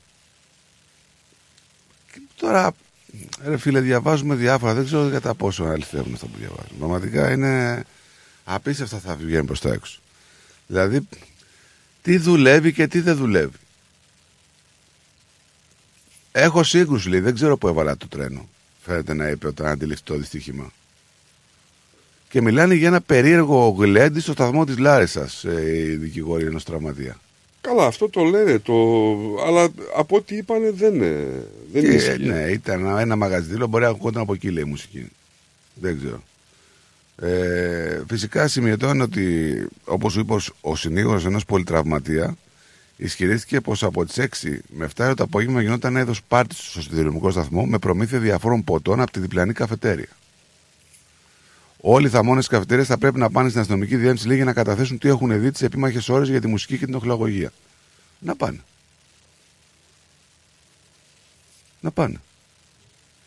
Τώρα Ρε φίλε, διαβάζουμε διάφορα. Δεν ξέρω κατά πόσο αληθεύουν αυτά που διαβάζουμε. Πραγματικά είναι απίστευτα θα βγαίνει προς τα έξω. Δηλαδή, τι δουλεύει και τι δεν δουλεύει. Έχω σύγκρουση, λέει. Δεν ξέρω πού έβαλα το τρένο. Φαίνεται να είπε όταν αντιληφθεί το δυστύχημα. Και μιλάνε για ένα περίεργο γλέντι στο σταθμό της Λάρισας, ε, οι δικηγόροι ενός τραυματία. Καλά, αυτό το λένε, το... αλλά από ό,τι είπανε δεν, είναι- δεν Και, ίσχυε. ναι, ήταν ένα- ένα μαγαζίδι, μπορεί να ακούγονταν από εκεί λέει η μουσική. Δεν ξέρω. Ε, φυσικά σημειωτώνει ότι, όπως σου είπες, ο- ο συνήγορος ενός πολυτραυματία ισχυρίστηκε πως από τις 6 με 7 ώρα το απόγευμα γινόταν έδο πάρτι στο σιδηροδρομικό σταθμό με προμήθεια διαφόρων ποτών από τη διπλανή καφετέρια. Όλοι οι θαμώνες τη καφετέρια θα πρέπει να πάνε στην αστυνομική διεύθυνση λέει, για να καταθέσουν τι έχουν δει τις επίμαχες ώρες για τη μουσική και την οχλαγωγία. Να πάνε. Να πάνε.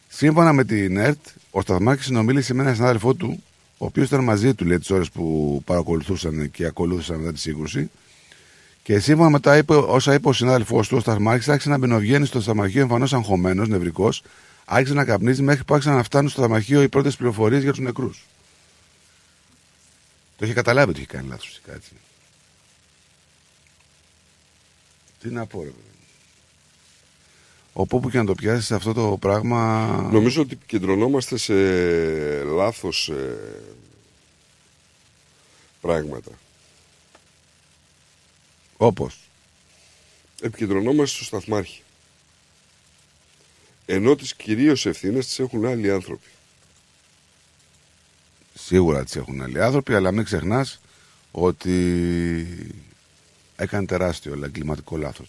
Σύμφωνα με την ΕΡΤ, ο Σταθμάκης συνομίλησε με έναν συνάδελφό του, ο οποίος ήταν μαζί του λέει, τις ώρες που παρακολουθούσαν και ακολούθησαν μετά τη σύγκρουση. Και σύμφωνα με τα είπε, όσα είπε ο συνάδελφός του, ο Σταθμάκης άρχισε να μπαινοβγαίνει στο σταμαρχείο εμφανώς αγχωμένος, νευρικός, άρχισε να καπνίζει μέχρι που άρχισαν να φτάνουν στο σταμαρχείο οι πρώτες πληροφορίες για τους νεκρούς. Το είχε καταλάβει ότι είχε κάνει λάθος φυσικά έτσι. Τι να πω, ρε. παιδί. Όπου που και να το πιάσεις αυτό το πράγμα. Νομίζω ότι επικεντρωνόμαστε σε λάθος ε, πράγματα. Όπως; Επικεντρωνόμαστε στο σταθμάρχη. Ενώ τις κυρίως ευθύνες τις έχουν άλλοι άνθρωποι. Σίγουρα τι έχουν άλλοι άνθρωποι, αλλά μην ξεχνάς ότι έκανε τεράστιο αλλά εγκληματικό λάθος.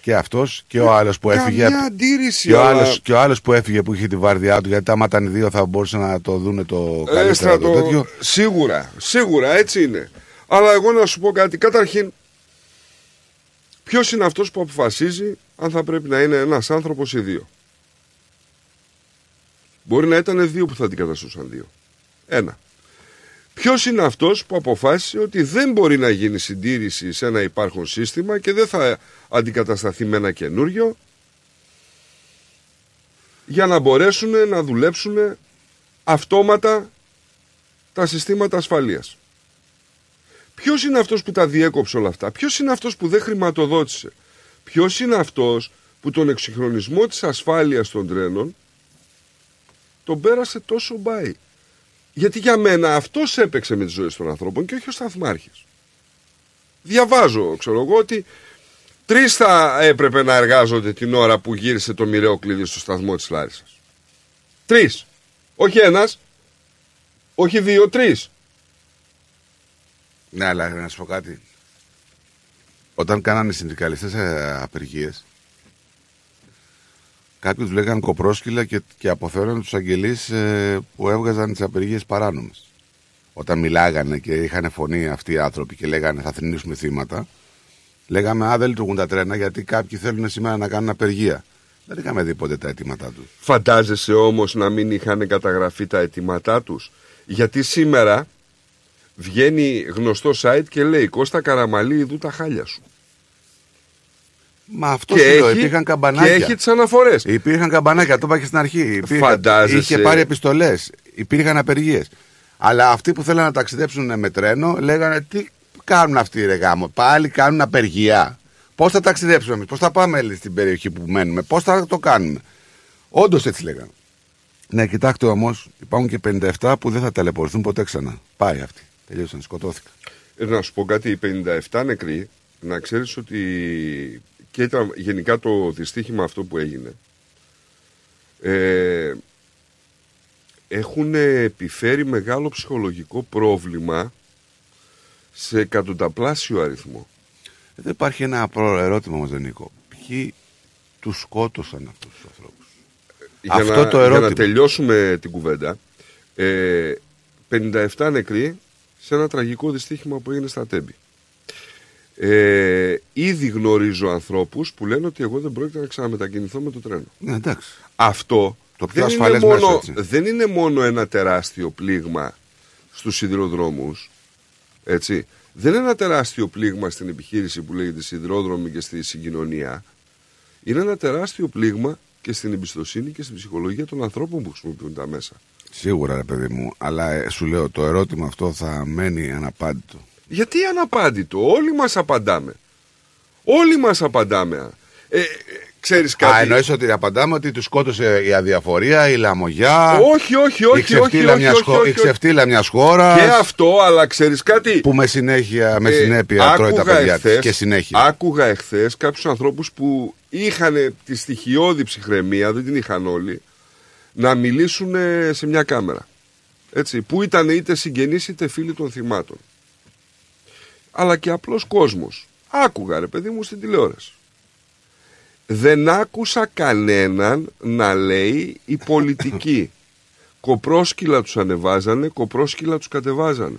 Και αυτός και ο άλλος που έφυγε. Καμιά αντίρρηση, Και ο, αλλά- άλλος, και ο άλλος που έφυγε που είχε τη βάρδιά του, γιατί άμα ήταν οι δύο θα μπορούσαν να το δούνε το καλύτερο. Έστρα το το... τέτοιο. Σίγουρα, σίγουρα έτσι είναι. Αλλά εγώ να σου πω κάτι. Καταρχήν, ποιος είναι αυτός που αποφασίζει αν θα πρέπει να είναι ένας άνθρωπος ή δύο; Μπορεί να ήταν δύο που θα αντικαταστούσαν δύο. Ένα. Ποιος είναι αυτός που αποφάσισε ότι δεν μπορεί να γίνει συντήρηση σε ένα υπάρχον σύστημα και δεν θα αντικατασταθεί με ένα καινούριο; Για να μπορέσουν να δουλέψουν αυτόματα τα συστήματα ασφαλείας. Ποιος είναι αυτός που τα διέκοψε όλα αυτά, ποιος είναι αυτός που δεν χρηματοδότησε, ποιος είναι αυτός που τον εξυγχρονισμό της ασφάλειας των τρένων τον πέρασε τόσο μπάι. Γιατί για μένα αυτός έπαιξε με τις ζωές των ανθρώπων και όχι ο σταθμάρχης. Διαβάζω, ξέρω εγώ, ότι τρεις θα έπρεπε να εργάζονται την ώρα που γύρισε το μοιραίο κλειδί στο σταθμό της Λάρισας. Τρεις. Όχι ένας, όχι δύο, τρεις. Ναι, αλλά να σου πω κάτι. Όταν κάνανε οι συνδικαλιστές ε, απεργίες, κάποιοι του λέγανε κοπρόσκυλα και, και αποθεώναν τους αγγελείς ε, που έβγαζαν τις απεργίες παράνομες. Όταν μιλάγανε και είχαν φωνή αυτοί οι άνθρωποι και λέγανε θα θρυνήσουμε θύματα, λέγαμε Α, δεν λειτουργούν τα τρένα γιατί κάποιοι θέλουν σήμερα να κάνουν απεργία. Δεν είχαμε δει ποτέ τα αιτήματά τους. Φαντάζεσαι όμως να μην είχαν καταγραφεί τα αιτήματά τους. Γιατί σήμερα βγαίνει γνωστό site και λέει Κώστα Καραμαλή ειδού τα χάλια σου. Μα αυτό Και σου λέω, έχει- υπήρχαν καμπανάκια. και έχει τις αναφορές. Υπήρχαν καμπανάκια, το είπα και στην αρχή. Υπήρχαν, Φαντάζεσαι. Είχε πάρει επιστολές, υπήρχαν απεργίες. Αλλά αυτοί που θέλανε να ταξιδέψουν με τρένο λέγανε τι κάνουν αυτοί ρε γάμο. Πάλι κάνουν απεργία. Πώς θα ταξιδέψουμε εμείς, πώς θα πάμε λέει, στην περιοχή που μένουμε, πώς θα το κάνουμε. Όντως έτσι λέγανε. Ναι, κοιτάξτε όμως, υπάρχουν και 57 που δεν θα ταλαιπωρηθούν ποτέ ξανά. Πάει αυτοί. Τελείωσαν, σκοτώθηκαν. Ε, να σου πω κάτι, οι 57 νεκροί, να ξέρεις ότι και ήταν γενικά το δυστύχημα αυτό που έγινε. Ε, έχουν επιφέρει μεγάλο ψυχολογικό πρόβλημα σε εκατονταπλάσιο αριθμό. Δεν υπάρχει ένα απλό ερώτημα όμως, Νίκο. Ποιοι τους σκότωσαν αυτούς τους ανθρώπους; Για Αυτό να, το Για ερώτημα. να τελειώσουμε την κουβέντα, ε, 57 νεκροί σε ένα τραγικό δυστύχημα που έγινε στα Τέμπη. Ε, ήδη γνωρίζω ανθρώπους που λένε ότι εγώ δεν πρόκειται να ξαναμετακινηθώ με το τρένο. Ναι, εντάξει. Αυτό Το πιο δεν, είναι ασφαλές μέσο, μόνο, έτσι. δεν είναι μόνο ένα τεράστιο πλήγμα στους σιδηροδρόμους, έτσι. Δεν είναι ένα τεράστιο πλήγμα στην επιχείρηση που λέγεται σιδηρόδρομη και στη συγκοινωνία. Είναι ένα τεράστιο πλήγμα και στην εμπιστοσύνη και στην ψυχολογία των ανθρώπων που χρησιμοποιούν τα μέσα. Σίγουρα, ρε παιδί μου. Αλλά ε, σου λέω, το ερώτημα αυτό θα μένει αναπάντητο. Γιατί αναπάντητο, όλοι μας απαντάμε. Όλοι μας απαντάμε. Ε, ε, ξέρεις κάτι; Α, εννοείς ότι απαντάμε ότι τους σκότωσε η αδιαφορία, η λαμογιά. Όχι, όχι, όχι, η ξεφτύλα, όχι, μιας, όχι, χω- όχι, η όχι. ξεφτύλα μιας χώρας Και αυτό, αλλά ξέρεις κάτι; που με, συνέχεια, με Ε, συνέπεια τρώει τα άκουγα παιδιά εχθές- της και συνέχεια. Άκουγα εχθές κάποιους ανθρώπους που είχαν τη στοιχειώδη ψυχραιμία, δεν την είχαν όλοι, να μιλήσουν ε, σε μια κάμερα. Έτσι, που ήταν είτε συγγενείς είτε φίλοι των θυμάτων. Αλλά και απλός κόσμος. Άκουγα ρε παιδί μου στην τηλεόραση. Δεν άκουσα κανέναν να λέει η πολιτική. κοπρόσκυλα τους ανεβάζανε, κοπρόσκυλα τους κατεβάζανε.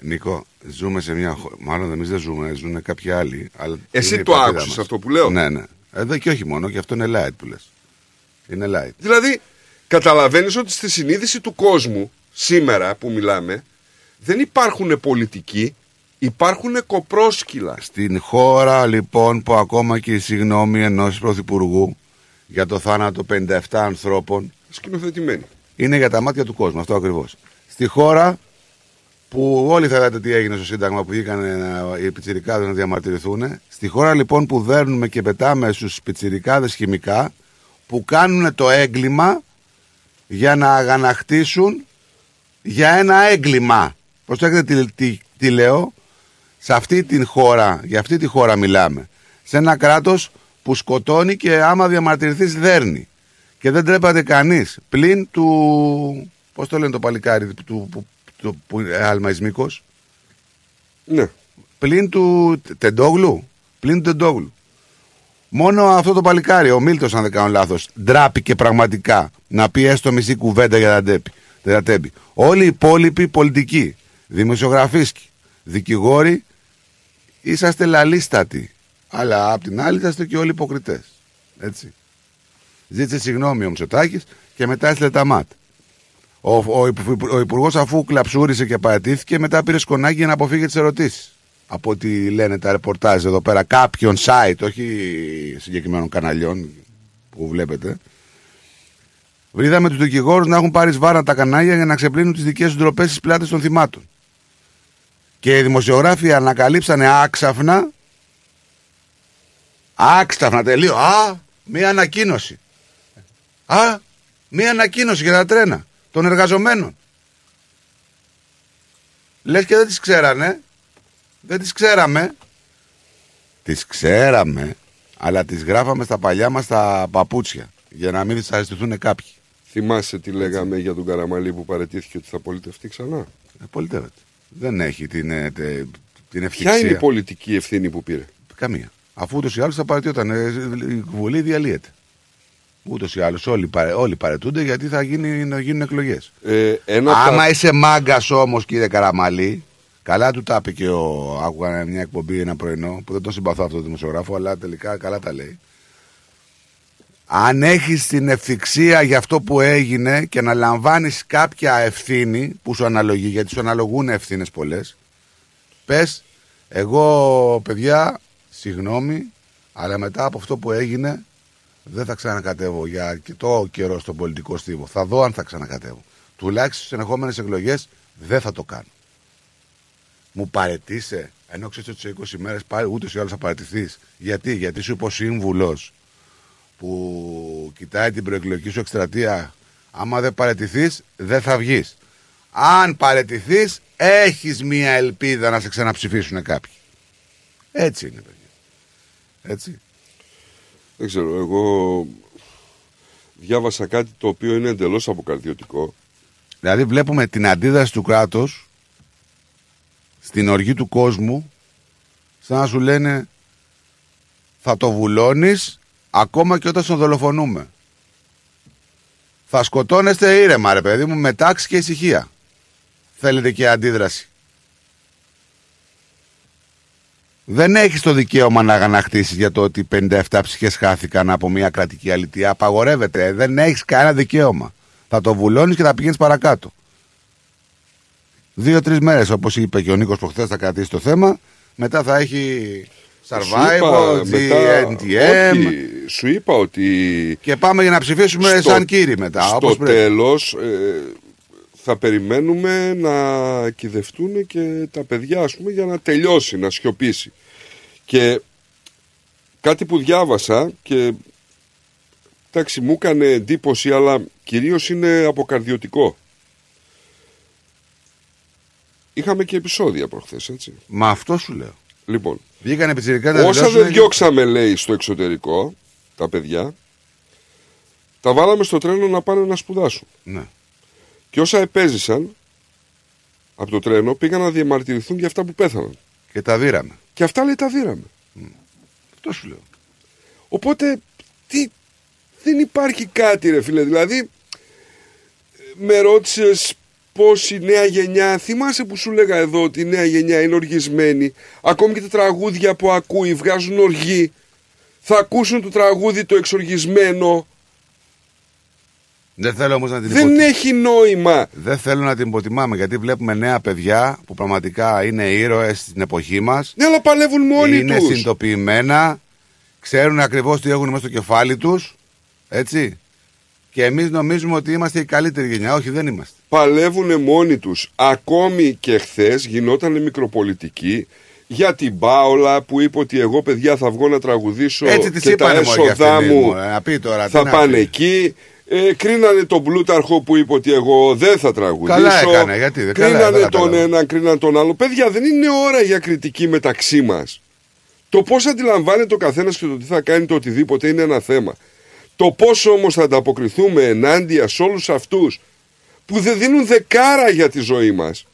Νίκο, ζούμε σε μια χώρα. Μάλλον εμείς δεν ζούμε, ζουν κάποιοι άλλοι. Αλλά Εσύ είναι η το πατρίδα άκουσες μας. αυτό που λέω; Ναι, ναι. Εδώ και όχι μόνο, και αυτό είναι light που λες. Είναι light. Δηλαδή, καταλαβαίνεις ότι στη συνείδηση του κόσμου, σήμερα που μιλάμε, δεν υπάρχουν πολιτικοί, υπάρχουν κοπρόσκυλα. Στην χώρα λοιπόν που ακόμα και η συγγνώμη ενός πρωθυπουργού για το θάνατο 57 ανθρώπων Σκηνοθετημένοι. είναι για τα μάτια του κόσμου. Αυτό ακριβώς. Στη χώρα που όλοι θα είδατε τι έγινε στο Σύνταγμα που βγήκαν να- οι πιτσιρικάδες να διαμαρτυρηθούν. Στη χώρα λοιπόν που δέρνουμε και πετάμε στους πιτσιρικάδες χημικά που κάνουν το έγκλημα για να αγανακτήσουν για ένα έγκλημα. Προσέξτε τι, τι, τι λέω. Σε αυτή την χώρα, για αυτή τη χώρα μιλάμε. Σε ένα κράτος που σκοτώνει και άμα διαμαρτυρηθείς δέρνει. Και δεν τρέπεται κανείς. Πλην του... Πώς το λένε το παλικάρι του, του, του, που είναι αλμαϊσμίκος. Ναι. Πλην του Τεντόγλου; Πλην του Τεντόγλου. Μόνο αυτό το παλικάρι, ο Μίλτος αν δεν κάνω λάθος, ντράπηκε πραγματικά να πει έστω μισή κουβέντα για τα τέμπη. για τα τέμπη. Όλοι οι υπόλοιποι πολιτικοί, δημοσιογραφίσκοι, δικηγόροι, είσαστε λαλίστατοι. Αλλά απ' την άλλη είσαστε και όλοι υποκριτές. Έτσι. Ζήτησε συγγνώμη ο Μητσοτάκης και μετά έστειλε τα μάτ. Ο, ο, υπου- ο υπουργός αφού κλαψούρισε και παρατήθηκε, μετά πήρε σκονάκι για να αποφύγει τις ερωτήσεις. Από ό,τι λένε τα ρεπορτάζ εδώ πέρα, κάποιων site, όχι συγκεκριμένων καναλιών που βλέπετε. Βρήκαμε τους δικηγόρους να έχουν πάρει σβάρα τα κανάλια για να ξεπλύνουν τις δικές τους ντροπές στις πλάτες των θυμάτων. Και οι δημοσιογράφοι ανακαλύψανε άξαφνα. Άξαφνα τελείω. Α, μία ανακοίνωση. Α, μία ανακοίνωση για τα τρένα των εργαζομένων. Λες και δεν τις ξέρανε. Δεν τις ξέραμε. Τις ξέραμε, αλλά τις γράφαμε στα παλιά μας τα παπούτσια. Για να μην δυσαρεστηθούν κάποιοι. Θυμάσαι τι λέγαμε για τον Καραμαλή που παρετήθηκε ότι θα πολιτευτεί ξανά; Ε, πολιτεύεται. Δεν έχει την, ε, τε- την Ποια ευθυξία. είναι η πολιτική ευθύνη που πήρε; Καμία. Αφού ούτως ή άλλως θα παρετιόταν. ε, Η Βουλή διαλύεται. Ούτως ή άλλως όλοι, παρε- όλοι παρετούνται γιατί θα γίνει, να γίνουν εκλογές. Ε, ένα από Άμα τα- είσαι μάγκας όμως, κύριε Καραμαλή, καλά του τα είπε και ο. Άκουγα μια εκπομπή ένα πρωινό που δεν τον συμπαθώ αυτό το δημοσιογράφο, αλλά τελικά καλά τα λέει. Αν έχεις την ευθυξία για αυτό που έγινε και να λαμβάνεις κάποια ευθύνη που σου αναλογεί, γιατί σου αναλογούν ευθύνες πολλές, πες, εγώ παιδιά, συγγνώμη, αλλά μετά από αυτό που έγινε δεν θα ξανακατεύω για αρκετό καιρό στον πολιτικό στίβο. Θα δω αν θα ξανακατεύω. Τουλάχιστον στις ενεχόμενες εκλογές δεν θα το κάνω. Μου παρετήσε, ενώ ξέρεις ότι σε 20 μέρες πάλι ούτε ή άλλως θα παρετηθείς. Γιατί, γιατί σου είπε ο σύμβουλο που κοιτάει την προεκλογική σου εκστρατεία. Άμα δεν παρετηθείς, δεν θα βγεις. Αν παρετηθείς, έχεις μία ελπίδα να σε ξαναψηφίσουν κάποιοι. Έτσι είναι, παιδιά. Έτσι. Δεν ξέρω, εγώ διάβασα κάτι το οποίο είναι εντελώς αποκαρδιωτικό. Δηλαδή βλέπουμε την αντίδραση του κράτους στην οργή του κόσμου σαν να σου λένε θα το βουλώνεις ακόμα και όταν τον δολοφονούμε. Θα σκοτώνεστε ήρεμα ρε παιδί μου με τάξη και ησυχία. Θέλετε και αντίδραση. Δεν έχεις το δικαίωμα να αγανακτήσεις για το ότι 57 ψυχές χάθηκαν από μια κρατική αλητία. Απαγορεύεται. Δεν έχεις κανένα δικαίωμα. Θα το βουλώνεις και θα πηγαίνεις παρακάτω. Δύο-τρεις μέρες όπως είπε και ο Νίκος προχθές θα κρατήσει το θέμα. Μετά θα έχει Σου Survival, είπα, μετά- GNTM, όχι, σου είπα ότι. Και πάμε για να ψηφίσουμε σαν κύριοι μετά. Στο όπως πρέπει. τέλος θα περιμένουμε να κυδευτούν και τα παιδιά, ας πούμε, για να τελειώσει, να σιωπήσει. Και κάτι που διάβασα και εντάξει μου έκανε εντύπωση αλλά κυρίως είναι αποκαρδιωτικό. Είχαμε και επεισόδια προχθές έτσι. Μα αυτό σου λέω. Λοιπόν, Βγήκανε πιτσιρικά να όσα δηλώσουν δεν διώξαμε λέει στο εξωτερικό τα παιδιά τα βάλαμε στο τρένο να πάνε να σπουδάσουν. Ναι. Και όσα επέζησαν από το τρένο πήγαν να διαμαρτυρηθούν για αυτά που πέθαναν. Και τα δίραμε. Και αυτά λέει τα δίραμε. Αυτό σου λέω. Οπότε τι, δεν υπάρχει κάτι ρε φίλε. Δηλαδή με ρώτησες πώς η νέα γενιά, θυμάσαι που σου λέγα εδώ ότι η νέα γενιά είναι οργισμένη. Ακόμη και τα τραγούδια που ακούει βγάζουν οργή. Θα ακούσουν το τραγούδι το εξοργισμένο. Δεν θέλω όμως να την Δεν υποτιμάμε. έχει νόημα. Δεν θέλω να την υποτιμάμε γιατί βλέπουμε νέα παιδιά που πραγματικά είναι ήρωες στην εποχή μας. Ναι, αλλά παλεύουν μόνοι είναι τους. συνειδητοποιημένα, ξέρουν ακριβώς τι έχουν μέσα στο κεφάλι τους. Έτσι. Και εμείς νομίζουμε ότι είμαστε η καλύτερη γενιά. Όχι, δεν είμαστε. Παλεύουν μόνοι τους. Ακόμη και χθες γινόταν μικροπολιτική για την Πάολα που είπε ότι εγώ παιδιά θα βγω να τραγουδήσω Έτσι της και τα είπανε μωρέ, έσοδά αυτή, μου μωρέ, να πει τώρα, τι θα να πάνε πει. εκεί. Ε, κρίνανε τον Πλούταρχο που είπε ότι εγώ δεν θα τραγουδήσω. Καλά έκανε, γιατί δεν- καλά, Κρίνανε δεν τον κατάλαβα. έναν, κρίνανε τον άλλο. Παιδιά, δεν είναι ώρα για κριτική μεταξύ μας. Το πώς αντιλαμβάνεται ο καθένας και το τι θα κάνει το οτιδήποτε είναι ένα θέμα. Το πώ όμως θα ανταποκριθούμε ενάντια σε όλους αυτούς που δεν δίνουν δεκάρα για τη ζωή μας;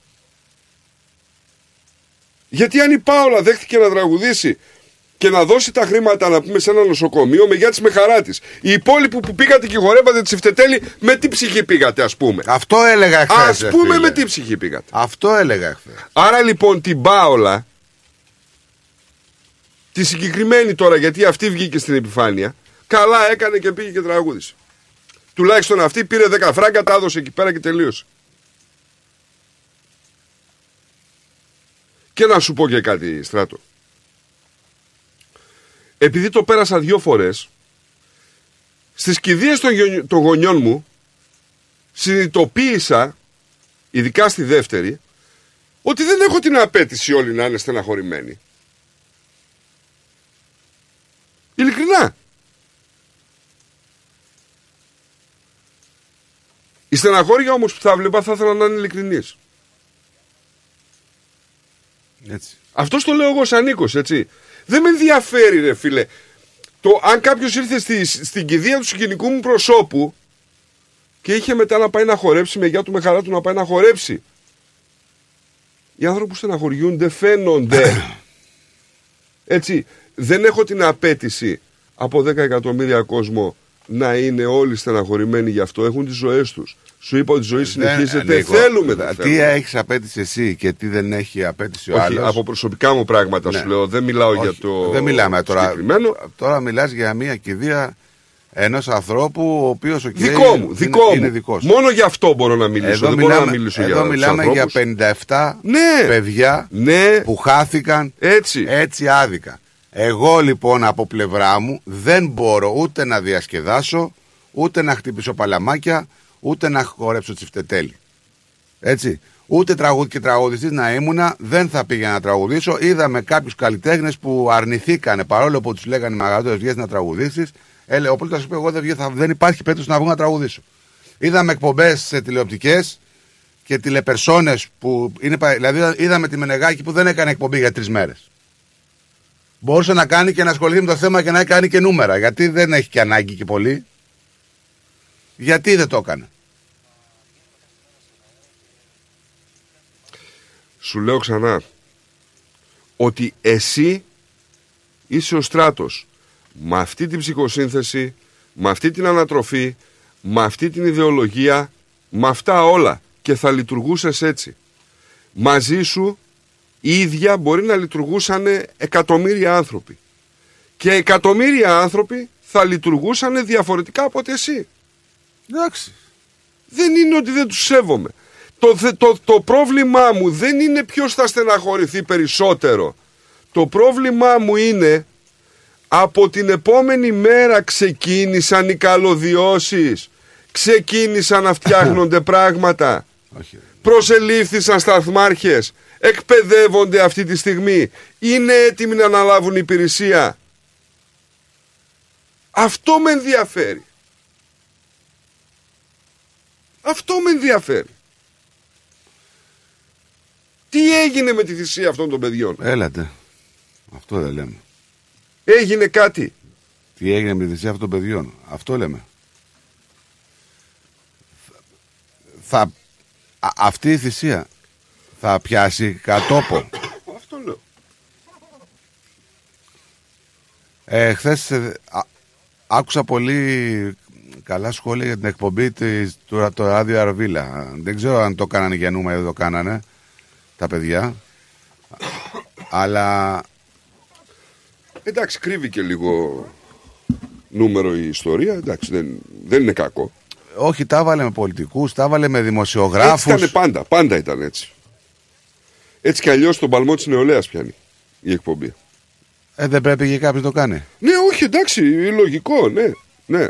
Γιατί αν η Πάολα δέχτηκε να τραγουδήσει και να δώσει τα χρήματα να πούμε σε ένα νοσοκομείο, με γεια της με χαρά της. Οι υπόλοιποι που πήγατε και χορεύατε τη Φτετέλη, με τι ψυχή πήγατε, ας πούμε; Αυτό έλεγα εχθέ. Α πούμε με τι ψυχή πήγατε; Αυτό έλεγα εχθέ. Άρα λοιπόν την Πάολα, τη συγκεκριμένη τώρα, γιατί αυτή βγήκε στην επιφάνεια, καλά έκανε και πήγε και τραγούδισε. Τουλάχιστον αυτή πήρε 10 φράγκα, τα έδωσε εκεί πέρα και τελείωσε. Και να σου πω και κάτι, Στράτο. Επειδή το πέρασα δύο φορές, στις κηδείες των, γιο- των γονιών μου, συνειδητοποίησα, ειδικά στη δεύτερη, ότι δεν έχω την απέτηση όλοι να είναι στεναχωρημένοι. Ειλικρινά. Η στεναχώρια όμως που θα βλέπα θα ήθελα να είναι ειλικρινής. Έτσι. Αυτός το λέω εγώ σαν Νίκος, έτσι. Δεν με ενδιαφέρει, ρε φίλε. Το αν κάποιος ήρθε στη, στην κηδεία του συγγενικού μου προσώπου και είχε μετά να πάει να χορέψει, με γεια του με χαρά του να πάει να χορέψει. Οι άνθρωποι που στεναχωριούνται φαίνονται. Έτσι. Δεν έχω την απέτηση από 10 εκατομμύρια κόσμο να είναι όλοι στεναχωρημένοι γι' αυτό. Έχουν τις ζωές τους. Σου είπα ότι η ζωή συνεχίζεται. Δεν- Νίκο, θέλουμε, δεν Τι θέλουμε. έχεις απέτηση εσύ και τι δεν έχει απέτηση ο Όχι, άλλος; από προσωπικά μου πράγματα σου λέω. Δεν μιλάω για το. Δεν μιλάμε τώρα. συγκεκριμένο. Τώρα μιλάς για μια κηδεία ενός ανθρώπου ο οποίος. Δικό μου, δικό μου. Είναι δικός σου. Μόνο γι' αυτό μπορώ να μιλήσω. Εδώ δεν μιλάμε, μπορώ να μιλήσω εδώ για τους μιλάμε για ανθρώπους. 57 Ναι. παιδιά Ναι. που χάθηκαν έτσι. έτσι άδικα. Εγώ λοιπόν από πλευρά μου δεν μπορώ ούτε να διασκεδάσω, ούτε να χτυπήσω παλαμάκια, ούτε να χορέψω τσιφτετέλη. Έτσι. Ούτε τραγούδι και τραγουδιστής να ήμουνα, δεν θα πήγαινα να τραγουδήσω. Είδαμε κάποιους καλλιτέχνες που αρνηθήκανε παρόλο που τους λέγανε οι μεγαλύτερες βγαίνει να τραγουδήσεις. Έλεγε ο Πολίτα είπε: Εγώ δεν, βγαίνω, θα- δεν υπάρχει περίπτωση να βγω να τραγουδήσω. Είδαμε εκπομπές σε τηλεοπτικές και τηλεπερσόνες που είναι. πα- Δηλαδή, είδαμε τη Μενεγάκη που δεν έκανε εκπομπή για τρεις μέρες. Μπορούσε να κάνει και να ασχοληθεί με το θέμα και να κάνει και νούμερα. Γιατί δεν έχει και ανάγκη και πολύ. Γιατί δεν το έκανε. Σου λέω ξανά ότι εσύ είσαι ο στράτος με αυτή την ψυχοσύνθεση, με αυτή την ανατροφή, με αυτή την ιδεολογία, με αυτά όλα και θα λειτουργούσες έτσι. Μαζί σου οι ίδια μπορεί να λειτουργούσαν εκατομμύρια άνθρωποι. Και εκατομμύρια άνθρωποι θα λειτουργούσαν διαφορετικά από ότι εσύ. Εντάξει. Δεν είναι ότι δεν τους σέβομαι. Το, θε- το, το πρόβλημά μου δεν είναι ποιος θα στεναχωρηθεί περισσότερο. Το πρόβλημά μου είναι Από την επόμενη μέρα ξεκίνησαν οι καλωδιώσεις. Ξεκίνησαν να φτιάχνονται πράγματα. Προσελήφθησαν σταθμάρχες. Εκπαιδεύονται αυτή τη στιγμή. Είναι έτοιμοι να αναλάβουν υπηρεσία. Αυτό με ενδιαφέρει. Αυτό με ενδιαφέρει. Τι έγινε με τη θυσία αυτών των παιδιών; Έλατε. Αυτό δεν λέμε. Έγινε κάτι; Τι έγινε με τη θυσία αυτών των παιδιών; Αυτό λέμε. Θα, α- αυτή η θυσία θα πιάσει κατόπο. Αυτό λέω. Ε, Χθες άκουσα πολύ καλά σχόλια για την εκπομπή της, του το ράδιο Αρβίλα. Δεν ξέρω αν το κάνανε για νούμερο, δεν το κάνανε τα παιδιά. Αλλά Εντάξει, κρύβει και λίγο νούμερο η ιστορία. Εντάξει, δεν, δεν είναι κακό. όχι, τα έβαλε με πολιτικούς, τα έβαλε με Έτσι δημοσιογράφους. ήταν πάντα. Πάντα ήταν έτσι. Έτσι κι αλλιώς τον παλμό της νεολαίας πιάνει η εκπομπή. Ε, δεν πρέπει και κάποιος το κάνει. Ναι, όχι, εντάξει, λογικό, ναι. Ναι,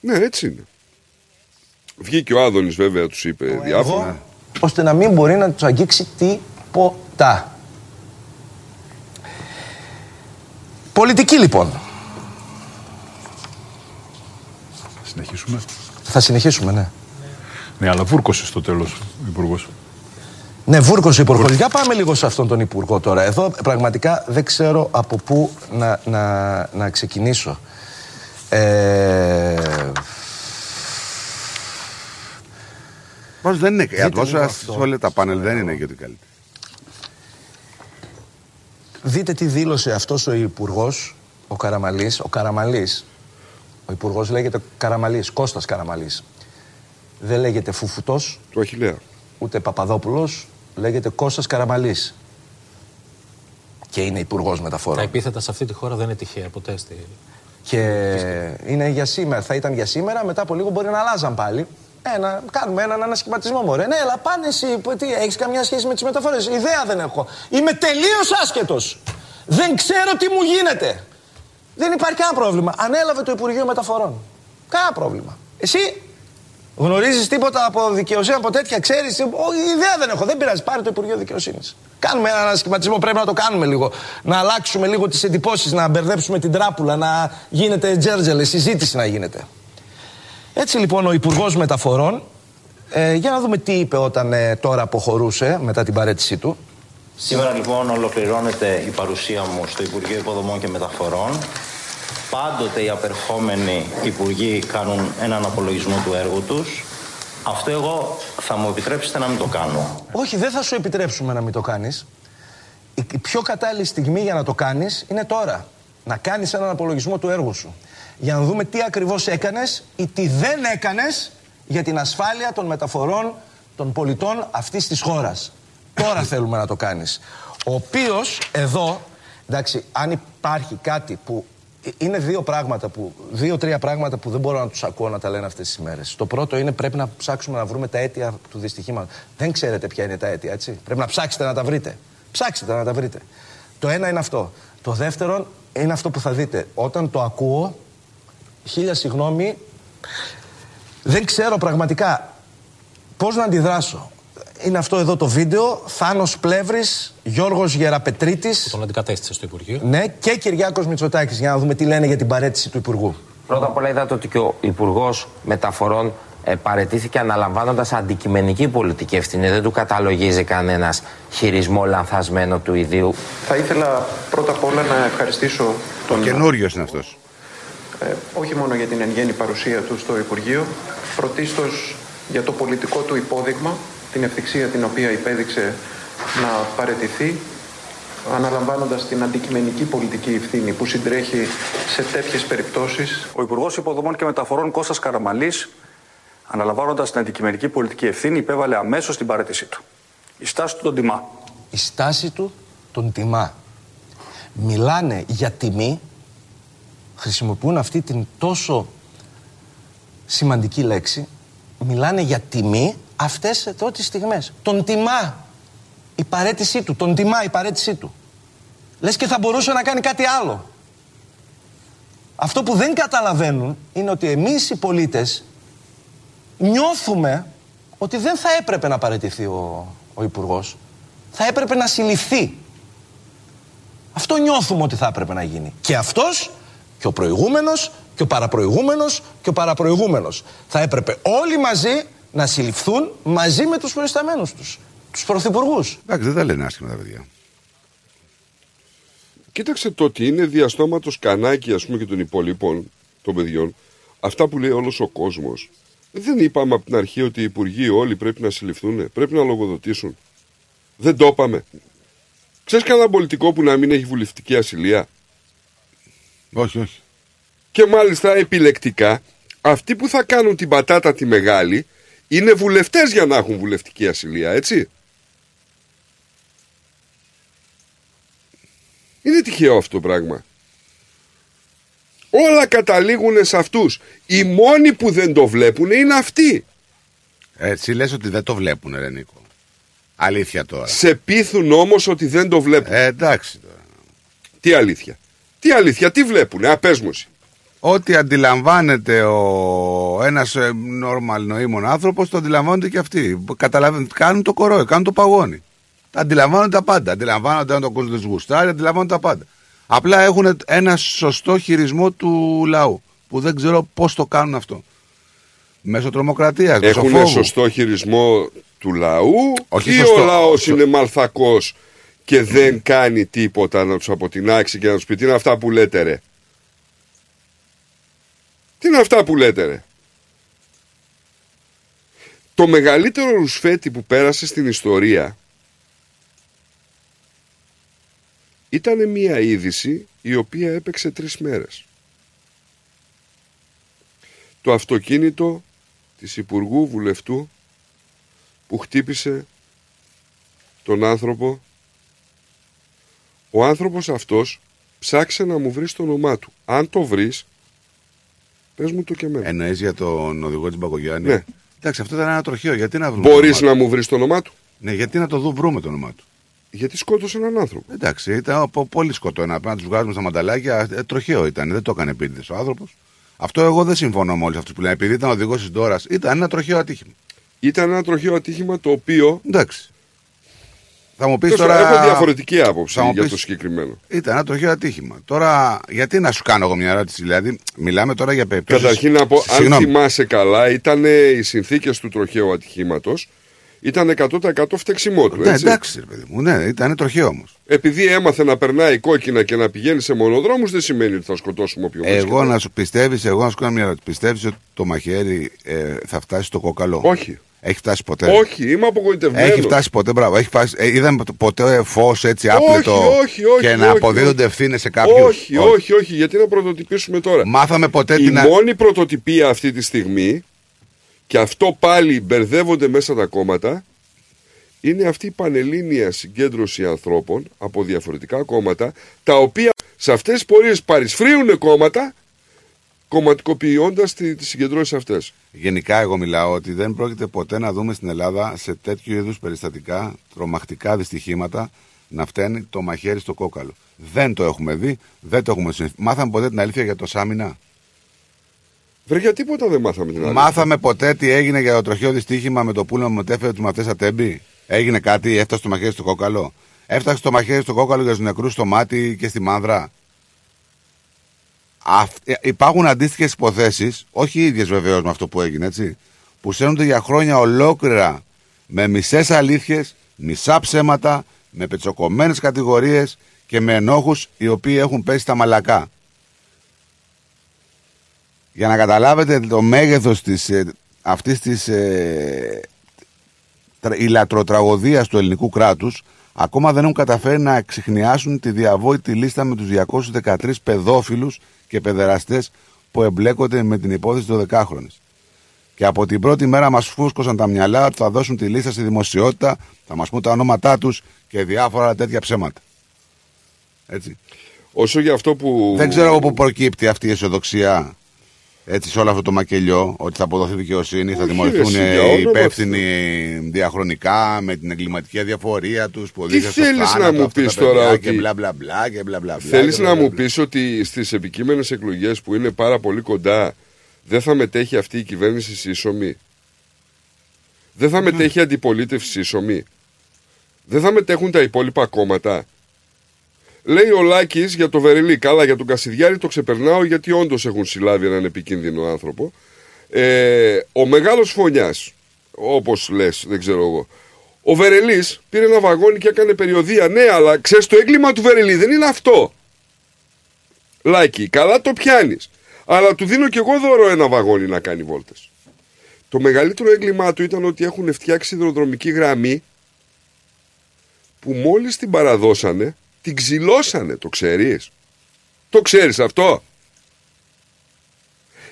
ναι έτσι είναι. Βγήκε ο Άδωνης βέβαια, τους είπε διάφορα. ώστε να μην μπορεί να τους αγγίξει τίποτα. Πολιτική λοιπόν. Συνεχίσουμε. Θα συνεχίσουμε, ναι. Ναι, αλλά βούρκωσε στο τέλος ο Υπουργός. Ναι, βούρκος ο υπουργό. Για πάμε λίγο σε αυτόν τον υπουργό τώρα. Εδώ πραγματικά δεν ξέρω από πού να, να, να ξεκινήσω. Ε, Πώς δεν είναι. Η Δείτε ατμόσφαιρα λίγο σε αυτό. όλα τα πάνελ δεν είναι και ότι καλύτερη. δείτε τι δήλωσε αυτός ο υπουργός, ο Καραμαλής. Ο Καραμαλής, ο υπουργός λέγεται Καραμαλής, Κώστας Καραμαλής. Δεν λέγεται Φουφουτός. Του Αχιλέα. Ούτε Παπαδόπουλος, λέγεται Κώστας Καραμαλής. Και είναι υπουργός μεταφορών. Τα επίθετα σε αυτή τη χώρα δεν είναι τυχαία ποτέ. Στη... Και είναι για σήμερα, θα ήταν για σήμερα, μετά από λίγο μπορεί να αλλάζαν πάλι. Ε, να κάνουμε έναν ανασχηματισμό, μωρέ. Ναι, αλλά πάνε εσύ, που- τι, έχεις καμιά σχέση με τις μεταφορές; Ιδέα δεν έχω. Είμαι τελείως άσχετος. Δεν ξέρω τι μου γίνεται. Δεν υπάρχει κανένα πρόβλημα. Ανέλαβε το Υπουργείο Μεταφορών. Κανένα πρόβλημα. Εσύ γνωρίζεις τίποτα από δικαιοσύνη, από τέτοια, ξέρεις. Όχι, ιδέα δεν έχω. Δεν πειράζει. Πάρε το Υπουργείο Δικαιοσύνης. Κάνουμε έναν ανασχηματισμό. Πρέπει να το κάνουμε λίγο. Να αλλάξουμε λίγο τις εντυπώσεις, να μπερδέψουμε την τράπουλα, να γίνεται τζέρτζελε, συζήτηση να γίνεται. Έτσι λοιπόν ο Υπουργός Μεταφορών, ε, για να δούμε τι είπε όταν ε, τώρα αποχωρούσε μετά την παρέτησή του. Σήμερα λοιπόν ολοκληρώνεται η παρουσία μου στο Υπουργείο Υποδομών και Μεταφορών. Πάντοτε οι απερχόμενοι υπουργοί κάνουν έναν απολογισμό του έργου τους. Αυτό εγώ θα μου επιτρέψετε να μην το κάνω. Όχι, δεν θα σου επιτρέψουμε να μην το κάνεις. Η η πιο κατάλληλη στιγμή για να το κάνεις είναι τώρα. Να κάνεις έναν απολογισμό του έργου σου. Για να δούμε τι ακριβώς έκανες ή τι δεν έκανες για την ασφάλεια των μεταφορών των πολιτών αυτής της χώρας. Τώρα θέλουμε να το κάνεις. Ο οποίος εδώ, εντάξει, αν υπάρχει κάτι που ε, είναι δύο πράγματα που, δύο-τρία πράγματα που δεν μπορώ να τους ακούω να τα λένε αυτές τις μέρες. Το πρώτο είναι πρέπει να ψάξουμε να βρούμε τα αίτια του δυστυχήματος. Δεν ξέρετε ποια είναι τα αίτια, έτσι. Πρέπει να ψάξετε να τα βρείτε. Ψάξτε να τα βρείτε. Το ένα είναι αυτό. Το δεύτερο είναι αυτό που θα δείτε. Όταν το ακούω, χίλια συγγνώμη, δεν ξέρω πραγματικά πώς να αντιδράσω. Είναι αυτό εδώ το βίντεο. Θάνος Πλεύρης, Γιώργος Γεραπετρίτης. Τον αντικατέστησε στο Υπουργείο. Ναι, και Κυριάκος Μητσοτάκης. Για να δούμε τι λένε για την παρέτηση του Υπουργού. Πρώτα απ' όλα είδατε ότι και ο Υπουργός Μεταφορών ε, παρετήθηκε αναλαμβάνοντας αντικειμενική πολιτική ευθύνη. Δεν του καταλογίζει κανένας χειρισμό λανθασμένο του ιδίου. Θα ήθελα πρώτα απ' όλα να ευχαριστήσω τον Καινούριος είναι αυτός. ε, όχι μόνο για την εν γέννη παρουσία του στο Υπουργείο, πρωτίστως για το πολιτικό του υπόδειγμα, την ευθυξία την οποία υπέδειξε να παρετηθεί, αναλαμβάνοντας την αντικειμενική πολιτική ευθύνη που συντρέχει σε τέτοιες περιπτώσεις. Ο Υπουργός Υποδομών και Μεταφορών Κώστας Καραμαλής, αναλαμβάνοντας την αντικειμενική πολιτική ευθύνη, υπέβαλε αμέσως την παρέτησή του. Η στάση του τον τιμά. Η στάση του τον τιμά. Μιλάνε για τιμή, χρησιμοποιούν αυτή την τόσο σημαντική λέξη, μιλάνε για τιμή αυτές εδώ τις στιγμές. Τον τιμά η παρέτησή του, τον τιμά η παρέτησή του. Λες και θα μπορούσε να κάνει κάτι άλλο. Αυτό που δεν καταλαβαίνουν είναι ότι εμείς οι πολίτες νιώθουμε ότι δεν θα έπρεπε να παραιτηθεί ο, ο Υπουργός. Θα έπρεπε να συλληφθεί. Αυτό νιώθουμε ότι θα έπρεπε να γίνει. Και αυτός και ο προηγούμενος και ο παραπροηγούμενος και ο παραπροηγούμενος. Θα έπρεπε όλοι μαζί να συλληφθούν μαζί με τους προϊσταμένους τους. Τους πρωθυπουργούς. Εντάξει, δεν τα λένε άσχημα τα παιδιά. Κοίταξε το ότι είναι διαστόματος κανάκι ας πούμε και των υπολείπων των παιδιών. Αυτά που λέει όλος ο κόσμος. Δεν είπαμε από την αρχή ότι οι υπουργοί όλοι πρέπει να συλληφθούν, πρέπει να λογοδοτήσουν. Δεν το είπαμε. Ξέρεις κανένα πολιτικό που να μην έχει βουλευτική ασυλία; Όχι, όχι. Και μάλιστα επιλεκτικά αυτοί που θα κάνουν την πατάτα τη μεγάλη είναι βουλευτές για να έχουν βουλευτική ασυλία, έτσι. Είναι τυχαίο αυτό το πράγμα. Όλα καταλήγουν σε αυτούς. Οι μόνοι που δεν το βλέπουν είναι αυτοί. Έτσι λες ότι δεν το βλέπουν, ρε Νίκο. Αλήθεια τώρα. Σε πείθουν όμως ότι δεν το βλέπουν. Ε, εντάξει τώρα. Τι αλήθεια. Τι αλήθεια, τι βλέπουνε, απέσμωση. Ό,τι αντιλαμβάνεται ο ένας ε, normal νοήμων άνθρωπος, το αντιλαμβάνονται και αυτοί. Καταλαβαίνουν, κάνουν το κορόι, κάνουν το παγόνι. Αντιλαμβάνονται τα πάντα. Αντιλαμβάνονται αν το κόσμος δεν γουστάρει, αντιλαμβάνονται τα πάντα. Απλά έχουν ένα σωστό χειρισμό του λαού. Που δεν ξέρω πώς το κάνουν αυτό. Μέσω τρομοκρατίας. Έχουν σωστό χειρισμό του λαού Όχι ή σωστό. ο λαός Σω- είναι μαλθακός και δεν κάνει τίποτα να τους αποτινάξει και να τους πει τι είναι αυτά που λέτε ρε. Τι είναι αυτά που λέτε ρε; Το μεγαλύτερο ρουσφέτη που πέρασε στην ιστορία ήταν μια είδηση η οποία έπαιξε τρεις μέρες. Το αυτοκίνητο της Υπουργού Βουλευτού που χτύπησε τον άνθρωπο ο άνθρωπος αυτός ψάξε να μου βρει το όνομά του. Αν το βρεις, πες μου το και εμένα. Εννοείς για τον οδηγό της Μπακογιάννη; Ναι. Εντάξει, αυτό ήταν ένα τροχείο. Γιατί να βρούμε. Μπορείς το όνομα να μου βρεις το όνομά του; του. Ναι, γιατί να το δω, βρούμε το όνομά του. Γιατί σκότωσε έναν άνθρωπο. Εντάξει, ήταν από πολύ σκοτώνα. Πρέπει να τους βγάζουμε στα μανταλάκια. Ε, τροχαίο ήταν. Δεν το έκανε επίτηδες ο άνθρωπος. Αυτό εγώ δεν συμφωνώ με όλους αυτούς που λένε. Επειδή ήταν οδηγός της Ντόρας, ήταν ένα τροχαίο ατύχημα. Ήταν ένα τροχαίο ατύχημα το οποίο. Εντάξει. Θα μου πεις Τέλος τώρα. πάντων, Έχω διαφορετική άποψη θα μου για πεις- το συγκεκριμένο. Ήταν ένα τροχαίο ατύχημα. Τώρα, γιατί να σου κάνω εγώ μια ερώτηση, δηλαδή, μιλάμε τώρα για περιπτώσει. Καταρχήν να πω, αν Συγγνώμη. θυμάσαι καλά, ήταν οι συνθήκες του τροχαίου ατυχήματος. Ήταν 100% φταίξιμό του. Ναι, έτσι. εντάξει, ρε παιδί μου, ναι, ήταν τροχαίο όμως. Επειδή έμαθε να περνάει κόκκινα και να πηγαίνει σε μονοδρόμους, δεν σημαίνει ότι θα σκοτώσουμε όποιον Εγώ βρίσκεται. να σου πιστεύεις, εγώ να σου κάνω μια ερώτηση. Πιστεύεις ότι το μαχαίρι ε, θα φτάσει στο κόκαλο; Όχι. Έχει φτάσει ποτέ; Όχι, είμαι απογοητευμένος. Έχει φτάσει ποτέ, μπράβο. Έχει φτάσει, ε, είδαμε ποτέ φως έτσι άπλετο όχι, όχι, και να όχι, αποδίδονται όχι. ευθύνες σε κάποιους; Όχι, όχι, όχι, γιατί να πρωτοτυπήσουμε τώρα; Μάθαμε ποτέ Η την. α- μόνη πρωτοτυπία αυτή τη στιγμή, και αυτό πάλι μπερδεύονται μέσα τα κόμματα, είναι αυτή η πανελλήνια συγκέντρωση ανθρώπων από διαφορετικά κόμματα, τα οποία σε αυτές τις πορείες παρισφρίουν κόμματα, κομματικοποιώντας τι- τις συγκεντρώσεις αυτές. Γενικά, εγώ μιλάω ότι δεν πρόκειται ποτέ να δούμε στην Ελλάδα σε τέτοιου είδους περιστατικά, τρομακτικά δυστυχήματα, να φταίνει το μαχαίρι στο κόκαλο. Δεν το έχουμε δει, δεν το έχουμε συνηθίσει. Μάθαμε ποτέ την αλήθεια για το Σάμινα. Βρε για τίποτα δεν μάθαμε την άλλη. Μάθαμε ποτέ τι έγινε για το τροχαίο δυστύχημα με το πούλμα που μετέφερε του μαθητέ Ατέμπη. Έγινε κάτι, έφτασε το μαχαίρι στο κόκαλο. Έφτασε το μαχαίρι στο κόκαλο για τους νεκρούς στο μάτι και στη μάνδρα. Αυτ- ε, υπάρχουν αντίστοιχες υποθέσεις, όχι οι ίδιες βεβαίως με αυτό που έγινε, έτσι, που σέρνονται για χρόνια ολόκληρα με μισές αλήθειες, μισά ψέματα, με πετσοκομμένες κατηγορίες και με ενόχους οι οποίοι έχουν πέσει στα μαλακά. Για να καταλάβετε το μέγεθος της, ε, αυτής της ε, τρα- ηλατροτραγωδίας του ελληνικού κράτους ακόμα δεν έχουν καταφέρει να εξηχνιάσουν τη διαβόητη λίστα με τους 213 παιδόφιλους και παιδεραστές που εμπλέκονται με την υπόθεση του 12χρονης. Και από την πρώτη μέρα μας φούσκωσαν τα μυαλά ότι θα δώσουν τη λίστα στη δημοσιότητα, θα μας πούν τα ονόματά τους και διάφορα άλλα τέτοια ψέματα. Έτσι. Όσο για αυτό που... Δεν ξέρω από πού προκύπτει αυτή η αισιοδοξία. Έτσι σε όλο αυτό το μακελιό ότι θα αποδοθεί δικαιοσύνη, θα Όχι, τιμωρηθούν ρε, εσύ, για οι όνομα υπεύθυνοι διαχρονικά με την εγκληματική αδιαφορία τους που οδήγησαν στο θέλεις θάνατο να μου αυτά τα πεις τώρα παιδιά ότι- Και μπλα μπλα μπλα και μπλα μπλα μπλα. Θέλεις και να μπλα μου μπλα. πεις ότι στις επικείμενες εκλογές που είναι πάρα πολύ κοντά δεν θα μετέχει αυτή η κυβέρνηση σύσσωμη; Δεν θα μετέχει αντιπολίτευση σύσσωμη; Δεν θα μετέχουν τα υπόλοιπα κόμματα; Λέει ο Λάκης για το Βερελί. Καλά, για τον Κασιδιάρη το ξεπερνάω γιατί όντως έχουν συλλάβει έναν επικίνδυνο άνθρωπο. Ε, ο μεγάλος φωνιάς, όπως λες, δεν ξέρω εγώ. Ο Βερελή πήρε ένα βαγόνι και έκανε περιοδία. Ναι, αλλά ξέρεις, το έγκλημα του Βερελή δεν είναι αυτό. Λάκη, καλά το πιάνεις. Αλλά του δίνω κι εγώ δώρο ένα βαγόνι να κάνει βόλτες. Το μεγαλύτερο έγκλημά του ήταν ότι έχουν φτιάξει υδροδρομική γραμμή που μόλις την παραδώσανε, την ξυλώσανε, το ξέρεις. Το ξέρεις αυτό.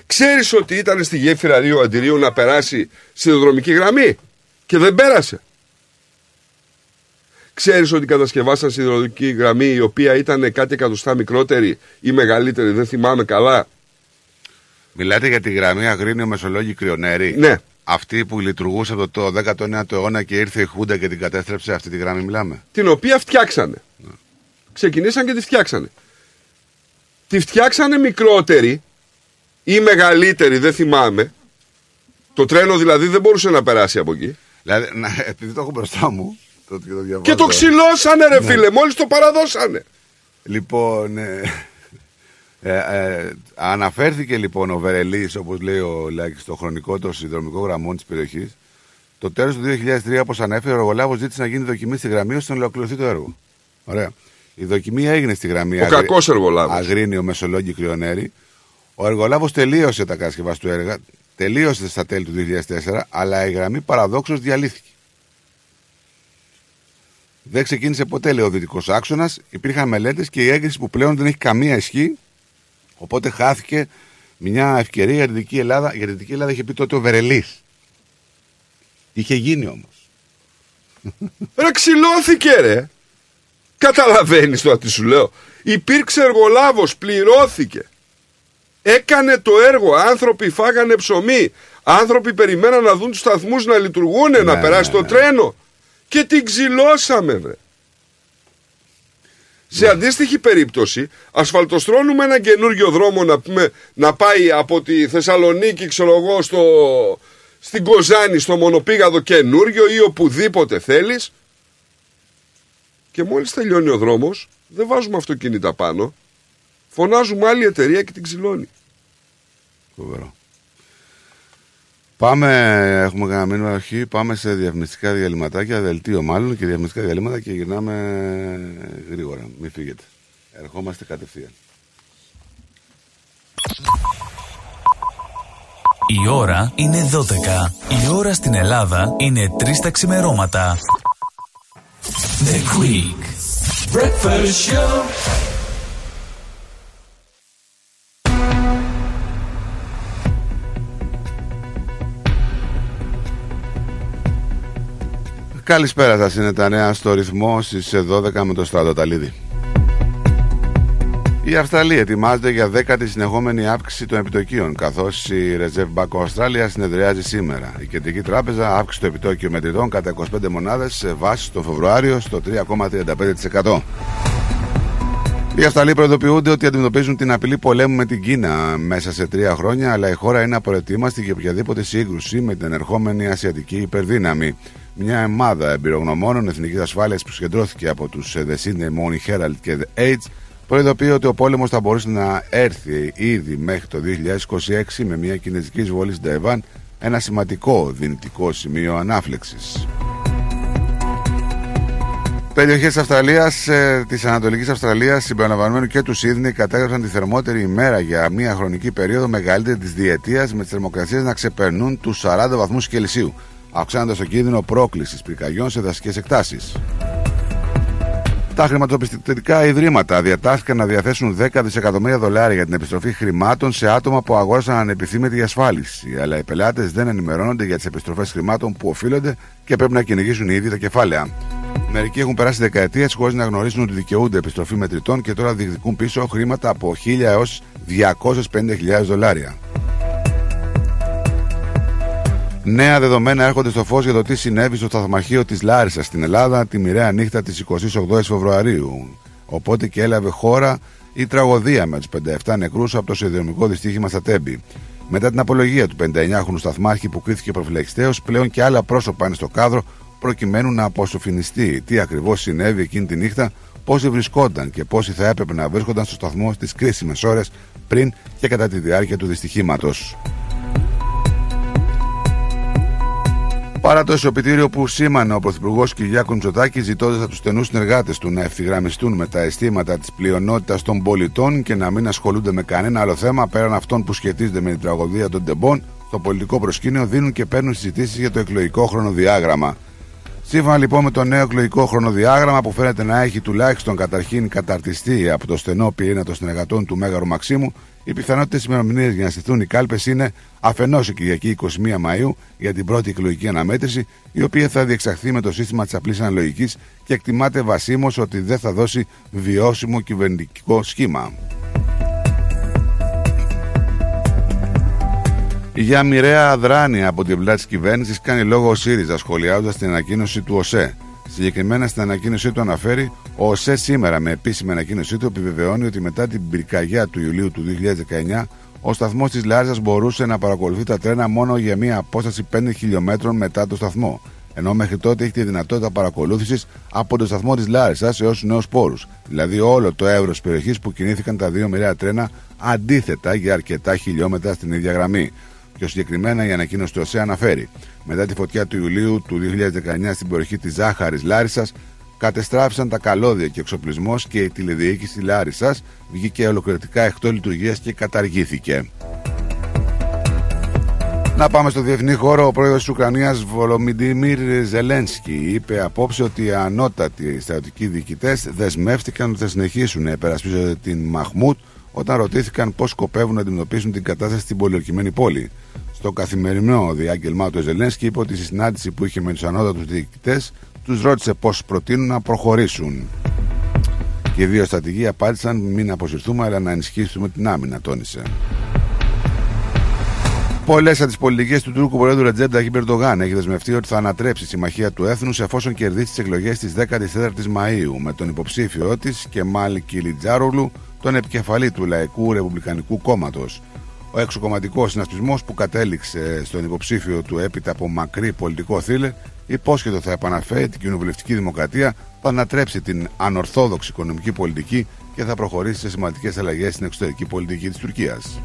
Ξέρεις ότι ήταν στη γέφυρα Ρίου Αντιρίου να περάσει στη υδροδρομική γραμμή και δεν πέρασε. Ξέρεις ότι κατασκευάσαν σιδηροδρομική γραμμή η οποία ήταν κάτι εκατοστά μικρότερη ή μεγαλύτερη, δεν θυμάμαι καλά. Μιλάτε για τη γραμμή Αγρίνιο Μεσολόγγι Κρυονέρη. Ναι. Αυτή που λειτουργούσε από το 19ο αιώνα και ήρθε η Χούντα και την κατέστρεψε, αυτή τη γραμμή μιλάμε. την οποία φτιάξανε. Ξεκινήσαν και τη φτιάξανε. Τη φτιάξανε μικρότερη ή μεγαλύτερη, δεν θυμάμαι. Το τρένο δηλαδή δεν μπορούσε να περάσει από εκεί. Δηλαδή, να, επειδή το έχω μπροστά μου. Το, και το, διαβάζω. Και το ξυλώσανε ρε Ναι. φίλε, μόλις το παραδώσανε. Λοιπόν, ε, ε, ε, αναφέρθηκε λοιπόν ο Βερελής, όπως λέει ο Λάκης, στο χρονικό των συνδρομικών γραμμών της περιοχής. Το τέλος του 2003, όπως ανέφερε, ο εργολάβος ζήτησε να γίνει δοκιμή στη γραμμή ώστε να ολοκληρωθεί το έργο. Ωραία. Η δοκιμή έγινε στη γραμμή Ο κακός εργολάβος. Αγρίνιο Μεσολόγγι Κρυονέρη. Ο εργολάβος τελείωσε τα κατασκευάς του έργα, τελείωσε στα τέλη του 2004, αλλά η γραμμή παραδόξως διαλύθηκε. Δεν ξεκίνησε ποτέ, λέει ο δυτικός άξονας. Υπήρχαν μελέτες και η έγκριση που πλέον δεν έχει καμία ισχύ. Οπότε χάθηκε μια ευκαιρία για την Δυτική Ελλάδα. Για την Δυτική Ελλάδα είχε πει τότε ο Βερελής. Είχε γίνει όμως. Ρε ξυλώθηκε ρε. Καταλαβαίνεις τώρα τι σου λέω. Υπήρξε εργολάβος, πληρώθηκε. Έκανε το έργο, άνθρωποι φάγανε ψωμί. Άνθρωποι περιμέναν να δουν τους σταθμούς να λειτουργούν, να Ναι, περάσει ναι, το ναι. τρένο. Και την ξυλώσαμε βρε. Σε αντίστοιχη περίπτωση, ασφαλτοστρώνουμε ένα καινούριο δρόμο να, πούμε, να πάει από τη Θεσσαλονίκη, ξέρω εγώ, στο, στην Κοζάνη, στο Μονοπήγαδο καινούριο ή οπουδήποτε θέλεις. Και μόλις τελειώνει ο δρόμος, δεν βάζουμε αυτοκίνητα πάνω. Φωνάζουμε άλλη εταιρεία και την ξυλώνει. Φοβερό. Πάμε, έχουμε κανένα μήνυμα αρχή, πάμε σε διαφημιστικά διαλυματάκια, δελτίο μάλλον και διαφημιστικά διαλύματα και γυρνάμε γρήγορα. Μην φύγετε. Ερχόμαστε κατευθείαν. Η ώρα είναι 12. Η ώρα στην Ελλάδα είναι 3 τα ξημερώματα. The Quick. Breakfast Show. Καλησπέρα σας, είναι τα νέα στο ρυθμό στις 12 με το Στρατοταλίδη. Η Αυστραλία ετοιμάζεται για δέκατη συνεχόμενη αύξηση των επιτοκίων, καθώς η Reserve Bank of Australia συνεδριάζει σήμερα. Η Κεντρική Τράπεζα αύξησε το επιτόκιο μετρητών κατά 25 μονάδες σε βάση τον Φεβρουάριο στο 3,35%. Οι Αυστραλοί προειδοποιούνται ότι αντιμετωπίζουν την απειλή πολέμου με την Κίνα μέσα σε τρία χρόνια, αλλά η χώρα είναι απροετοίμαστη για οποιαδήποτε σύγκρουση με την ερχόμενη ασιατική υπερδύναμη. Μια ομάδα εμπειρογνωμόνων εθνικής ασφάλειας που συγκεντρώθηκε από τους The Sydney Morning Herald και The Age προειδοποιεί ότι ο πόλεμος θα μπορούσε να έρθει ήδη μέχρι το 2026 με μια κινέζικη εισβολή στην Ταϊβάν, ένα σημαντικό δυνητικό σημείο ανάφλεξης. Περιοχές της Αυστραλίας, ε, της Ανατολικής Αυστραλίας, συμπεριλαμβανομένου και του Σίδνey, κατέγραψαν τη θερμότερη ημέρα για μια χρονική περίοδο μεγαλύτερη της διετίας, με τις θερμοκρασίες να ξεπερνούν τους 40 βαθμούς Κελσίου, αυξάνοντας το κίνδυνο πρόκλησης πυρκαγιών σε δασικές εκτάσεις. Τα χρηματοπιστωτικά ιδρύματα διατάχθηκαν να διαθέσουν 10 δισεκατομμύρια δολάρια για την επιστροφή χρημάτων σε άτομα που αγόρασαν ανεπιθύμητη ασφάλιση. Αλλά οι πελάτες δεν ενημερώνονται για τις επιστροφές χρημάτων που οφείλονται και πρέπει να κυνηγήσουν ήδη τα κεφάλαια. Μερικοί έχουν περάσει δεκαετίες χωρίς να γνωρίζουν ότι δικαιούνται επιστροφή μετρητών και τώρα διεκδικούν πίσω χρήματα από 1.000 έως 250.000 δολάρια. Νέα δεδομένα έρχονται στο φως για το τι συνέβη στο σταθμαρχείο της Λάρισας στην Ελλάδα τη μοιραία νύχτα της 28 Φεβρουαρίου. Οπότε και έλαβε χώρα η τραγωδία με τους 57 νεκρούς από το σιδηρομικό δυστύχημα στα Τέμπη. Μετά την απολογία του 59χρονου σταθμάρχη που κρίθηκε προφυλακιστέως, πλέον και άλλα πρόσωπα είναι στο κάδρο προκειμένου να αποσοφινιστεί τι ακριβώς συνέβη εκείνη τη νύχτα, πόσοι βρισκόταν και πόσοι θα έπρεπε να βρίσκονταν στο σταθμό στις κρίσιμες ώρες πριν και κατά τη διάρκεια του δυστυχήματος. Παρά το ισοπητήριο που σήμανε ο Πρωθυπουργός Κυριάκος Μητσοτάκης, ζητώντας από τους στενούς συνεργάτες του να ευθυγραμμιστούν με τα αισθήματα της πλειονότητας των πολιτών και να μην ασχολούνται με κανένα άλλο θέμα πέραν αυτών που σχετίζονται με την τραγωδία των τεμπών, στο πολιτικό προσκήνιο δίνουν και παίρνουν συζητήσεις για το εκλογικό χρονοδιάγραμμα. Σύμφωνα λοιπόν με το νέο εκλογικό χρονοδιάγραμμα που φαίνεται να έχει τουλάχιστον καταρχήν καταρτιστεί από το στενό πυρήνα των συνεργατών του Μέγαρου Μαξίμου, οι πιθανότητες ημερομηνίε για να στηθούν οι κάλπες είναι αφενός η Κυριακή 21 Μαου για την πρώτη εκλογική αναμέτρηση, η οποία θα διεξαχθεί με το σύστημα της απλής αναλογικής και εκτιμάται βασίμως ότι δεν θα δώσει βιώσιμο κυβερνητικό σχήμα. Για μοιραία αδράνεια από την πλάτη της κυβέρνησης κάνει λόγο ο ΣΥΡΙΖΑ σχολιάζοντας την ανακοίνωση του ΟΣΕ. Συγκεκριμένα στην ανακοίνωσή του αναφέρει, ο ΟΣΕ σήμερα με επίσημη ανακοίνωσή του επιβεβαιώνει ότι μετά την πυρκαγιά του Ιουλίου του 2019, ο σταθμός της Λάρισα μπορούσε να παρακολουθεί τα τρένα μόνο για μια απόσταση 5 χιλιόμετρων μετά το σταθμό. Ενώ μέχρι τότε έχει τη δυνατότητα παρακολούθησης από το σταθμό της Λάρισας έως του νέους πόρους, δηλαδή όλο το εύρος περιοχής που κινήθηκαν τα δύο μοιραία τρένα αντίθετα για αρκετά χιλιόμετρα στην ίδια γραμμή. Πιο συγκεκριμένα, η ανακοίνωση του ΟΣΕ αναφέρει: Μετά τη φωτιά του Ιουλίου του 2019 στην περιοχή της Ζάχαρης Λάρισας, κατεστράφησαν τα καλώδια και εξοπλισμός και η τηλεδιοίκηση Λάρισας βγήκε ολοκληρωτικά εκτός λειτουργίας και καταργήθηκε. Να πάμε στο διεθνή χώρο. Ο πρόεδρος της Ουκρανίας, Βολομιντιμίρ Ζελένσκι, είπε απόψε ότι οι ανώτατοι στρατιωτικοί διοικητές δεσμεύτηκαν ότι θα συνεχίσουν να υπερασπίζονται την Μαχμούτ όταν ρωτήθηκαν πώς σκοπεύουν να αντιμετωπίσουν την κατάσταση στην πολιορκημένη πόλη. Στο καθημερινό διάγγελμά του, ο Ζελένσκι είπε ότι στη συνάντηση που είχε με τους ανώτατους διοικητές, τους ρώτησε πώς προτείνουν να προχωρήσουν. Και οι δύο στρατηγοί απάντησαν μην αποσυρθούμε αλλά να ενισχύσουμε την άμυνα, τόνισε. Πολλές από τις πολιτικές του Τούρκου Προέδρου Ρετζέντα Χιμπερντογάν έχει δεσμευτεί ότι θα ανατρέψει τη συμμαχία του έθνους εφόσον κερδίσει τις εκλογές της 14ης Μαου με τον υποψήφιό της Κεμάλ Κιλιτζάρολου τον επικεφαλή του Λαϊκού Ρεπουμπλικανικού Κόμματος. Ο εξοκομματικό συνασπισμός που κατέληξε στον υποψήφιο του έπειτα από μακρύ πολιτικό θύλε υπόσχεται ότι θα επαναφέρει την κοινοβουλευτική δημοκρατία, θα ανατρέψει την ανορθόδοξη οικονομική πολιτική και θα προχωρήσει σε σημαντικές αλλαγές στην εξωτερική πολιτική της Τουρκίας.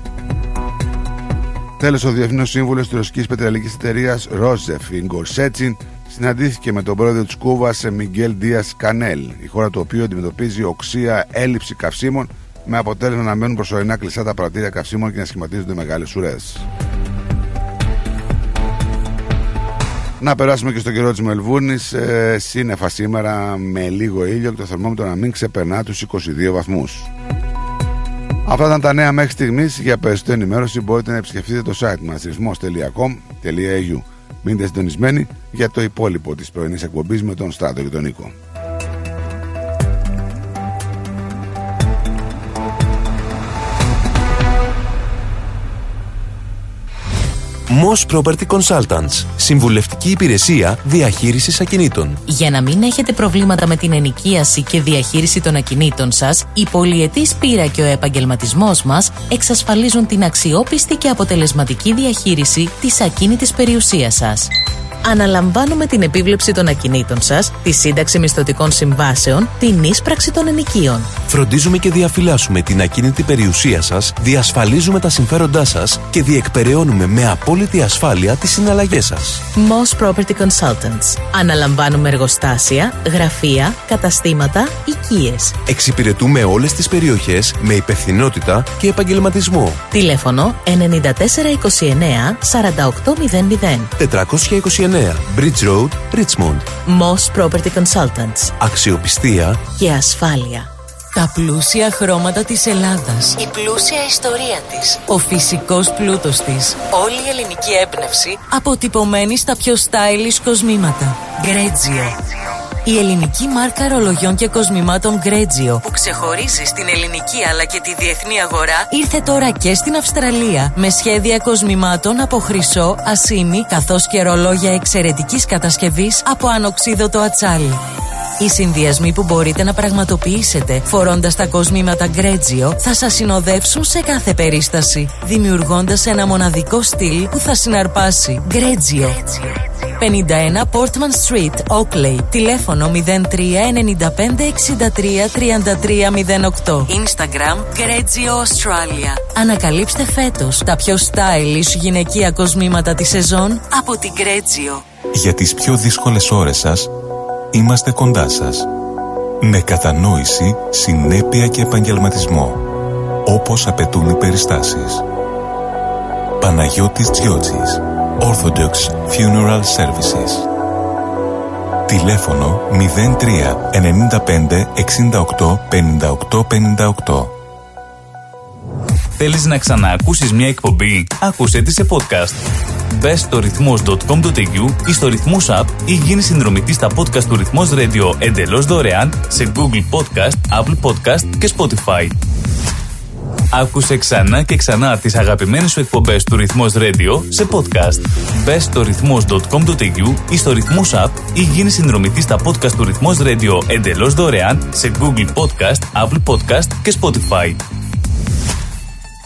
Τέλος, ο Διεθνή Σύμβουλος της Ρωσικής Πετρελαϊκής Εταιρείας Ρόζεφ Ιγκορσέτσιν συναντήθηκε με τον πρόεδρο της Κούβας Μιγγέλ Δίας Κανέλ, η χώρα του οποίου αντιμετωπίζει οξία έλλειψη καυσίμων με αποτέλεσμα να μένουν προσωρινά κλειστά τα πρατήρια καυσίμων και να σχηματίζονται μεγάλες ουρέ. Να περάσουμε και στο καιρό της Μελβούρνης. Ε, σύννεφα σήμερα με λίγο ήλιο και το θερμόμετρο να μην ξεπερνά τους 22 βαθμούς. Αυτά ήταν τα νέα μέχρι στιγμής. Για περισσότερη ενημέρωση μπορείτε να επισκεφτείτε το site μας ρυθμό.com.au. Μείνετε συντονισμένοι για το υπόλοιπο της πρωινής εκπομπής με τον Στράτο και τον Νίκο. Moss Property Consultants. Συμβουλευτική υπηρεσία διαχείρισης ακινήτων. Για να μην έχετε προβλήματα με την ενοικίαση και διαχείριση των ακινήτων σας, η πολυετής πείρα και ο επαγγελματισμός μας εξασφαλίζουν την αξιόπιστη και αποτελεσματική διαχείριση της ακίνητης περιουσίας σας αναλαμβάνουμε την επίβλεψη των ακινήτων σας, τη σύνταξη μισθωτικών συμβάσεων, την ίσπραξη των ενοικίων. Φροντίζουμε και διαφυλάσσουμε την ακίνητη περιουσία σας, διασφαλίζουμε τα συμφέροντά σας και διεκπεραιώνουμε με απόλυτη ασφάλεια τις συναλλαγές σας. Moss Property Consultants. Αναλαμβάνουμε εργοστάσια, γραφεία, καταστήματα, οικίες. Εξυπηρετούμε όλες τις περιοχές με υπευθυνότητα και επαγγελματισμό. Τηλέφωνο 9429 4800 429 Bridge Road, Richmond. Moss Property Consultants. Αξιοπιστία και ασφάλεια. Τα πλούσια χρώματα της Ελλάδας. Η πλούσια ιστορία της. Ο φυσικός πλούτος της. Όλη η ελληνική έμπνευση αποτυπωμένη στα πιο stylish κοσμήματα. Γκρέτζιο. Η ελληνική μάρκα ρολογιών και κοσμημάτων Grezio που ξεχωρίζει στην ελληνική αλλά και τη διεθνή αγορά ήρθε τώρα και στην Αυστραλία με σχέδια κοσμημάτων από χρυσό, ασίμι καθώς και ρολόγια εξαιρετικής κατασκευής από ανοξίδωτο ατσάλι. Οι συνδυασμοί που μπορείτε να πραγματοποιήσετε φορώντας τα κοσμήματα Grezio θα σας συνοδεύσουν σε κάθε περίσταση, δημιουργώντας ένα μοναδικό στυλ που θα συναρπάσει. Grezio. 51 Portman Street, Oakley. Τηλέφωνο 03 95 63 33 08. Instagram Grezio Australia. Ανακαλύψτε φέτος τα πιο stylish γυναικεία κοσμήματα της σεζόν από την Grezio. Για τις πιο δύσκολες ώρες σας, είμαστε κοντά σας. Με κατανόηση, συνέπεια και επαγγελματισμό. Όπως απαιτούν οι περιστάσεις. Παναγιώτης Τζιότσης. Orthodox Funeral Services. Τηλέφωνο 03 95 68 58 58. Θέλεις να ξαναακούσεις μια εκπομπή; Άκουσέ τη σε podcast. Μπες στο ρυθμός.com.au ή στο ρυθμός app ή γίνεις συνδρομητής στα podcast του ρυθμός radio εντελώς δωρεάν σε Google Podcast, Apple Podcast και Spotify. Άκουσε ξανά και ξανά τις αγαπημένες σου εκπομπές του Ρυθμός Radio σε podcast. Μπες στο ρυθμός.com.au ή στο Ρυθμός App ή γίνει συνδρομητής στα podcast του Ρυθμός Radio εντελώς δωρεάν σε Google Podcast, Apple Podcast και Spotify.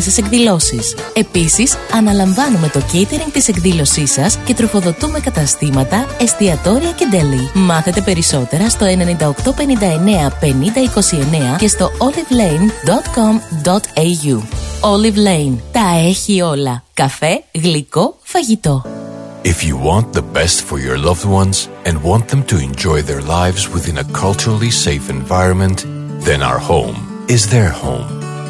σας εκδηλώσεις. Επίσης, αναλαμβάνουμε το catering της εκδήλωσής σας και τροφοδοτούμε καταστήματα, εστιατόρια και deli. Μάθετε περισσότερα στο 9859 5029 και στο olivelane.com.au. Olive Lane. Τα έχει όλα. Καφέ, γλυκό, φαγητό. If you want the best for your loved ones and want them to enjoy their lives within a culturally safe environment, then our home is their home.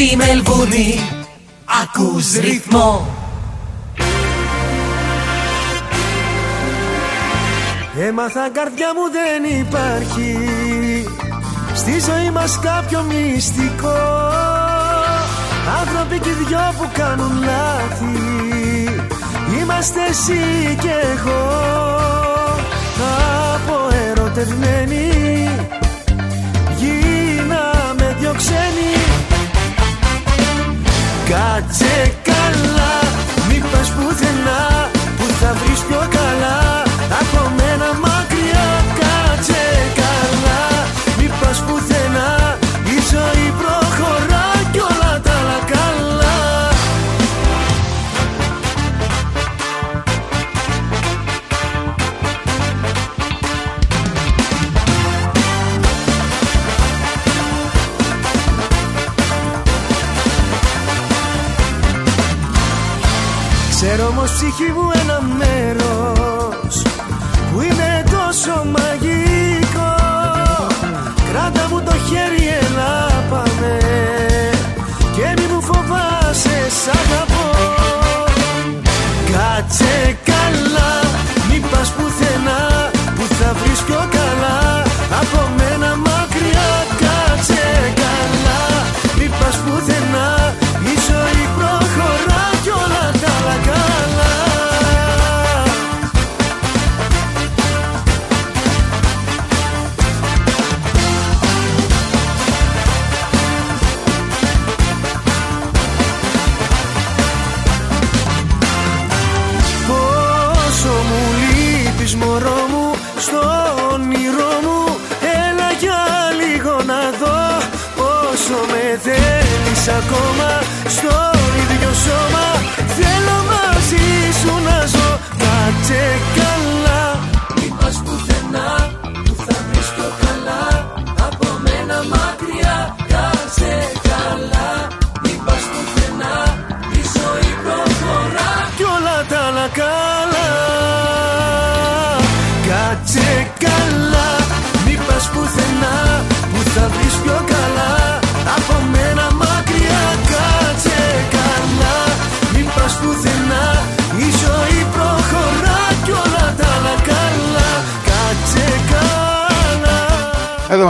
Στη Μελβούνι ακούς ρυθμό. Έμαθα καρδιά μου δεν υπάρχει Στη ζωή μας κάποιο μυστικό. Άνθρωποι και δυο που κάνουν λάθη Είμαστε εσύ και εγώ. Αποερωτευμένοι Γίναμε δυο ξένοι Κάτσε καλά Μη πας πουθενά Που θα βρεις πιο καλά. Από μένα μακριά ψυχή μου ένα μέρος που είναι τόσο μαγικό. Κράτα μου το χέρι έλα πάμε και μη μου φοβάσαι σ' αγαπώ. Κάτσε καλά μη πας πουθενά. Κάτσε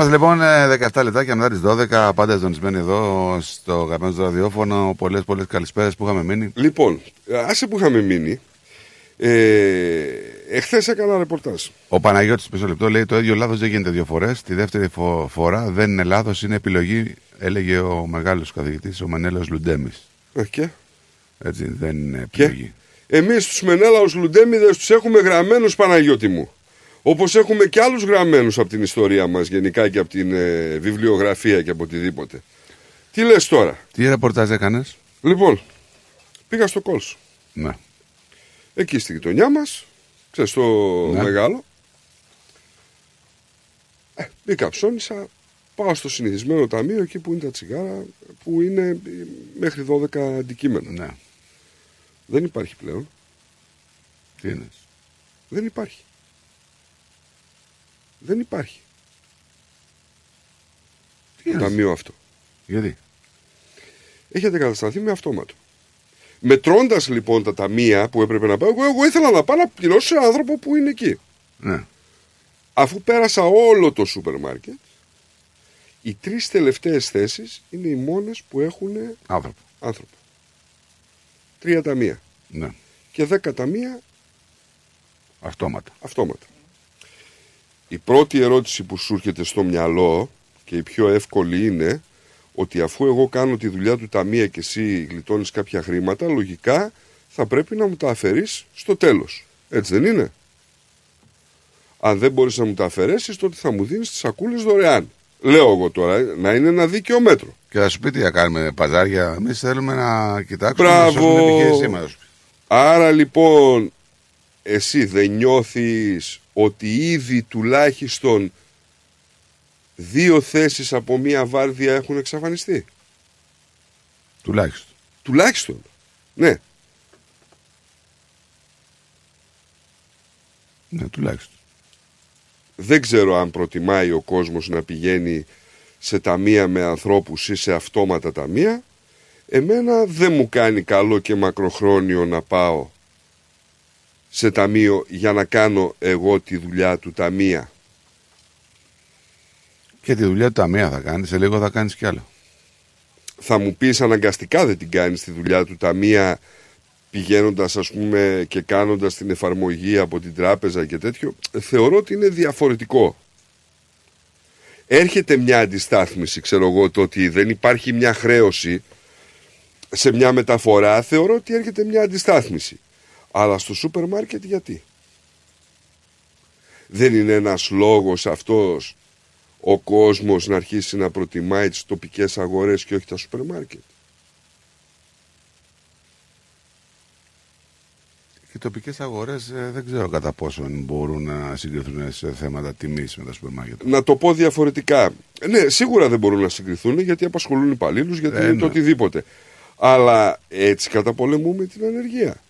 Εδώ μας λοιπόν ε, 17 λεπτάκια μετά τις 12 πάντα ζωνισμένοι εδώ στο αγαπημένο του ραδιόφωνο πολλές πολλές καλησπέρες που είχαμε μείνει Λοιπόν, άσε που είχαμε μείνει. Ε, Εχθές έκανα ρεπορτάζ. Ο Παναγιώτης πίσω λεπτό λέει το ίδιο λάθος δεν γίνεται δύο φορές τη δεύτερη φο- φορά δεν είναι λάθος είναι επιλογή έλεγε ο μεγάλος καθηγητής ο Μενέλαος Λουντέμης Ε, και; έτσι δεν είναι επιλογή Εμείς τους Μενέλαους Λουντέμιδες τους έχουμε γραμμένους Παναγιώτη μου. Όπως έχουμε και άλλους γραμμένους από την ιστορία μας γενικά και από την ε, βιβλιογραφία και από οτιδήποτε. Τι λες τώρα; Τι ρεπορτάζ έκανες; Λοιπόν, πήγα στο Κόλσο. Ναι. Εκεί στη γειτονιά μας, ξέρεις το Ναι. μεγάλο. Ε, μπήκα, ψώνισα, πάω στο συνηθισμένο ταμείο εκεί που είναι τα τσιγάρα, που είναι ε, μέχρι 12 αντικείμενα. Ναι. Δεν υπάρχει πλέον. Τι είναι. Δεν υπάρχει. Δεν υπάρχει. Τι το ταμείο αυτό; Γιατί; Έχει αντικατασταθεί με αυτόματο. Μετρώντας λοιπόν τα ταμεία που έπρεπε να πάω, εγώ, εγώ ήθελα να πάω να πληρώσω σε άνθρωπο που είναι εκεί. Ναι. Αφού πέρασα όλο το σούπερ μάρκετ, οι τρεις τελευταίες θέσεις είναι οι μόνες που έχουν άνθρωπο. άνθρωπο. Τρία ταμεία. Ναι. Και δέκα ταμεία Αυτόματα. αυτόματα. Η πρώτη ερώτηση που σου έρχεται στο μυαλό και η πιο εύκολη είναι ότι αφού εγώ κάνω τη δουλειά του ταμεία και εσύ γλιτώνεις κάποια χρήματα, λογικά θα πρέπει να μου τα αφαιρείς στο τέλος. Έτσι δεν είναι; Αν δεν μπορείς να μου τα αφαιρέσεις, τότε θα μου δίνεις τις σακούλες δωρεάν. Λέω εγώ τώρα, ε, να είναι ένα δίκαιο μέτρο. Και θα σου πει τι θα κάνουμε παζάρια. Εμείς θέλουμε να κοιτάξουμε να Μπράβο. σώσουμε την επιχείρησή μας. Άρα λοιπόν, εσύ δεν νιώθεις ότι ήδη τουλάχιστον δύο θέσεις από μία βάρδια έχουν εξαφανιστεί. Τουλάχιστον. Τουλάχιστον. Ναι. Ναι, τουλάχιστον. Δεν ξέρω αν προτιμάει ο κόσμος να πηγαίνει σε ταμεία με ανθρώπους ή σε αυτόματα ταμεία. Εμένα δεν μου κάνει καλό και μακροχρόνιο να πάω σε ταμείο για να κάνω εγώ τη δουλειά του ταμεία. Και τη δουλειά του ταμεία θα κάνεις, σε λίγο θα κάνεις κι άλλο. θα μου πεις αναγκαστικά δεν την κάνεις τη δουλειά του ταμεία πηγαίνοντας ας πούμε και κάνοντας την εφαρμογή από την τράπεζα και τέτοιο θεωρώ ότι είναι διαφορετικό έρχεται μια αντιστάθμιση ξέρω εγώ το ότι δεν υπάρχει μια χρέωση σε μια μεταφορά θεωρώ ότι έρχεται μια αντιστάθμιση αλλά στο σούπερ μάρκετ γιατί; Δεν είναι ένας λόγος αυτός ο κόσμος να αρχίσει να προτιμάει τις τοπικές αγορές και όχι τα σούπερ μάρκετ; Οι τοπικές αγορές δεν ξέρω κατά πόσο μπορούν να συγκριθούν σε θέματα τιμής με τα σούπερ μάρκετ. Να το πω διαφορετικά. Ναι, σίγουρα δεν μπορούν να συγκριθούν γιατί απασχολούν υπαλλήλους, γιατί Ε, είναι ναι. το οτιδήποτε. Αλλά έτσι καταπολεμούμε την ανεργία.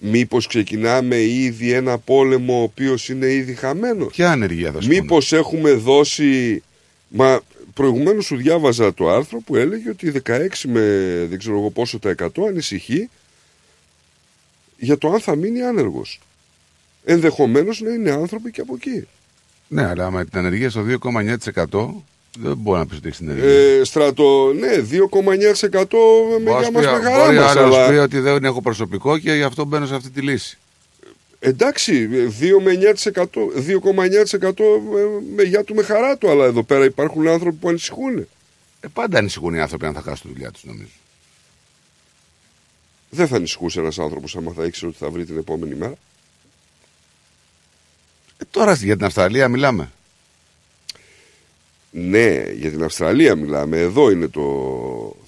Μήπως ξεκινάμε ήδη ένα πόλεμο ο οποίος είναι ήδη χαμένος; Ποια ανεργία θα σου Μήπως έχουμε δώσει Μα προηγουμένως σου διάβαζα το άρθρο που έλεγε ότι 16 με δεν ξέρω εγώ πόσο τα 100 ανησυχεί για το αν θα μείνει άνεργος. Ενδεχομένως να είναι άνθρωποι και από εκεί. Ναι, αλλά με την ανεργία στο 2,9% δεν μπορεί να πει ότι έχεις την ενεργεία. Ε, στρατό, ναι, 2,9% με για μας με χαρά μπορεί μας. άλλος Αλλά... πει ότι δεν έχω προσωπικό και γι' αυτό μπαίνω σε αυτή τη λύση. Εντάξει, 2 με 9%, 2,9% με γεια του με χαρά του, αλλά εδώ πέρα υπάρχουν άνθρωποι που ανησυχούν. Ε, πάντα ανησυχούν οι άνθρωποι αν θα χάσουν τη δουλειά τους, νομίζω. Δεν θα ανησυχούσε ένας άνθρωπος άμα θα ήξερε ότι θα βρει την επόμενη μέρα. Ε, τώρα για την Αυστραλία μιλάμε. Ναι, για την Αυστραλία μιλάμε. Εδώ είναι το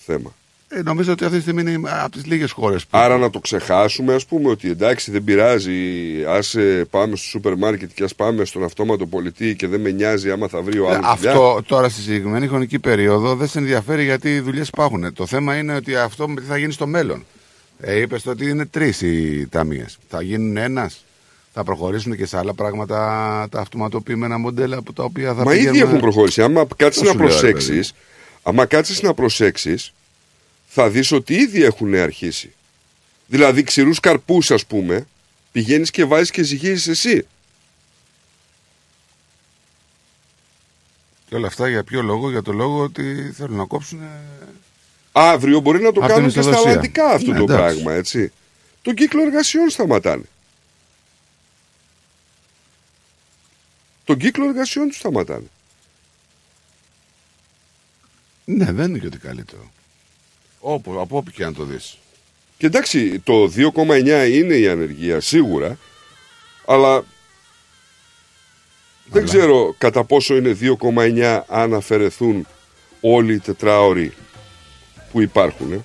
θέμα. Ε, νομίζω ότι αυτή τη στιγμή είναι από τις λίγες χώρες που. Άρα να το ξεχάσουμε, ας πούμε, ότι εντάξει δεν πειράζει, ας πάμε στο σούπερ μάρκετ και ας πάμε στον αυτόματο πολιτή και δεν με νοιάζει άμα θα βρει ο Ε, άλλος. αυτό τώρα στη συγκεκριμένη χρονική περίοδο δεν σε ενδιαφέρει γιατί οι δουλειές υπάρχουν. Το θέμα είναι ότι αυτό τι θα γίνει στο μέλλον. Ε, Είπες ότι είναι τρεις οι ταμείες. Θα γίνουν ένας; Θα προχωρήσουν και σε άλλα πράγματα τα αυτοματοποιημένα μοντέλα που τα οποία θα Μα ήδη πηγαίνουν- έχουν προχωρήσει. Άμα κάτσεις Αυτό να σου λέω, ρε προσέξει, παιδί. άμα κάτσεις να προσέξεις, θα δεις ότι ήδη έχουν αρχίσει. Δηλαδή, ξηρούς καρπούς, ας πούμε, πηγαίνεις και βάζεις και ζυγίζεις εσύ. Και όλα αυτά για ποιο λόγο, για το λόγο ότι θέλουν να κόψουν. Αύριο μπορεί να το Απ' την κάνουν και στα μισθοδοσία. αλλαντικά αυτό Ναι, το εντάξει. πράγμα, έτσι. Τον κύκλο εργασιών σταματάνε. Τον κύκλο εργασιών τους σταματάνε. Ναι, δεν είναι και ότι καλύτερο. Όπου, από όπου και αν το δεις. Και εντάξει, το 2,9 είναι η ανεργία σίγουρα, αλλά δεν ξέρω κατά πόσο είναι 2,9 αν αφαιρεθούν όλοι οι τετράωροι που υπάρχουν. ε.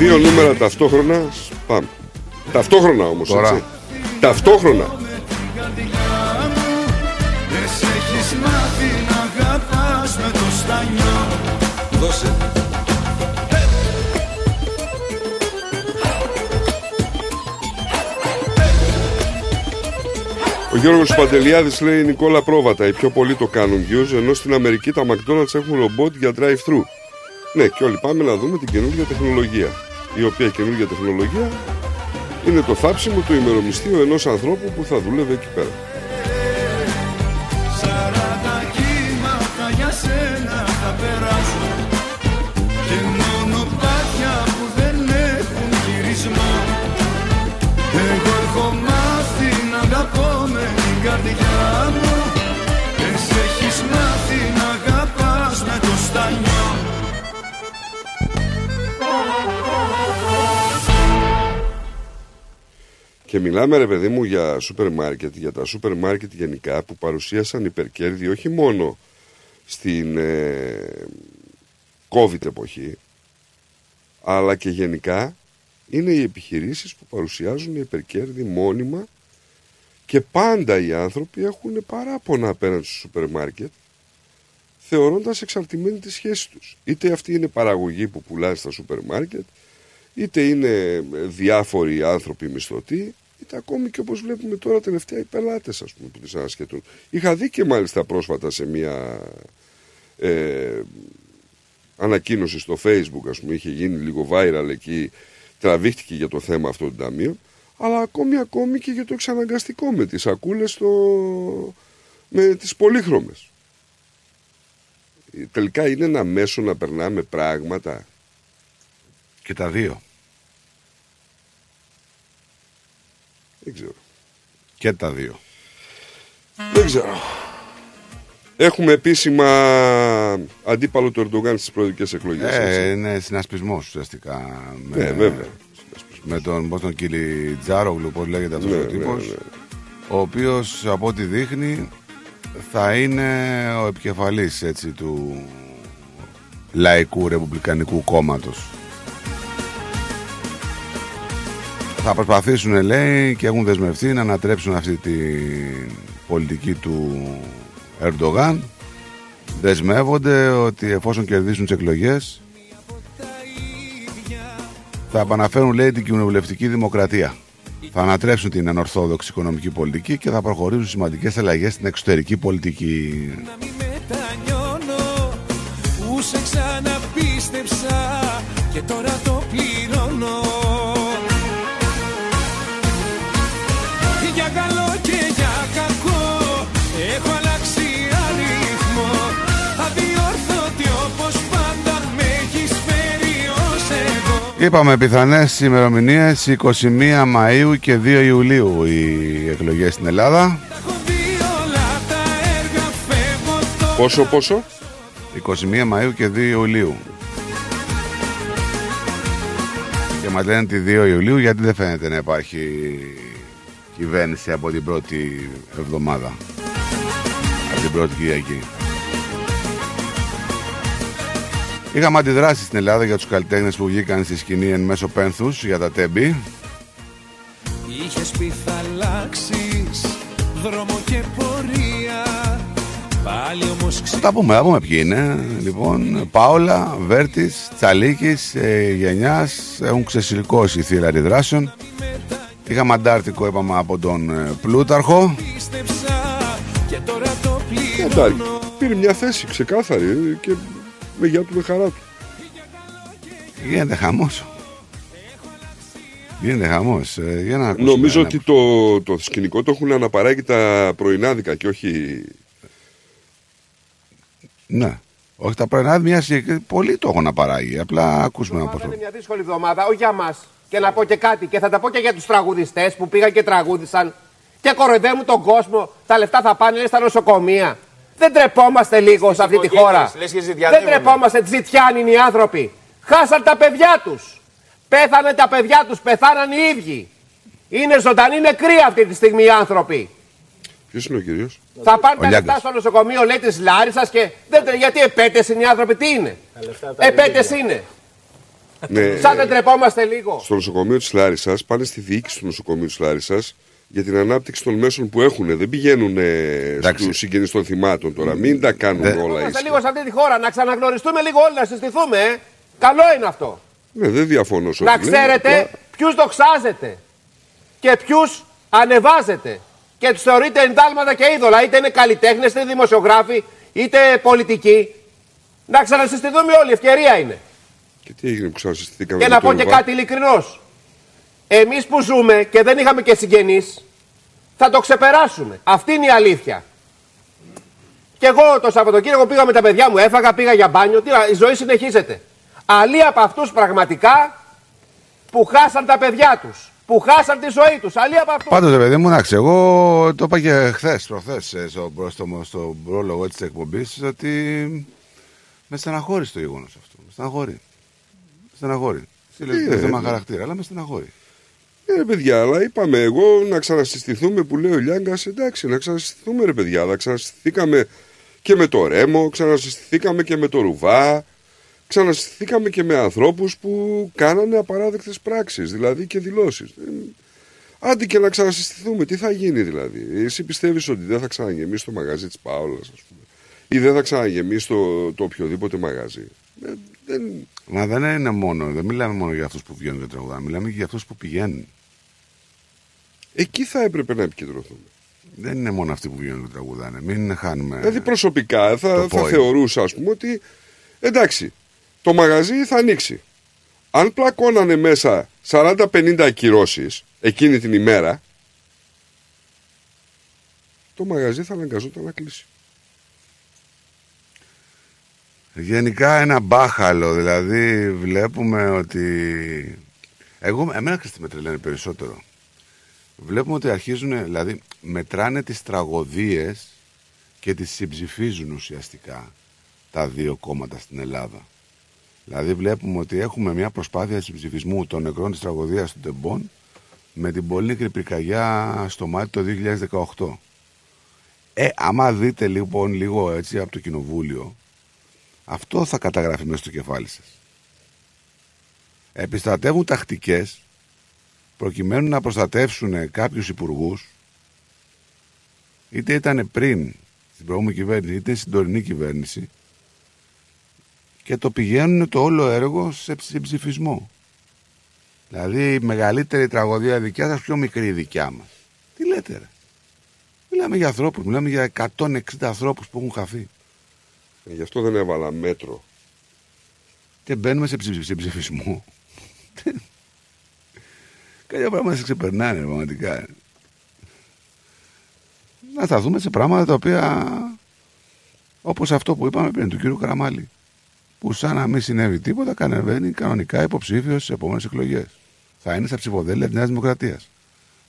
Δύο νούμερα ταυτόχρονα, πάμε. Ταυτόχρονα όμως, Τώρα. έτσι. Ταυτόχρονα. Εσύ έχεις μάθει να αγαπάς με το στανιό Δώσε Ο Γιώργος Παντελιάδης λέει Νικόλα πρόβατα, οι πιο πολλοί το κάνουν use, ενώ στην Αμερική τα McDonald's έχουν ρομπότ για drive-thru. Ναι, και όλοι πάμε να δούμε την καινούργια τεχνολογία η οποία καινούργια τεχνολογία είναι το θάψιμο του ημερομυστίου ενός ανθρώπου που θα δουλεύει εκεί πέρα. για σένα θα περάσω. Και μόνο που δεν έχουν γυρισμό. Εγώ έχω μάθει να αγαπώ με την καρδιά μου. Και μιλάμε ρε παιδί μου για σούπερ μάρκετ, για τα σούπερ μάρκετ γενικά που παρουσίασαν υπερκέρδη όχι μόνο στην ε, COVID εποχή αλλά και γενικά είναι οι επιχειρήσεις που παρουσιάζουν υπερκέρδη μόνιμα και πάντα οι άνθρωποι έχουν παράπονα απέναντι στο σούπερ μάρκετ θεωρώντας εξαρτημένη τη σχέση τους. Είτε αυτή είναι παραγωγή που πουλάει στα σούπερ μάρκετ, είτε είναι διάφοροι άνθρωποι μισθωτοί, είτε ακόμη και όπως βλέπουμε τώρα τελευταία οι πελάτες ας πούμε, που τις ανασχετούν. Είχα δει και μάλιστα πρόσφατα σε μια ε, ανακοίνωση στο facebook ας πούμε, είχε γίνει λίγο viral εκεί, τραβήχτηκε για το θέμα αυτό του ταμείου, αλλά ακόμη ακόμη και για το εξαναγκαστικό με τις σακούλες στο... με τις πολύχρωμες. Τελικά είναι ένα μέσο να περνάμε πράγματα. Και τα δύο. Δεν ξέρω. Και τα δύο. Δεν ξέρω. Έχουμε επίσημα αντίπαλο του Ερντογάν στις προεδρικές εκλογές. Ε, έτσι. είναι συνασπισμός ουσιαστικά. Ναι, βέβαια. Με τον, πώς τον Κίλι Τζάρογλου, πώς λέγεται αυτός Ναι, ο ναι, τύπος, ναι. ο οποίος από ό,τι δείχνει θα είναι ο επικεφαλής έτσι, του Λαϊκού Ρεπουμπλικανικού Κόμματος. Θα προσπαθήσουν, λέει, και έχουν δεσμευτεί να ανατρέψουν αυτή την πολιτική του Ερντογάν. Δεσμεύονται ότι εφόσον κερδίσουν τις εκλογές θα επαναφέρουν, λέει, την κοινοβουλευτική δημοκρατία. Θα ανατρέψουν την ανορθόδοξη οικονομική πολιτική και θα προχωρήσουν σημαντικές αλλαγές στην εξωτερική πολιτική. μετανιώνω Που σε ξαναπίστεψα και τώρα το Είπαμε πιθανές ημερομηνίες 21 Μαΐου και 2 Ιουλίου οι εκλογές στην Ελλάδα. Πόσο, πόσο; 21 Μαΐου και 2 Ιουλίου. Και μας λένε τη 2 Ιουλίου γιατί δεν φαίνεται να υπάρχει κυβέρνηση από την πρώτη εβδομάδα. Από την πρώτη Κυριακή. Είχαμε αντιδράσεις στην Ελλάδα για τους καλλιτέχνες που βγήκαν στη σκηνή εν μέσω πένθους για τα τέμπη. Είχες πει θα αλλάξεις δρόμο και πορεία Πάλι όμως Θα ξε... τα πούμε, θα πούμε ποιοι είναι. Λοιπόν, Πάολα, Βέρτης, Τσαλίκης, ε, Γενιάς έχουν ξεσηκώσει η θύρα αντιδράσεων. Είχαμε αντάρτικο, είπαμε, από τον ε, Πλούταρχο. πίστεψα και τώρα το Εντάξει, πληρώνω πήρε μια θέση ξεκάθαρη και με γεια του με χαρά του. Γίνεται χαμός. Γίνεται χαμός. Ε, για να ακούσουμε Νομίζω ένα- ότι το, το σκηνικό το έχουν αναπαράγει τα πρωινάδικα και όχι. Ναι. Όχι τα πρωινά, μια συγκεκριμένη. Πολλοί το έχουν να παράγει. Απλά ακούσουμε ένα Είναι πόσο. μια δύσκολη εβδομάδα, όχι για μας. Και να πω και κάτι, και θα τα πω και για τους τραγουδιστές που πήγαν και τραγούδισαν και κοροϊδεύουν τον κόσμο. Τα λεφτά θα πάνε λέει, στα νοσοκομεία. Δεν τρεπόμαστε λίγο σε αυτή τη οικογένειες, χώρα. λες και Δεν ζητιανεύουμε. τρεπόμαστε, ζητιάνοι είναι οι άνθρωποι. Χάσαν τα παιδιά τους. Πέθανε τα παιδιά τους, πεθάναν οι ίδιοι. Είναι ζωντανοί νεκροί αυτή τη στιγμή οι άνθρωποι. Ποιος είναι ο κύριος; Θα πάνε Ο τα Λιάγκας. λεφτά στο νοσοκομείο, λέει της Λάρισας και. Δεν, τρε- γιατί επέτες είναι οι άνθρωποι, τι είναι; Επέτες είναι. Ναι, Σαν δεν τρεπόμαστε λίγο. στο νοσοκομείο της Λάρισας πάνε στη διοίκηση του νοσοκομείου της Λάρισας για την ανάπτυξη των μέσων που έχουν. Δεν πηγαίνουν στους συγγενείς των θυμάτων τώρα. Μην τα κάνουν όλα Είμαστε ίσια. λίγο σε αυτή τη χώρα, να ξαναγνωριστούμε λίγο όλοι, να συστηθούμε. Ε. Καλό είναι αυτό. Ναι, δεν διαφωνώ σε να ό,τι λέτε, ξέρετε απλά- ποιους δοξάζετε και ποιους ανεβάζετε. Και τους θεωρείτε εντάλματα και είδωλα. Είτε είναι καλλιτέχνες, είτε δημοσιογράφοι, είτε πολιτικοί. Να ξανασυστηθούμε όλοι, ευκαιρία είναι. Και τι έγινε που ξανασυστηθήκαμε Και με να το πω και Λουβά; κάτι ειλικρινώς. Εμείς που ζούμε και δεν είχαμε και συγγενείς, θα το ξεπεράσουμε. Αυτή είναι η αλήθεια. Και εγώ το Σαββατοκύριακο πήγα με τα παιδιά μου, έφαγα, πήγα για μπάνιο. Τι, να- η ζωή συνεχίζεται. Αλλοί από αυτούς πραγματικά που χάσαν τα παιδιά τους, που χάσαν τη ζωή τους. Αλλή από αυτό. Πάντως, παιδί μου, εντάξει, εγώ το είπα και χθες, προχθές, στο, στο, στο πρόλογο της εκπομπής, ότι με στεναχώρησε το γεγονός αυτό. Με στεναχώρη. Με στεναχώρη. Τι Ε, λέει, θέμα ναι. χαρακτήρα, αλλά με στεναχώρη. Ε, ρε παιδιά, αλλά είπαμε εγώ να ξανασυστηθούμε που λέει ο Λιάγκας. Εντάξει, να ξανασυστηθούμε, ρε παιδιά. Αλλά ξανασυστηθήκαμε και με το Ρέμο, ξανασυστηθήκαμε και με το Ρουβά. Ξανασυστηθήκαμε και με ανθρώπους που κάνανε απαράδεκτες πράξεις, δηλαδή και δηλώσεις. Άντε και να ξανασυστηθούμε, τι θα γίνει δηλαδή. Εσύ πιστεύεις ότι δεν θα ξαναγεμίσει το μαγαζί της Πάολας, ας πούμε, ή δεν θα ξαναγεμίσει το, το οποιοδήποτε μαγαζί. Ε, δεν... Μα δεν είναι μόνο, δεν μιλάμε μόνο για αυτούς που βγαίνουν και τραγουδάνε, μιλάμε και για αυτούς που πηγαίνουν. Εκεί θα έπρεπε να επικεντρωθούμε. Δεν είναι μόνο αυτοί που βγαίνουν και τραγουδάνε. Μην χάνουμε. Δηλαδή προσωπικά θα, το θα point. θεωρούσα ας πούμε ότι εντάξει το μαγαζί θα ανοίξει. Αν πλακώνανε μέσα 40-50 ακυρώσεις εκείνη την ημέρα το μαγαζί θα αναγκαζόταν να κλείσει. Γενικά ένα μπάχαλο, δηλαδή βλέπουμε ότι... Εγώ, εμένα Χριστί με τρελαίνει περισσότερο. Βλέπουμε ότι αρχίζουν, δηλαδή μετράνε τις τραγωδίες και τις συμψηφίζουν ουσιαστικά τα δύο κόμματα στην Ελλάδα. Δηλαδή βλέπουμε ότι έχουμε μια προσπάθεια συμψηφισμού των νεκρών της τραγωδίας του Τεμπών με την πολύ μικρή πυρκαγιά στο Μάτι το 2018. Ε, άμα δείτε λοιπόν λίγο έτσι από το κοινοβούλιο, αυτό θα καταγραφεί μέσα στο κεφάλι σας. Επιστρατεύουν τακτικές προκειμένου να προστατεύσουν κάποιους υπουργούς είτε ήταν πριν στην προηγούμενη κυβέρνηση είτε στην τωρινή κυβέρνηση και το πηγαίνουν το όλο έργο σε ψ- ψηφισμό. Δηλαδή η μεγαλύτερη τραγωδία δικιά σας πιο μικρή η δικιά μας. Τι λέτε ρε; Μιλάμε για ανθρώπους, μιλάμε για 160 ανθρώπους που έχουν χαθεί. Ε, γι' αυτό δεν έβαλα μέτρο. Και μπαίνουμε σε, ψηφι- σε ψηφισμό. Κάποια πράγματα σε ξεπερνάνε πραγματικά. Να σταθούμε σε πράγματα τα οποία όπως αυτό που είπαμε πριν του κύριου Καραμάλη που σαν να μην συνέβη τίποτα κανεβαίνει κανονικά υποψήφιος στις επόμενες εκλογές. Θα είναι στα ψηφοδέλτια της Νέας Δημοκρατίας.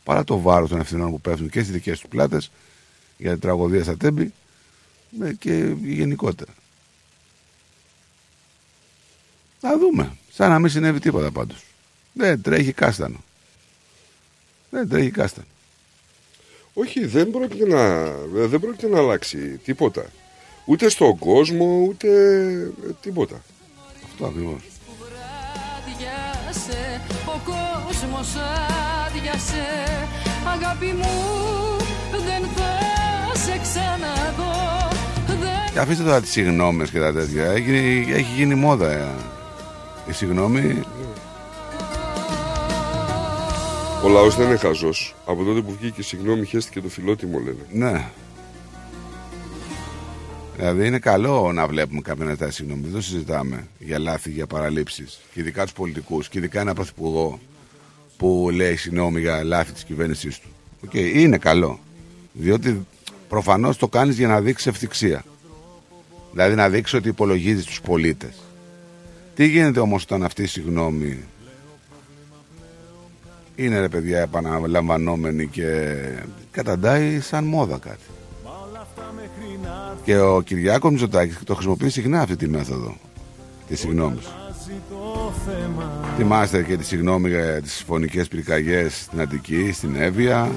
Παρά το βάρος των ευθυνών που πέφτουν και στις δικές τους πλάτες για την τραγωδία στα τέμπη ε, και γενικότερα. Θα δούμε. Σαν να μην συνέβη τίποτα πάντως. Δεν τρέχει κάστανο. Δεν τρέχει κάστανο. Όχι, δεν πρόκειται να, δεν πρόκειται να αλλάξει τίποτα. Ούτε στον κόσμο, ούτε ε, τίποτα. Αυτό ακριβώς. Άδειασε, ο κόσμος άδειασε Αγάπη μου δεν θα σε ξαναδώ Δεν Και αφήστε τώρα τις συγγνώμες και τα τέτοια. Έχει, έχει γίνει μόδα ε, η συγγνώμη. Ο λαός δεν είναι χαζός. Από τότε που βγήκε συγγνώμη, χέστηκε το φιλότιμο, λένε. Ναι. Δηλαδή είναι καλό να βλέπουμε κάποιον να ζητάει συγγνώμη. Δεν το συζητάμε για λάθη, για παραλείψεις. Και ειδικά τους πολιτικούς. Και ειδικά ένα πρωθυπουργό που λέει συγγνώμη για λάθη της κυβέρνησής του. Οκ, είναι καλό. Διότι προφανώς το κάνεις για να δείξεις ευθιξία. Δηλαδή να δείξεις ότι υπολογίζεις τους πολίτες. Τι γίνεται όμως όταν αυτή η συγγνώμη είναι ρε παιδιά επαναλαμβανόμενη και καταντάει σαν μόδα κάτι. Και ο Κυριάκος Μητσοτάκης το χρησιμοποιεί συχνά αυτή τη μέθοδο τη συγγνώμη. Θυμάστε και τη συγγνώμη για τις φωνικές πυρκαγιές στην Αττική, στην Εύβοια.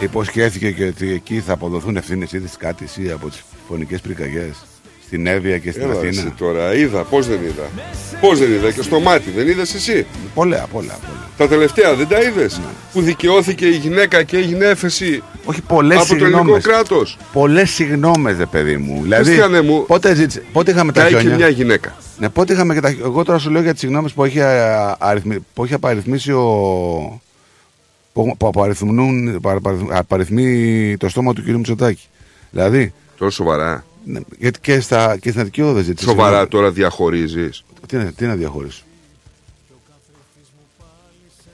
Υποσχέθηκε και ότι εκεί θα αποδοθούν ευθύνες είδε κάτι εσύ από τις φωνικές πυρκαγιές στην Εύβοια και στην Έλα Αθήνα. εσύ τώρα, είδα, πώς δεν είδα; Πώς δεν είδα και στο μάτι, δεν είδες εσύ; Πολλά, πολλά, πολλά. Τα τελευταία δεν τα είδες; Που δικαιώθηκε η γυναίκα και έγινε έφεση Όχι πολλές από το ελληνικό συγγνώμες. κράτος. Πολλές συγγνώμες ρε παιδί μου. Δηλαδή, Χριστιανέ μου, πότε, ζήτησε, πότε είχαμε τα Κάει και χιόνια; μια γυναίκα. Ναι, πότε είχαμε και τα Εγώ τώρα σου λέω για τις συγγνώμες που έχει, α, αριθμι- που έχει απαριθμίσει ο... που, που απαριθμούν, παρα- παρα- απαριθμεί το στόμα του κ. Μητσοτάκη. Δηλαδή... Τώρα σοβαρά. Ναι, γιατί και, στα, και στην Αττική Όδο ζήτησε. Σοβαρά συγγνώμη. τώρα διαχωρίζεις. Τι, είναι- τι να διαχωρίσω;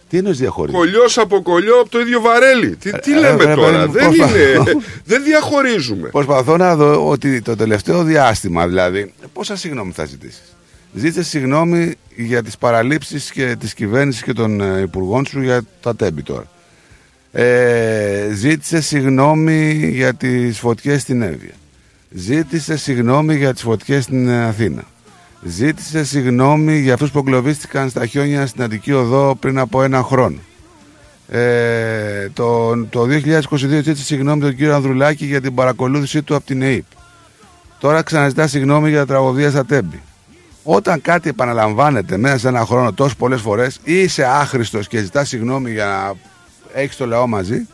Τι εννοείς διαχωρίζω. Κολλιός από κολλιό από το ίδιο βαρέλι. Τι, τι Ε, λέμε ρε, τώρα, παιδί μου, δεν προσπαθώ. είναι. δεν διαχωρίζουμε. Προσπαθώ να δω ότι το τελευταίο διάστημα, δηλαδή, πόσα συγγνώμη θα ζητήσεις; Ζήτησε συγγνώμη για τις παραλήψεις και της κυβέρνησης και των ε, υπουργών σου για τα τέμπη τώρα. Ε, ζήτησε συγγνώμη για τις φωτιές στην Εύβοια. Ζήτησε συγγνώμη για τις φωτιές στην ε, Αθήνα. Ζήτησε συγγνώμη για αυτούς που εγκλωβίστηκαν στα χιόνια στην Αττική Οδό πριν από ένα χρόνο. Ε, το, το 2022 ζήτησε συγγνώμη τον κύριο Ανδρουλάκη για την παρακολούθησή του από την ΕΕΠ. Τώρα ξαναζητά συγγνώμη για τα τραγωδία στα Τέμπη. Όταν κάτι επαναλαμβάνεται μέσα σε ένα χρόνο τόσο πολλές φορές, ή είσαι άχρηστος και ζητάς συγγνώμη για να έχεις το λαό μαζί,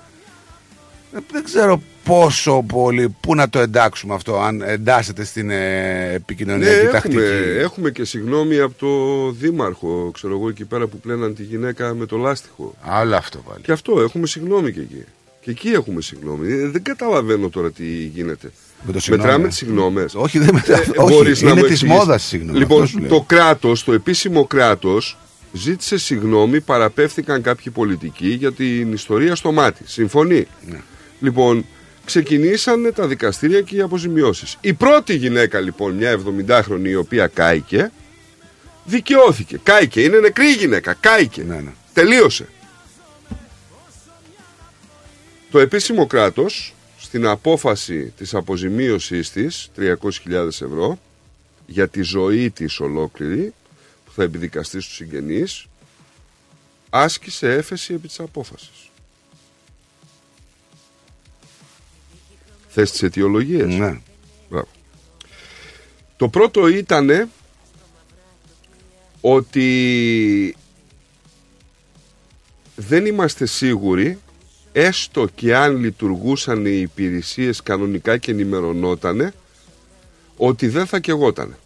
ε, δεν ξέρω πόσο πολύ, πού να το εντάξουμε αυτό, αν εντάσσεται στην ε, επικοινωνιακή Ναι, τακτική; έχουμε, έχουμε και συγγνώμη από το δήμαρχο, ξέρω εγώ, εκεί πέρα που πλέναν τη γυναίκα με το λάστιχο. Άλλο αυτό πάλι. Και αυτό, έχουμε συγγνώμη και εκεί. Και εκεί έχουμε συγγνώμη. Ε, Δεν καταλαβαίνω τώρα τι γίνεται. Με το συγγνώμη. Μετράμε τις συγγνώμες. Όχι, δεν μετράμε. Όχι, είναι της μόδας η συγγνώμη, Λοιπόν, αυτό σου λέω. το κράτος, το επίσημο κράτος, ζήτησε συγγνώμη, παραπέφθηκαν κάποιοι πολιτικοί για την ιστορία στο μάτι. Συμφωνεί; Ναι. Λοιπόν, ξεκινήσανε τα δικαστήρια και οι αποζημιώσεις. Η πρώτη γυναίκα λοιπόν, μια 70χρονη η οποία κάηκε, δικαιώθηκε. Κάηκε, είναι νεκρή η γυναίκα, κάηκε. Ναι, ναι. Τελείωσε. Το επίσημο κράτος στην απόφαση της αποζημίωσής της 300.000 ευρώ για τη ζωή της ολόκληρη που θα επιδικαστεί στους συγγενείς άσκησε έφεση επί της απόφασης. Θες τις αιτιολογίες. Ναι. Μπράβο. Το πρώτο ήτανε ότι δεν είμαστε σίγουροι έστω και αν λειτουργούσαν οι υπηρεσίες κανονικά και ενημερωνότανε ότι δεν θα κεγότανε.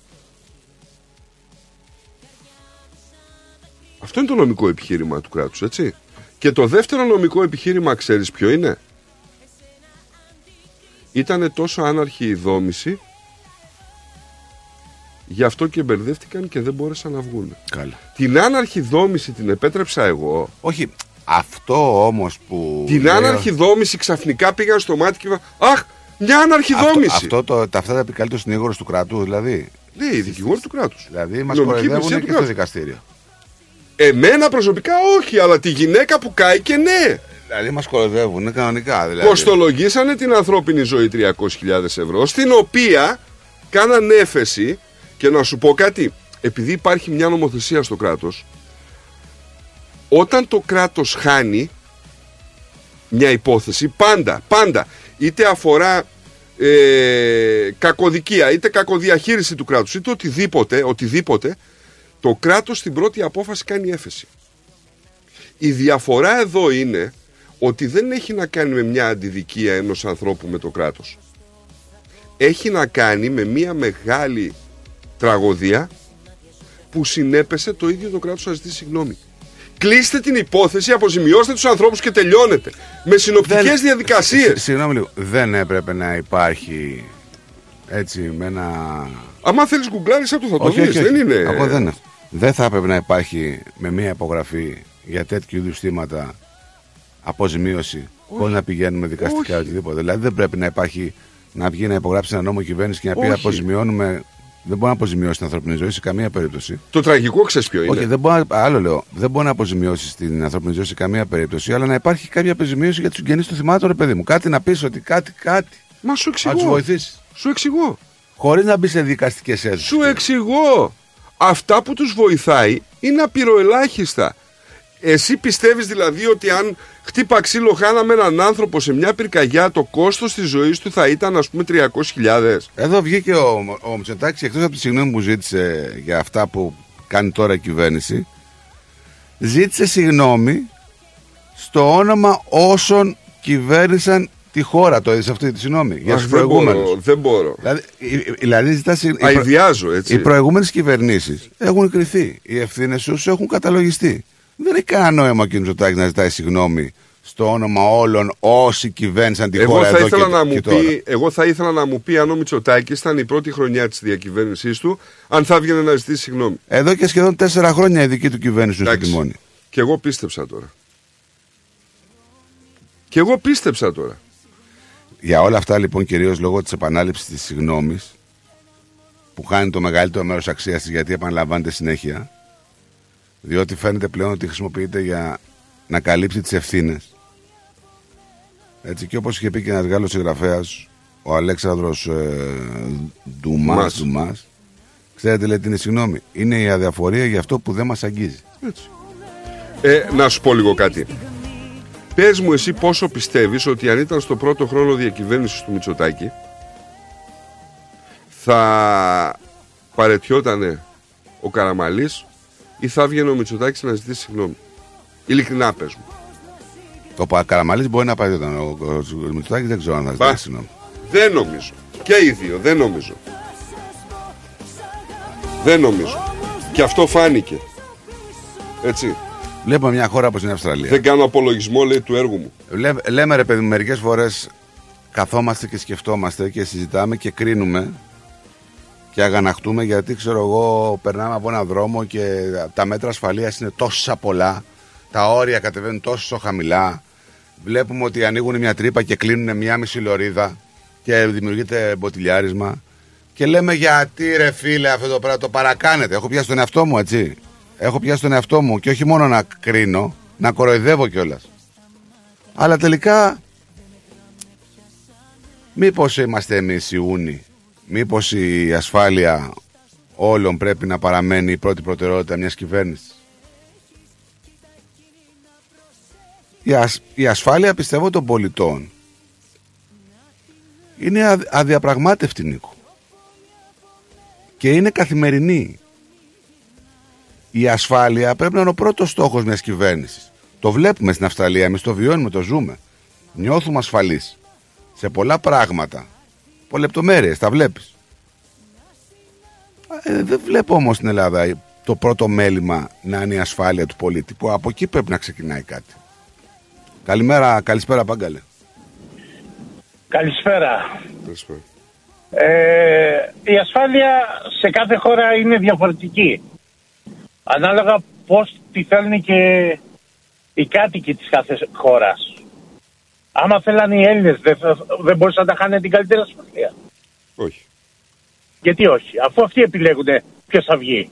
Αυτό είναι το νομικό επιχείρημα του κράτους, έτσι. Και το δεύτερο νομικό επιχείρημα, ξέρεις ποιο είναι; Ήτανε τόσο άναρχη η δόμηση, γι' αυτό και μπερδεύτηκαν και δεν μπόρεσαν να βγουν. Καλά. Την άναρχη δόμηση την επέτρεψα εγώ. Όχι, αυτό όμως που... Την λέω- άναρχη δόμηση ξαφνικά πήγαν στο μάτι και είπα, Αχ, μια άναρχη Αυτό, δόμηση. αυτό το, τα, αυτά τα επικαλεί το συνήγορος του κρατού, δηλαδή. Ναι, οι δικηγόροι του κράτους. Δηλαδή μας Νομική κοροϊδεύουν υπηρεσία και του στο κράτους. δικαστήριο. Εμένα προσωπικά όχι, αλλά τη γυναίκα που κάει και ναι. Δηλαδή μας κοροϊδεύουν κανονικά. Δηλαδή. Κοστολογήσανε την ανθρώπινη ζωή 300.000 ευρώ, στην οποία κάναν έφεση και να σου πω κάτι, επειδή υπάρχει μια νομοθεσία στο κράτος, όταν το κράτος χάνει μια υπόθεση, πάντα, πάντα, είτε αφορά ε, κακοδικία, είτε κακοδιαχείριση του κράτους, είτε οτιδήποτε, οτιδήποτε, το κράτος στην πρώτη απόφαση κάνει έφεση. Η διαφορά εδώ είναι ότι δεν έχει να κάνει με μια αντιδικία ενός ανθρώπου με το κράτος. Έχει να κάνει με μια μεγάλη τραγωδία που συνέπεσε το ίδιο το κράτος να ζητήσει συγγνώμη. Κλείστε την υπόθεση, αποζημιώστε τους ανθρώπους και τελειώνετε. Με συνοπτικές διαδικασίες. Συ- Συγγνώμη λίγο. Δεν έπρεπε να υπάρχει έτσι με ένα. Άμα θέλεις γκουγκλάρεις αυτό θα το δεις, δεν είναι... Ακόμα δεν είναι. Δεν θα έπρεπε να υπάρχει με μία υπογραφή για τέτοιου είδους θύματα αποζημίωση χωρίς να πηγαίνουμε δικαστικά Όχι. οτιδήποτε. Δηλαδή δεν πρέπει να υπάρχει να βγει να υπογράψει ένα νόμο κυβέρνηση και να πει Όχι. αποζημιώνουμε. Δεν μπορεί να αποζημιώσει την ανθρώπινη ζωή σε καμία περίπτωση. Το τραγικό ξέρεις ποιο είναι. Όχι, δεν μπορεί, να- άλλο λέω. Δεν μπορεί να αποζημιώσει την ανθρώπινη ζωή σε καμία περίπτωση, αλλά να υπάρχει κάποια αποζημίωση για τους συγγενείς των θυμάτων, ρε παιδί μου. Κάτι να πεις ότι κάτι, κάτι. Μα σου εξηγώ. Να τους βοηθήσεις. Σου εξηγώ. Χωρίς να μπει σε δικαστικές αίθουσες. Σου εξηγώ. Αυτά που τους βοηθάει είναι απειροελάχιστα. Εσύ πιστεύεις δηλαδή ότι αν χτύπα ξύλο χάναμε έναν άνθρωπο σε μια πυρκαγιά το κόστος της ζωής του θα ήταν ας πούμε 300.000. Εδώ βγήκε ο, ο Μητσοτάκης εκτός από τη συγγνώμη που ζήτησε για αυτά που κάνει τώρα η κυβέρνηση ζήτησε συγγνώμη στο όνομα όσων κυβέρνησαν τη χώρα το είδες αυτή τη συγγνώμη για Αχ, τους δεν μπορώ, προηγούμενους δεν μπορώ. Δηλαδή, ε, ε, δηλαδή ζητά συγγ- Αηδιάζω, έτσι. Οι προηγούμενες κυβερνήσεις έχουν κρυθεί. Οι ευθύνες τους έχουν καταλογιστεί. Δεν έχει κανένα νόημα ο κ. Μητσοτάκη να ζητάει συγγνώμη στο όνομα όλων όσοι κυβέρνησαν τη Εγώ χώρα θα, εδώ ήθελα και, να και μου τώρα. πει, εγώ θα ήθελα να μου πει αν ο Μητσοτάκης ήταν η πρώτη χρονιά της διακυβέρνησής του αν θα έβγαινε να ζητήσει συγγνώμη. Εδώ και σχεδόν τέσσερα χρόνια η δική του κυβέρνηση είναι στο Εντάξει. τιμόνι. Και εγώ πίστεψα τώρα. Και εγώ πίστεψα τώρα. Για όλα αυτά λοιπόν κυρίως λόγω της επανάληψης της συγγνώμης που χάνει το μεγαλύτερο μέρος αξίας της γιατί επαναλαμβάνεται συνέχεια Διότι φαίνεται πλέον ότι χρησιμοποιείται για να καλύψει τις ευθύνες. Έτσι και όπως είχε πει και ένας Γάλλος συγγραφέας, ο Αλέξανδρος ε, Ντουμάς, Ντουμάς. Ντουμάς, ξέρετε λέει τι είναι συγγνώμη, είναι η αδιαφορία για αυτό που δεν μας αγγίζει. Έτσι. Ε, να σου πω λίγο κάτι. Πες μου εσύ πόσο πιστεύεις ότι αν ήταν στο πρώτο χρόνο διακυβέρνησης του Μητσοτάκη θα παρετιότανε ο Καραμαλής ή θα έβγαινε ο Μητσοτάκης να ζητήσει συγγνώμη. Ειλικρινά πες μου. Το πα- Καραμαλής μπορεί να πάει όταν ο, ο, ο Μητσοτάκης δεν ξέρω αν θα Μπα. ζητήσει συγγνώμη. Δεν νομίζω. Και οι δύο, δεν νομίζω. Δεν νομίζω. Και αυτό φάνηκε. Έτσι. Βλέπουμε μια χώρα όπως είναι η Αυστραλία. Δεν κάνω απολογισμό, λέει, του έργου μου. Λέ, λέμε ρε παιδί μου, μερικές φορές καθόμαστε και σκεφτόμαστε και συζητάμε και κρίνουμε και αγαναχτούμε γιατί ξέρω εγώ περνάμε από έναν δρόμο και τα μέτρα ασφαλείας είναι τόσα πολλά, τα όρια κατεβαίνουν τόσο χαμηλά, βλέπουμε ότι ανοίγουν μια τρύπα και κλείνουν μια μισή λωρίδα και δημιουργείται μποτιλιάρισμα και λέμε γιατί ρε φίλε αυτό το πράγμα το παρακάνετε. Έχω πιάσει τον εαυτό μου έτσι. Έχω πιάσει τον εαυτό μου και όχι μόνο να κρίνω, να κοροϊδεύω κιόλας. Αλλά τελικά μήπως είμαστε εμείς οι ούνοι, μήπως η ασφάλεια όλων πρέπει να παραμένει η πρώτη προτεραιότητα μιας κυβέρνησης; Η, ασ- η ασφάλεια πιστεύω των πολιτών είναι αδ- αδιαπραγμάτευτη Νίκο. Και είναι καθημερινή. Η ασφάλεια πρέπει να είναι ο πρώτος στόχος μιας κυβέρνησης. Το βλέπουμε στην Αυστραλία, εμείς το βιώνουμε, το ζούμε. Νιώθουμε ασφαλείς σε πολλά πράγματα. Πολλεπτομέρειες, τα βλέπεις. Ε, δεν βλέπω όμως στην Ελλάδα το πρώτο μέλημα να είναι η ασφάλεια του πολίτη, που από εκεί πρέπει να ξεκινάει κάτι. Καλημέρα, καλησπέρα Πάγκαλε. Καλησπέρα. Καλησπέρα. Ε, η ασφάλεια σε κάθε χώρα είναι διαφορετική. Ανάλογα πώς τη θέλουν και οι κάτοικοι της κάθε χώρας. Άμα θέλανε οι Έλληνες δεν, θα- δεν μπορούσαν να τα χάνε την καλύτερη ασφάλεια. Όχι. Γιατί όχι, αφού αυτοί επιλέγουν ποιος θα βγει.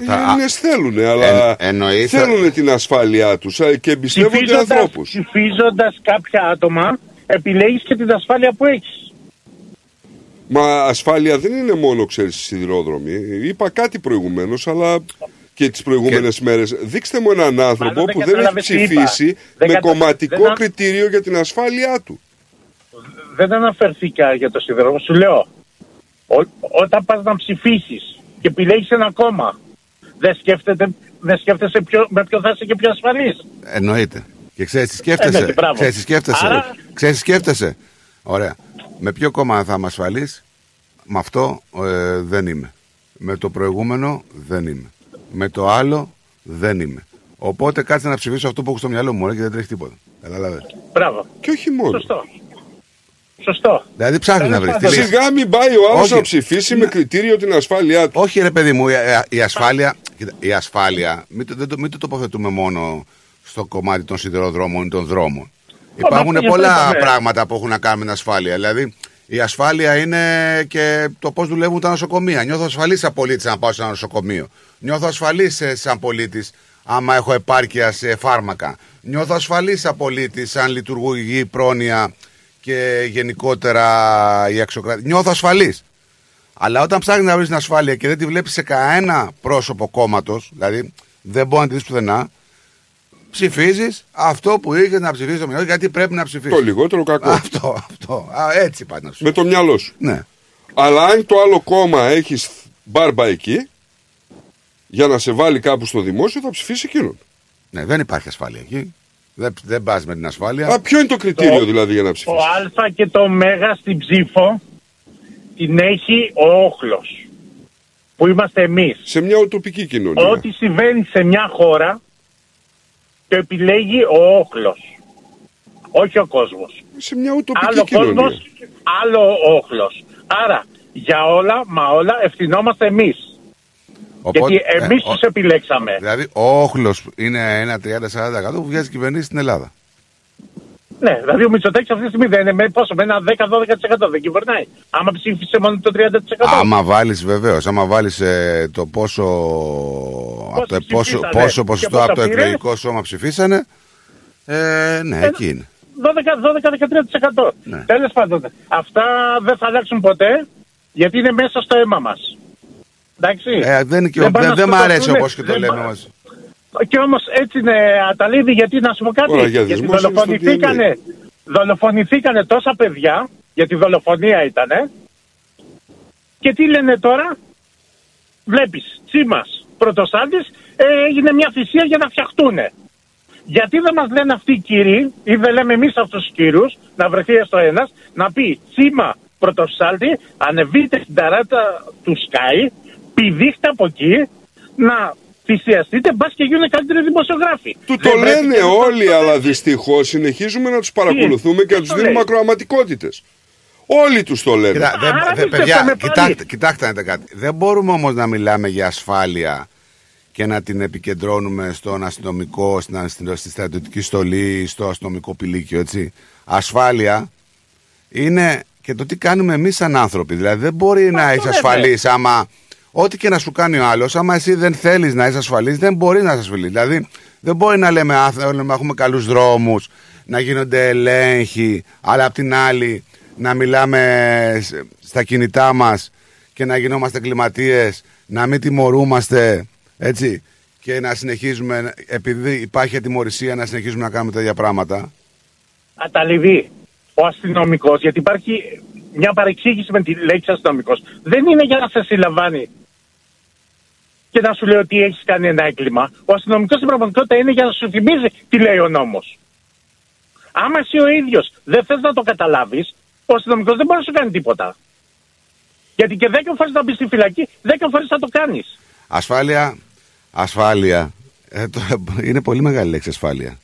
Οι Έλληνες θέλουν, αλλά εννοείται- θέλουν την ασφάλειά τους ε, και εμπιστεύονται Ψηφίζοντας- ανθρώπους. Ψηφίζοντας κάποια άτομα επιλέγεις και την ασφάλεια που έχεις. Μα ασφάλεια δεν είναι μόνο, ξέρεις, σιδηρόδρομοι. Είπα κάτι προηγουμένως, αλλά και τις προηγούμενες μέρες. Δείξτε μου έναν άνθρωπο Μάλλον δεν που δεν έχει κατάλαβες τι είπα. ψηφίσει Δεν με κατα- κομματικό δεν α- κριτήριο για την ασφάλειά του. δεν αναφερθήκα για το σιδηρόδρομο. Σου λέω, ό- όταν πας να ψηφίσεις και επιλέγεις ένα κόμμα, δεν, σκέφτεται, δεν σκέφτεσαι ποιο, με ποιο θα είσαι και πιο ασφαλής. Εννοείται. Και ξέρεις τι σκέφτεσαι; Εννοείται, μπράβο. ξέρεις τι σκέφτεσαι; Άρα- Ξέρεις τι σκέφτεσαι; Ωραία. Με ποιο κόμμα θα είμαι ασφαλής, με αυτό ε, δεν είμαι. Με το προηγούμενο δεν είμαι. Με το άλλο δεν είμαι. Οπότε κάτσε να ψηφίσω αυτό που έχω στο μυαλό μου ρε, και δεν τρέχει τίποτα. Κατάλαβε. Μπράβο. Και όχι μόνο. Σωστό. Σωστό. Δηλαδή ψάχνει να βρεις. Σιγά μην πάει ο άλλος να ψηφίσει με κριτήριο την ασφάλειά του. Όχι, ρε παιδί μου, η, η ασφάλεια, κοίτα, η ασφάλεια μην, το, δεν το, μην το τοποθετούμε μόνο στο κομμάτι των σιδηροδρόμων ή των δρόμων. Υπάρχουν αυτό πολλά είπαμε. πράγματα που έχουν να κάνουν με την ασφάλεια. Δηλαδή, η ασφάλεια είναι και το πώς δουλεύουν τα νοσοκομεία. Νιώθω ασφαλής σαν πολίτη αν πάω σε ένα νοσοκομείο. Νιώθω ασφαλής σαν πολίτης άμα έχω επάρκεια σε φάρμακα. Νιώθω ασφαλής σαν πολίτης αν λειτουργεί η πρόνοια και γενικότερα η αξιοκρατία. Νιώθω ασφαλής. Αλλά όταν ψάχνεις να βρεις την ασφάλεια και δεν τη βλέπεις σε κανένα πρόσωπο κόμματος, δηλαδή δεν μπορεί να τη δεις πουθενά, ψηφίζεις αυτό που είχες να ψηφίσεις το μυαλό γιατί πρέπει να ψηφίσεις. Το λιγότερο κακό. Αυτό, αυτό. Α, έτσι πάει να ψηφίσεις. Με το μυαλό σου. Ναι. Αλλά αν το άλλο κόμμα έχεις μπάρμπα εκεί, για να σε βάλει κάπου στο δημόσιο, θα ψηφίσει εκείνον. Ναι, δεν υπάρχει ασφάλεια εκεί. Δεν, δεν πας με την ασφάλεια. Α, ποιο είναι το κριτήριο Το- δηλαδή για να Το ψηφίσει. α και το μέγα στην ψήφο την έχει ο όχλος. Που είμαστε εμείς. Σε μια ουτοπική κοινωνία. Ό,τι συμβαίνει σε μια χώρα το επιλέγει ο όχλος. Όχι ο κόσμος. Σε μια ουτοπική Άλλο κοινωνία. κόσμος, άλλο ο όχλος. Άρα για όλα, μα όλα ευθυνόμαστε εμείς. Οπότε, Γιατί εμείς ε, ο- τους επιλέξαμε. Δηλαδή, ο όχλος είναι ένα 30-40% που βγάζει κυβερνήσεις στην Ελλάδα. Ναι, δηλαδή ο Μητσοτάκης αυτή τη στιγμή δεν είναι με πόσο, με ένα 10-12% δεν κυβερνάει. Άμα ψήφισε μόνο το 30%. Άμα βάλεις βεβαίως, άμα βάλεις το πόσο, από το, πόσο, ψηφίσανε πόσο και ποσοστό πόσα από το πήρε. εκλογικό σώμα ψηφίσανε, ε, ναι, εκεί είναι. 12-13%. Ναι. Τέλος πάντων, αυτά δεν θα αλλάξουν ποτέ γιατί είναι μέσα στο αίμα μας. Εντάξει. Ε, δεν, είναι και- Δεν πάνε δεν, να δεν μ' αρέσει σκοτωθούνε. όπως και το Δεν λέμε πά- μας. Και όμως έτσι είναι αταλίδη, γιατί να σου πω κάτι. Ο γιατί λαγιαδισμός είναι στο δολοφονηθήκανε, δολοφονηθήκανε τόσα παιδιά, γιατί δολοφονία ήτανε. Και τι λένε τώρα, βλέπεις, Τσίμας, πρωτοσάλτης, ε, έγινε μια θυσία για να φτιαχτούνε. Γιατί δεν μας λένε αυτοί οι κύριοι, ή δεν λέμε εμείς αυτούς τους κύριους, να βρεθεί έστω ένας, να πει Τσίμα, πρωτοσάλτη, ανεβείτε στην ταράτα του Sky, πηδήχτε από εκεί, να θυσιαστείτε, μπας και γίνουν καλύτεροι δημοσιογράφοι. Του Δεν το πρέπει λένε και να όλοι, αλλά δυστυχώς συνεχίζουμε να τους παρακολουθούμε και να Τι τους το δίνουμε λέει. ακροαματικότητες. Όλοι τους το λένε. Κοιτά, δεν- Άρα δεν- μην παιδιά, φταίμε πάλι. κοιτάξτε, κοιτάξτε να δείτε κάτι. Δεν μπορούμε όμως να μιλάμε για ασφάλεια και να την επικεντρώνουμε στον αστυνομικό, στην, αστυνο- στη στρατιωτική στολή, στο αστυνομικό πηλίκιο, έτσι. Ασφάλεια είναι και το τι κάνουμε εμείς σαν άνθρωποι. Δηλαδή δεν μπορεί να είσαι βέβαια. ασφαλή άμα. Ό,τι και να σου κάνει ο άλλος, άμα εσύ δεν θέλεις να είσαι ασφαλής, δεν μπορεί να είσαι ασφαλής. Δηλαδή, δεν μπορεί να λέμε, «Α, θέλουμε να έχουμε καλούς δρόμους, να γίνονται ελέγχοι, αλλά απ' την άλλη να μιλάμε σ- στα κινητά μας και να γινόμαστε κλιματίε, να μην τιμωρούμαστε, έτσι, και να συνεχίζουμε, επειδή υπάρχει ατιμορρησία, να συνεχίζουμε να κάνουμε τέτοια πράγματα. αταληδεί ο αστυνομικός, γιατί υπάρχει μια παρεξήγηση με τη λέξη αστυνομικός. Δεν είναι για να σε συλλαμβάνει και να σου λέει ότι έχεις κάνει ένα έγκλημα. Ο αστυνομικός στην πραγματικότητα είναι για να σου θυμίζει τι λέει ο νόμος. Άμα εσύ ο ίδιος δεν θες να το καταλάβεις, ο αστυνομικός δεν μπορεί να σου κάνει τίποτα. Γιατί και 10 φορές να μπεις στη φυλακή, 10 φορές θα το κάνεις. Ασφάλεια, ασφάλεια. Ε, το- είναι πολύ μεγάλη λέξη ασφάλεια.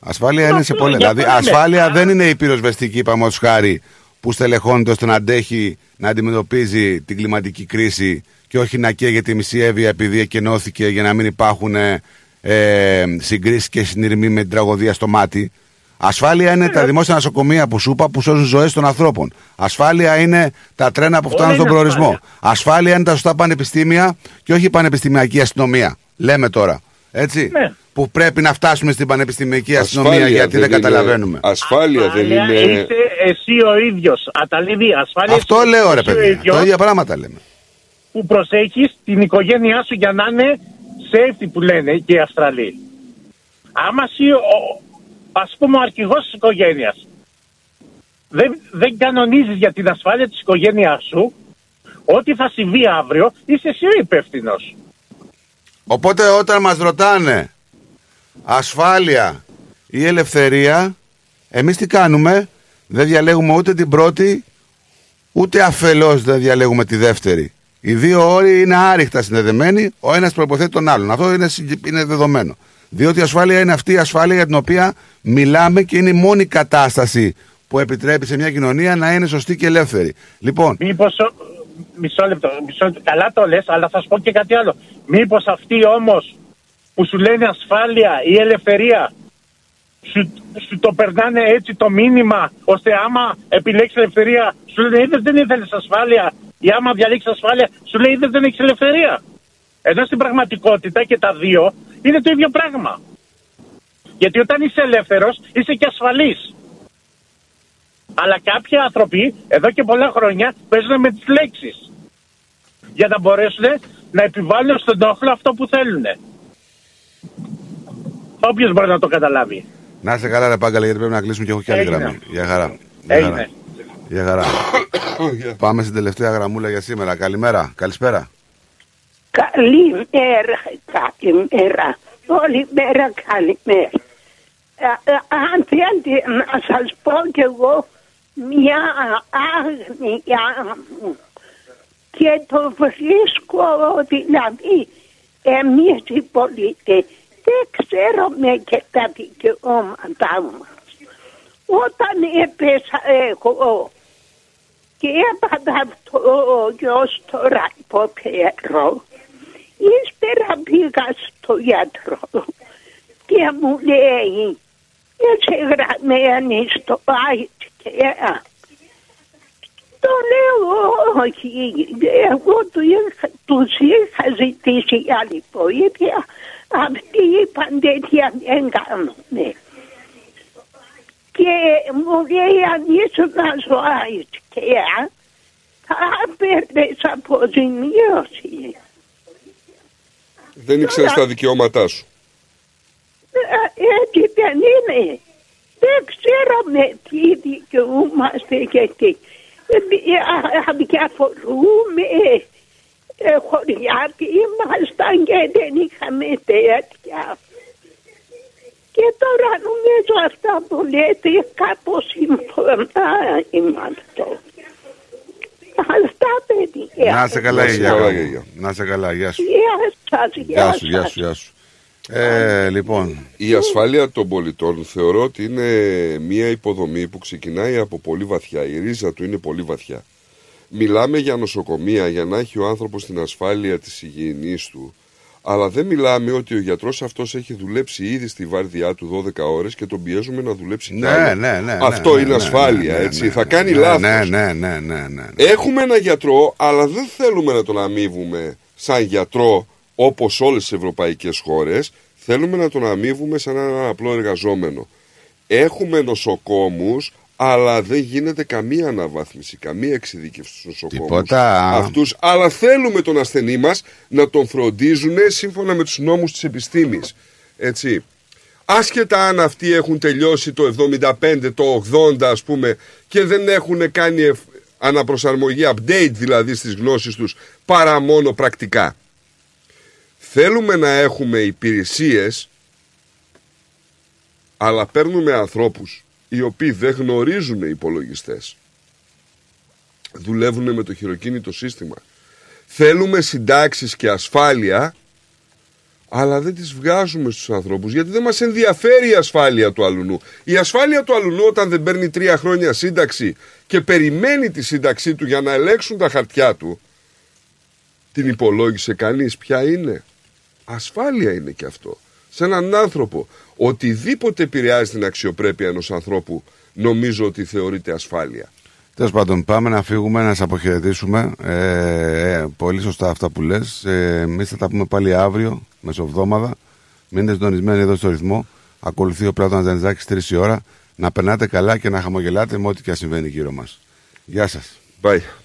Ασφάλεια είναι σε αυτό, πολλά. γι' αυτό Δηλαδή, λέμε. ασφάλεια δεν είναι η πυροσβεστική, είπαμε ως χάρη, που στελεχώνεται ώστε να αντέχει να αντιμετωπίζει την κλιματική κρίση και όχι να καίγεται η μισή έβεια επειδή εκενώθηκε για να μην υπάρχουν ε, ε, συγκρίσεις και συνειρμοί με την τραγωδία στο μάτι. Ασφάλεια είναι τα δημόσια νοσοκομεία που σου είπα που σώζουν ζωές των ανθρώπων. Ασφάλεια είναι τα τρένα που φτάνουν Όλα στον είναι προορισμό. Ασφάλεια είναι τα σωστά πανεπιστήμια και όχι η πανεπιστημιακή αστυνομία. Λέμε τώρα. Έτσι. Ναι. Που πρέπει να φτάσουμε στην πανεπιστημιακή αστυνομία Ασφάλεια γιατί δεν, δεν είναι- καταλαβαίνουμε. Ασφάλεια δεν Ασφάλεια είναι. Είσαι εσύ ο ίδιος. Αταλήδη, ασφάλεια. Αυτό είσαι λέω ρε εσύ ο παιδιά. ίδιος. Τα ίδια πράγματα λέμε. που προσέχεις την οικογένειά σου για να είναι safety που λένε και οι Αυστραλοί. Άμα εσύ, ο, ας πούμε, ο αρχηγός της οικογένειας δεν, δεν κανονίζεις για την ασφάλεια της οικογένειάς σου, ό,τι θα συμβεί αύριο, είσαι εσύ ο υπεύθυνος. Οπότε όταν μας ρωτάνε ασφάλεια ή ελευθερία, εμείς τι κάνουμε, δεν διαλέγουμε ούτε την πρώτη, ούτε αφελώς δεν διαλέγουμε τη δεύτερη. Οι δύο όροι είναι άρρηκτα συνδεδεμένοι, ο ένας προποθέτει τον άλλον. Αυτό είναι, συγκε- είναι δεδομένο. Διότι η ασφάλεια είναι αυτή η ασφάλεια για την οποία μιλάμε και είναι η μόνη κατάσταση που επιτρέπει σε μια κοινωνία να είναι σωστή και ελεύθερη. Λοιπόν, Μήπως, ο- μισό λεπτό, μισό λεπτό, καλά το λες, αλλά θα σου πω και κάτι άλλο. Μήπως αυτοί όμως που σου λένε ασφάλεια ή ελευθερία, σου, σου το περνάνε έτσι το μήνυμα, ώστε άμα επιλέξεις ελευθερία, σου λένε είδες δεν ήθελες ασφάλεια, ή άμα διαλέξεις ασφάλεια, σου λέει είδες δεν έχεις ελευθερία. Ενώ στην πραγματικότητα και τα δύο είναι το ίδιο πράγμα. Γιατί όταν είσαι ελεύθερος, είσαι και ασφαλής. Αλλά κάποιοι άνθρωποι εδώ και πολλά χρόνια παίζουν με τις λέξεις για να μπορέσουν να επιβάλλουν στον όχλο αυτό που θέλουν. Όποιος μπορεί να το καταλάβει. να είστε καλά ρε Πάγκαλα γιατί πρέπει να κλείσουμε και έχω και άλλη Έγινε. γραμμή. Για χαρά. Για Έγινε. χαρά. Για χαρά. Πάμε στην τελευταία γραμμούλα για σήμερα. Καλημέρα. Καλησπέρα. Καλημέρα, καλημέρα. Όλη μέρα καλημέρα. Ε, ε, αν θέλετε να σας πω κι εγώ μια άγνοια μου και το βρίσκω δηλαδή εμείς οι πολίτες δεν ξέρουμε και τα δικαιώματά μας. Όταν έπεσα εγώ και έπαθα αυτό ο γιος τώρα υποφέρω, ύστερα πήγα στο γιατρό και μου λέει εγγεγραμμένη στο ΆΙΤΚΕΑ. Το λέω όχι, εγώ του είχα, τους είχα ζητήσει άλλη βοήθεια, αυτοί είπαν τέτοια δεν κάνουμε. Και μου λέει αν ήσουν ζωάης και θα παίρνεις αποζημίωση. Δεν ήξερες τα δικαιώματά σου. Ε, Έτσι δεν είναι. Δεν ξέρουμε τι δικαιούμαστε γιατί ε, αδιαφορούμε ε, χωριά και ήμασταν και δεν είχαμε τέτοια. Και τώρα νομίζω αυτά που λέτε κάπως συμφωνά είμαι αυτό. Αυτά παιδιά. Να είσαι καλά, Να είσαι Γιάννη. καλά, γιαγιά. Να είσαι καλά, γεια σου. Γεια σας, γεια Γεια σας. σου, γεια σου, γεια σου. Ε, λοιπόν, Η ασφάλεια των πολιτών θεωρώ ότι είναι μια υποδομή που ξεκινάει από πολύ βαθιά. Η ρίζα του είναι πολύ βαθιά. Μιλάμε για νοσοκομεία για να έχει ο άνθρωπος την ασφάλεια της υγιεινής του. Αλλά δεν μιλάμε ότι ο γιατρός αυτός έχει δουλέψει ήδη στη βάρδιά του 12 ώρες και τον πιέζουμε να δουλέψει κι ναι, άλλο. ναι, ναι. Αυτό ναι, είναι ναι, ασφάλεια, ναι, ναι, έτσι. ναι, Θα κάνει ναι, λάθος. Ναι, ναι, ναι, ναι, ναι. Έχουμε ένα γιατρό, αλλά δεν θέλουμε να τον αμείβουμε σαν γιατρό όπως όλες τις ευρωπαϊκές χώρες. Θέλουμε να τον αμείβουμε σαν έναν απλό εργαζόμενο. Έχουμε νοσοκόμους, αλλά δεν γίνεται καμία αναβάθμιση, καμία εξειδίκευση στους νοσοκόμους. Τίποτα. Αυτούς, αλλά θέλουμε τον ασθενή μας να τον φροντίζουν σύμφωνα με τους νόμους της επιστήμης. Έτσι. Άσχετα αν αυτοί έχουν τελειώσει το 75, το 80 ας πούμε και δεν έχουν κάνει ευ- αναπροσαρμογή, update δηλαδή στις γνώσεις τους παρά μόνο πρακτικά. Θέλουμε να έχουμε υπηρεσίες αλλά παίρνουμε ανθρώπους οι οποίοι δεν γνωρίζουν υπολογιστές. Δουλεύουν με το χειροκίνητο σύστημα. Θέλουμε συντάξεις και ασφάλεια αλλά δεν τις βγάζουμε στους ανθρώπους γιατί δεν μας ενδιαφέρει η ασφάλεια του αλουνού. Η ασφάλεια του αλουνού όταν δεν παίρνει τρία χρόνια σύνταξη και περιμένει τη σύνταξή του για να ελέγξουν τα χαρτιά του την υπολόγισε κανείς ποια είναι. Ασφάλεια είναι και αυτό. Σε έναν άνθρωπο οτιδήποτε επηρεάζει την αξιοπρέπεια ενός ανθρώπου νομίζω ότι θεωρείται ασφάλεια. Τέλος πάντων, πάμε να φύγουμε, να σε αποχαιρετήσουμε. Ε, ε, πολύ σωστά αυτά που λες. Ε, Εμείς θα τα πούμε πάλι αύριο, μεσοβδόμαδα. Μείνετε συντονισμένοι εδώ στο ρυθμό. Ακολουθεί ο Πλάτων Ζανιζάκη 3 η ώρα. Να περνάτε καλά και να χαμογελάτε με ό,τι και αν συμβαίνει γύρω μας. Γεια σας. Bye.